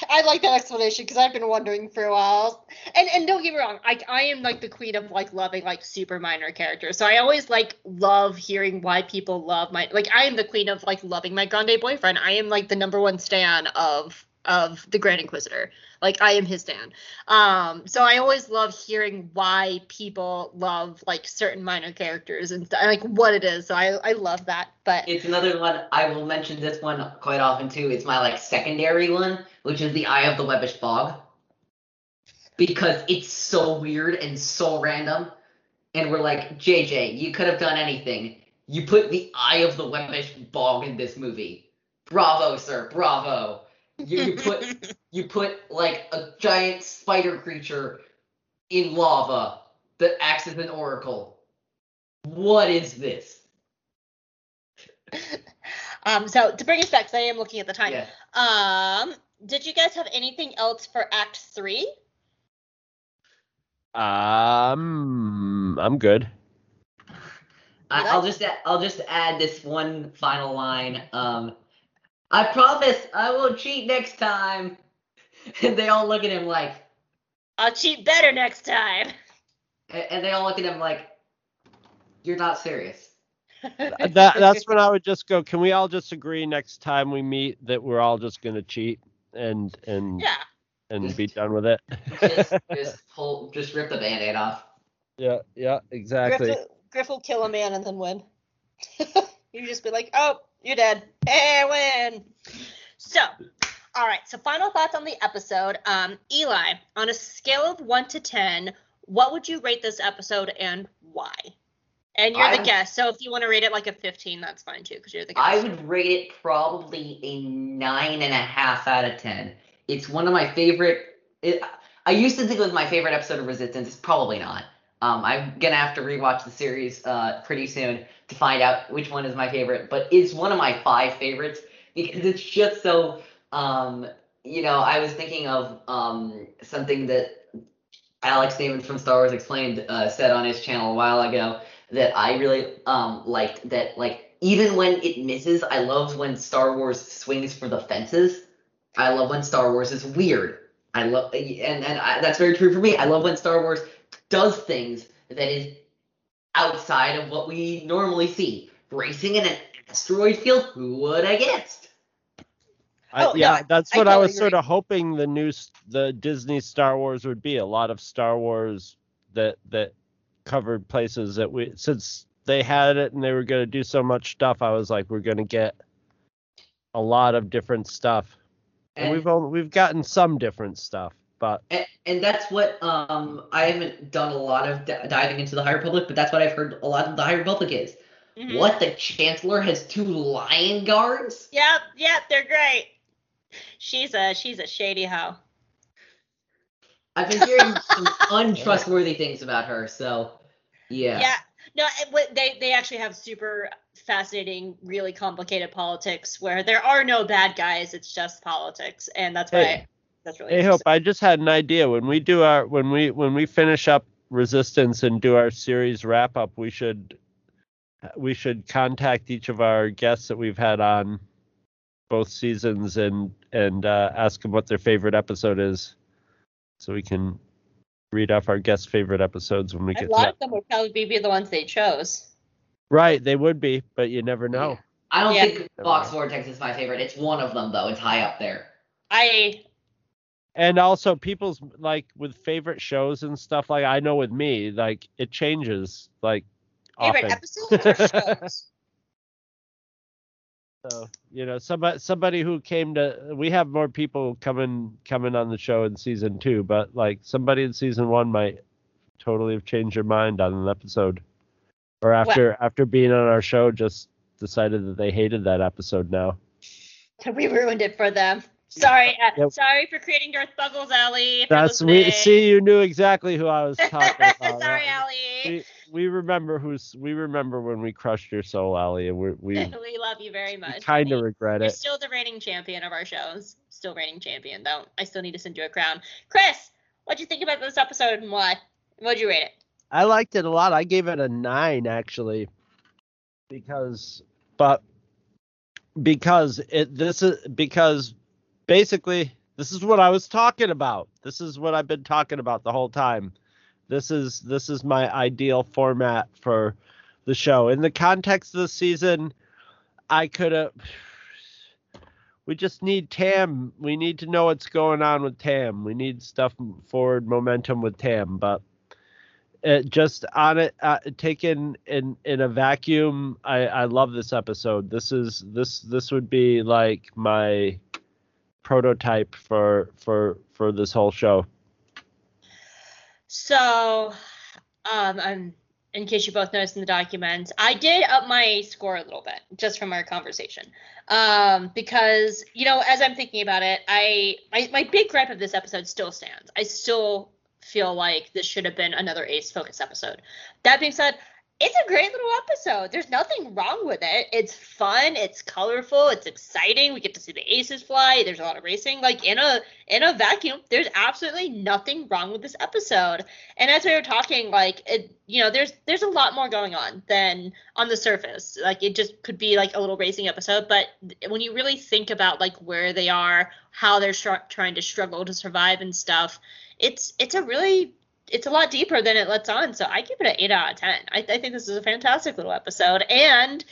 I like that explanation because I've been wondering for a while. And and don't get me wrong, I I am like the queen of like loving like super minor characters. So I always like love hearing why people love my like I am the queen of like loving my grande boyfriend. I am like the number one stan of of the Grand Inquisitor. Like I am his stan. Um so I always love hearing why people love like certain minor characters and st- like what it is. So I I love that. But It's another one. I will mention this one quite often too. It's my like secondary one, which is the Eye of the Webbish Bog, because it's so weird and so random. And we're like, JJ, you could have done anything. You put the Eye of the Webbish Bog in this movie. Bravo, sir. Bravo. You, you put you put like a giant spider creature in lava that acts as an oracle. What is this? um so to bring us back, 'cause I am looking at the time. Yeah. Um did you guys have anything else for Act Three? Um, I'm good. I, I'll just I'll just add this one final line. Um, I promise I will cheat next time. And they all look at him like, I'll cheat better next time. a- and they all look at him like, you're not serious. Uh, that that's when I would just go. Can we all just agree next time we meet that we're all just gonna cheat and and yeah. and be done with it? Just just pull, just rip the band-aid off. yeah, yeah, Griff, exactly. will- Griff will kill a man and then win. you just be like, oh, you're dead. Hey, win. So, all right. So, final thoughts on the episode. Um, Eli, on a scale of one to ten, what would you rate this episode and why? And you're I- the guest, so if you want to rate it like a 15, that's fine too, because you're the guest. I would rate it probably a nine and a half out of ten. It's one of my favorite. It, I used to think it was my favorite episode of Resistance. It's probably not. Um, I'm gonna have to rewatch the series uh, pretty soon to find out which one is my favorite. But it's one of my five favorites because it's just so. Um, you know, I was thinking of um, something that Alex Damon from Star Wars Explained uh, said on his channel a while ago that I really um liked that like even when it misses, I love when Star Wars swings for the fences. I love when Star Wars is weird. I love and and I, that's very true for me. I love when Star Wars does things that is outside of what we normally see. Racing in an asteroid field, who would have guessed? I, Oh, no, yeah, I- that's what I totally was sort agree. of hoping the new the Disney Star Wars would be. A lot of Star Wars that that covered places that we since they had it and they were going to do so much stuff. I was like, we're going to get a lot of different stuff, and, And- we've only, we've gotten some different stuff, but And, and that's what um I haven't done a lot of d- diving into the High Republic, but that's what I've heard a lot of the High Republic is. Mhm. What the Chancellor has two lion guards? Yep, yep, they're great. She's a she's a shady hoe. I've been hearing some untrustworthy things about her, so yeah. Yeah. No, it, they they actually have super fascinating, really complicated politics where there are no bad guys. It's just politics, and that's why Hey. That's really. Hey, hope. I just had an idea. When we do our when we when we finish up Resistance and do our series wrap up, we should we should contact each of our guests that we've had on both seasons and and uh, ask them what their favorite episode is, so we can read off our guests' favorite episodes when we get to lot that. of them would probably be the ones they chose. Right, they would be, but you never know. Yeah. I don't Yeah. think Box Vortex is my favorite. It's one of them though. It's high up there. I and also people's like with favorite shows and stuff like i know with me like it changes like favorite often episodes or shows. so you know somebody somebody who came to we have more people coming coming on the show in season two but like somebody in season one might totally have changed their mind on an episode or after after being on our show just decided that they hated that episode now we ruined it for them. Sorry, uh, Yep. sorry for creating Darth Buggles, Allie. That's we see you knew exactly who I was talking about. sorry? Allie. We, we remember who's we remember when we crushed your soul, Allie, and we we, We love you very much. kind of regret You're it. still the reigning champion of our shows. Still reigning champion, though. I still need to send you a crown. Chris, what'd you think about this episode and why? What'd you rate it? I liked it a lot. I gave it a nine actually, because but because it this is because basically this is what I was talking about. This is what I've been talking about the whole time. This is this is my ideal format for the show. In the context of the season, I could have. We just need Tam. We need to know what's going on with Tam. We need stuff forward momentum with Tam, but it just on it uh, taken in in a vacuum i i love this episode this is this this would be like my prototype for for for this whole show So, um, I'm, in case you both noticed in the documents, I did up my score a little bit just from our conversation. Um, because you know, as I'm thinking about it, I my, my big gripe of this episode still stands. I still feel like this should have been another Ace Focus episode. That being said, it's a great little episode. There's nothing wrong with it. It's fun. It's colorful. It's exciting. We get to see the aces fly. There's a lot of racing. Like in a in a vacuum, there's absolutely nothing wrong with this episode. And as we were talking, like it, you know, there's there's a lot more going on than on the surface. Like it just could be like a little racing episode, but when you really think about like where they are, how they're str- trying to struggle to survive and stuff, it's it's a really it's a lot deeper than it lets on. So I give it an eight out of ten. I, I think this is a fantastic little episode, and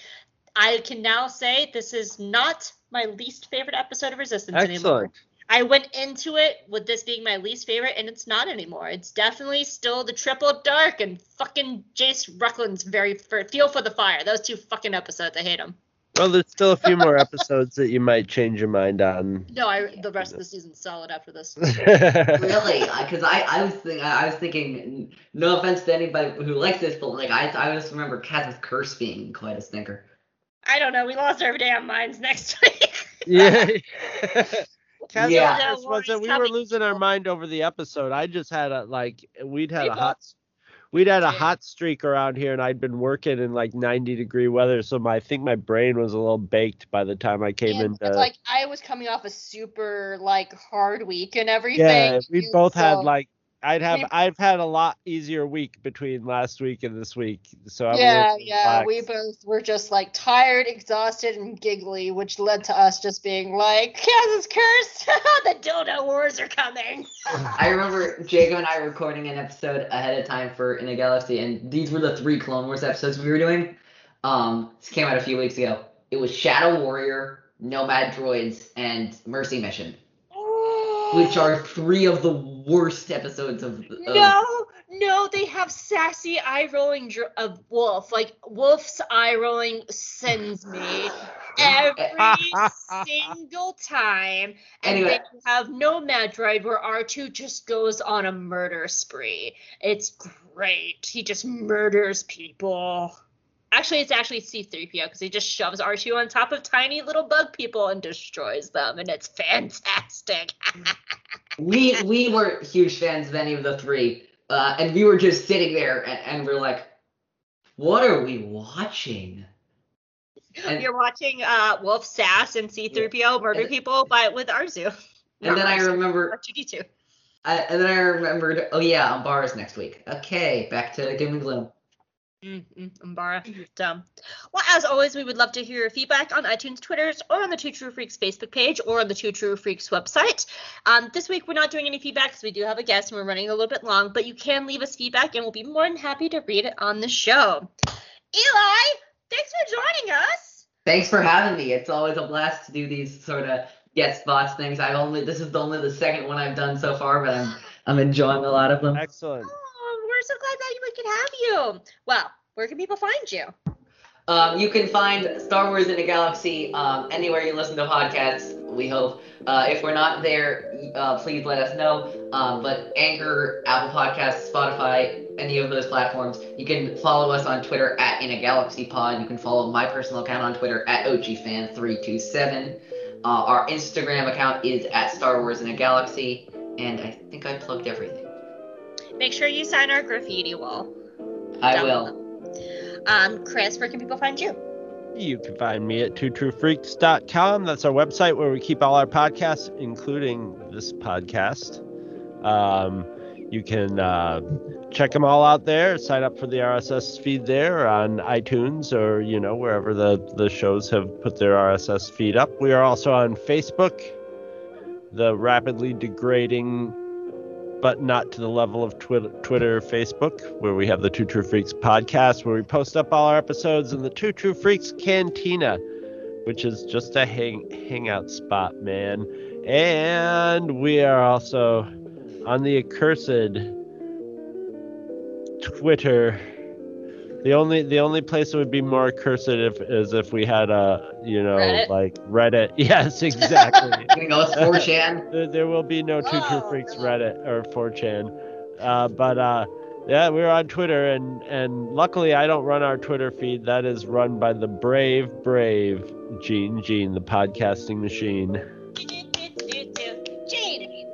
I can now say this is not my least favorite episode of Resistance anymore. I went into it with this being my least favorite, and it's not anymore. It's definitely still the triple dark and fucking Jace Rucklin's very feel for the fire. Those two fucking episodes, I hate them. Well there's still a few more episodes that you might change your mind on No, I the rest of the season's solid after this. Really? Because I, I was thinking, I was thinking, no offense to anybody who likes this, but like I, I just remember Cat's Curse being quite a stinker. I don't know. We lost our damn minds next week. yeah Kaz Yeah. Harris wasn't uh, we were losing our mind over the episode i just had a like we'd had We a hot we'd had a hot streak around here and i'd been working in like 90 degree weather so my i think my brain was a little baked by the time i came And, into like I was coming off a super like hard week and everything. yeah we both had like i'd have we- i've had a lot easier week between last week and this week so I'm a yeah, little yeah, we both were just like tired, exhausted, and giggly, which led to us just being like, "Kansas cursed! the dildo wars are coming." I remember Jago and I recording an episode ahead of time for In a Galaxy, and these were the three Clone Wars episodes we were doing. Um, this came out a few weeks ago. It was Shadow Warrior, Nomad Droids, and Mercy Mission, which are three of the worst episodes of. of no, no, they have sassy eye rolling dr- of Wolf. Like Wolf's eye rolling sends me every single time. And Anyway. then you have Nomad Droid where R2 just goes on a murder spree. It's great. He just murders people. Actually, it's actually C3PO because he just shoves R2 on top of tiny little bug people and destroys them, and it's fantastic. We we were huge fans of any of the three, uh, and we were just sitting there, and, and we're like, "What are we watching?" And, You're watching uh, Wolf Sass and C3PO murder And- people, but with Arzu. and then I remember R2D2. I, and then I remembered, oh yeah, Umbara's next week. Okay, back to Doom and Gloom. Mm-mm, Umbara. Dumb. Well, as always, we would love to hear your feedback on iTunes, Twitters, or on the Two True Freaks Facebook page, or on the Two True Freaks website. Um, this week, we're not doing any feedback because we do have a guest and we're running a little bit long, but you can leave us feedback and we'll be more than happy to read it on the show. Eli, thanks for joining us. Thanks for having me. It's always a blast to do these sort of guest spots things. I've only this is the only the second one I've done so far, but I'm I'm enjoying a lot of them. excellent we're so glad that we could have you. Well, where can people find you? Um, you can find Star Wars in a Galaxy um, anywhere you listen to podcasts. We hope. Uh, if we're not there, uh, please let us know. Um, but Anchor, Apple Podcasts, Spotify, any of those platforms. You can follow us on Twitter at In a Galaxy Pod. You can follow my personal account on Twitter at OGFan327. Uh, our Instagram account is at Star Wars in a Galaxy, and I think I plugged everything. Make sure you sign our graffiti wall. I Down will. below. Um, Chris, where can people find you? You can find me at twotruefreaks.com. That's our website where we keep all our podcasts, including this podcast. Um, you can uh, check them all out there. Sign up for the RSS feed there on iTunes or you know wherever the the shows have put their RSS feed up. We are also on Facebook, the rapidly degrading, but not to the level of Twitter, Facebook, where we have the Two True Freaks podcast, where we post up all our episodes, and the Two True Freaks Cantina, which is just a hang hangout spot, man. And we are also on the accursed Twitter. The only the only place it would be more accursed if is if we had a you know Reddit? like Reddit. Yes, exactly. Gonna go with 4chan. there, there will be no Two True Oh, Freaks. Reddit or 4chan. Uh, but uh, yeah, we're on Twitter, and and luckily I don't run our Twitter feed. That is run by the brave, brave Gene Gene, the podcasting machine. Jane.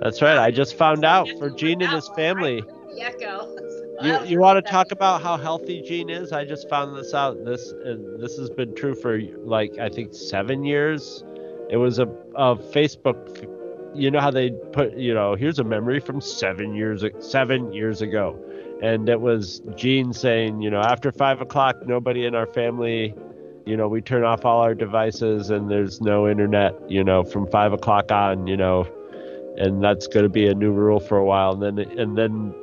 That's right. I just found out for Gene and his family. The echo. You, you want to talk about how healthy Gene is? I just found this out. This uh, this has been true for like I think seven years. It was a, a Facebook. You know how they put you know here's a memory from seven years seven years ago, and it was Gene saying you know after five o'clock nobody in our family, you know we turn off all our devices and there's no internet you know from five o'clock on you know, and that's going to be a new rule for a while. And then and then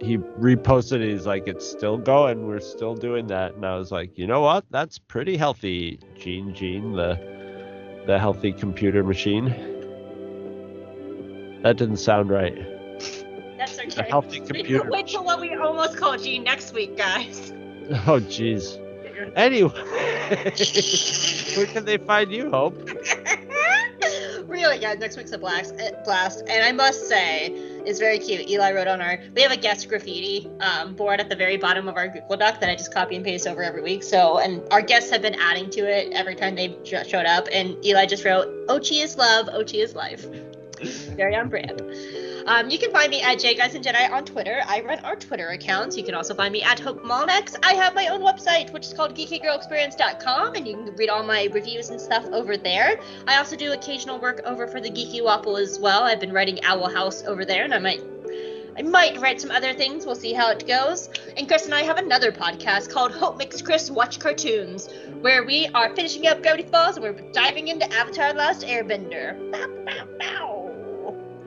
he reposted it. He's like, it's still going. We're still doing that. And I was like, you know what? That's pretty healthy, Gene Gene, the the healthy computer machine. That didn't sound right. That's okay. healthy Wait- computer. Wait till what we almost call Gene next week, guys. Oh, jeez. Anyway, where can they find you, Hope? really, guys, next week's a blast, eh, blast, and I must say, it's very cute. Eli wrote on our, we have a guest graffiti um, board at the very bottom of our Google Doc that I just copy and paste over every week. So, and our guests have been adding to it every time they've j- showed up, and Eli just wrote, Ochi is love, Ochi is life. very on brand. Um, you can find me at J Guys and Jedi on Twitter. I run our Twitter accounts. You can also find me at Hope Malnex. I have my own website, which is called geekygirlexperience.com, and you can read all my reviews and stuff over there. I also do occasional work over for the Geeky Waffle as well. I've been writing Owl House over there, and I might I might write some other things. We'll see how it goes. And Chris and I have another podcast called Hope Makes Chris Watch Cartoons, where we are finishing up Gravity Falls and we're diving into Avatar: Last Airbender. Bow, bow, bow.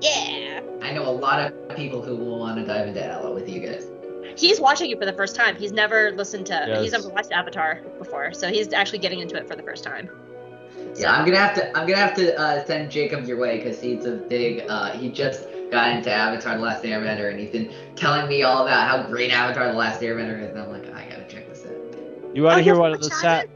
Yeah. I know a lot of people who will want to dive into Aloe with you guys. He's watching it for the first time. He's never listened to. He's never watched Avatar before, so he's actually getting into it for the first time. Yeah, I'm gonna have to. I'm gonna have to uh, send Jacob your way because he's a big. Uh, he just got into Avatar: The Last Airbender, and he's been telling me all about how great Avatar: The Last Airbender is, and I'm like, I gotta check this out. You want Oh, to hear one of the watched sad?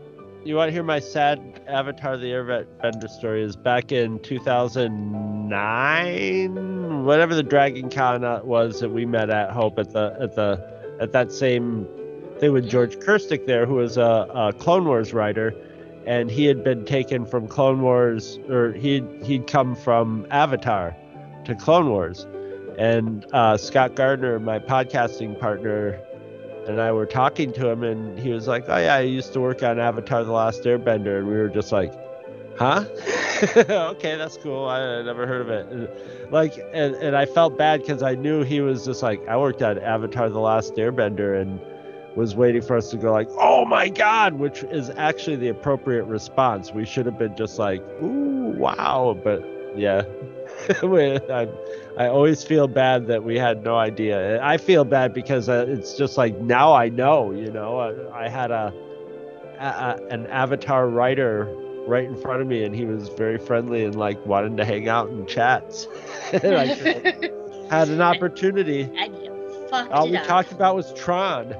You want to hear my sad Avatar: The Airbender story? Is back in 2009, whatever the Dragon Con uh, was that we met at Hope at the at the at that same thing with George Krstic there, who was a, a Clone Wars writer, and he had been taken from Clone Wars, or he'd he'd come from Avatar to Clone Wars, and uh, Scott Gardner, my podcasting partner, and I were talking to him, and he was like, "Oh yeah, I used to work on Avatar: The Last Airbender," and we were just like, "Huh? okay, that's cool. I, I never heard of it." And, like, and, and I felt bad because I knew he was just like, I worked on Avatar: The Last Airbender, and was waiting for us to go like, "Oh my God," which is actually the appropriate response. We should have been just like, "Ooh, wow," but yeah. I, I always feel bad that we had no idea. I feel bad because uh, it's just like now I know, you know. I, I had a, a, an avatar writer right in front of me, and he was very friendly and like wanted to hang out and chat. and I had an opportunity. and you fucked All we up. talked about was Tron.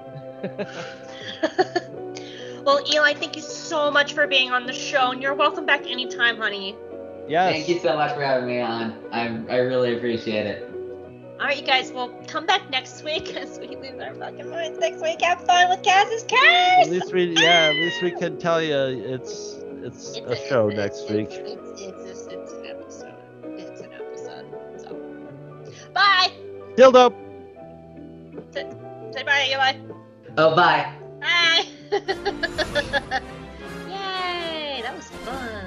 well, Eli, thank you so much for being on the show, and you're welcome back anytime, honey. Yes. Thank you so much for having me on. I I really appreciate it. All right, you guys, well, come back next week as we lose our fucking minds next week. Have fun with Kaz's At least we, yeah, at least we can tell you it's it's It's a show it's- next it's, week. It's, it's, it's, it's an episode. It's an episode. So, bye. Dildo. Say, say bye, goodbye. Oh, bye. Bye. Yay, that was fun.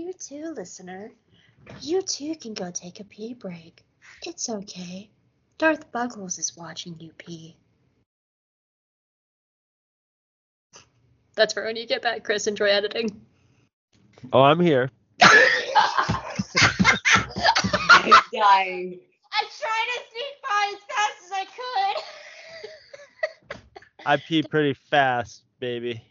You too, listener. You too can go take a pee break. It's okay. Darth Buggles is watching you pee. That's for when you get back, Chris. Enjoy editing. Oh, I'm here. I'm dying. I tried to sneak by as fast as I could. I pee pretty fast, baby.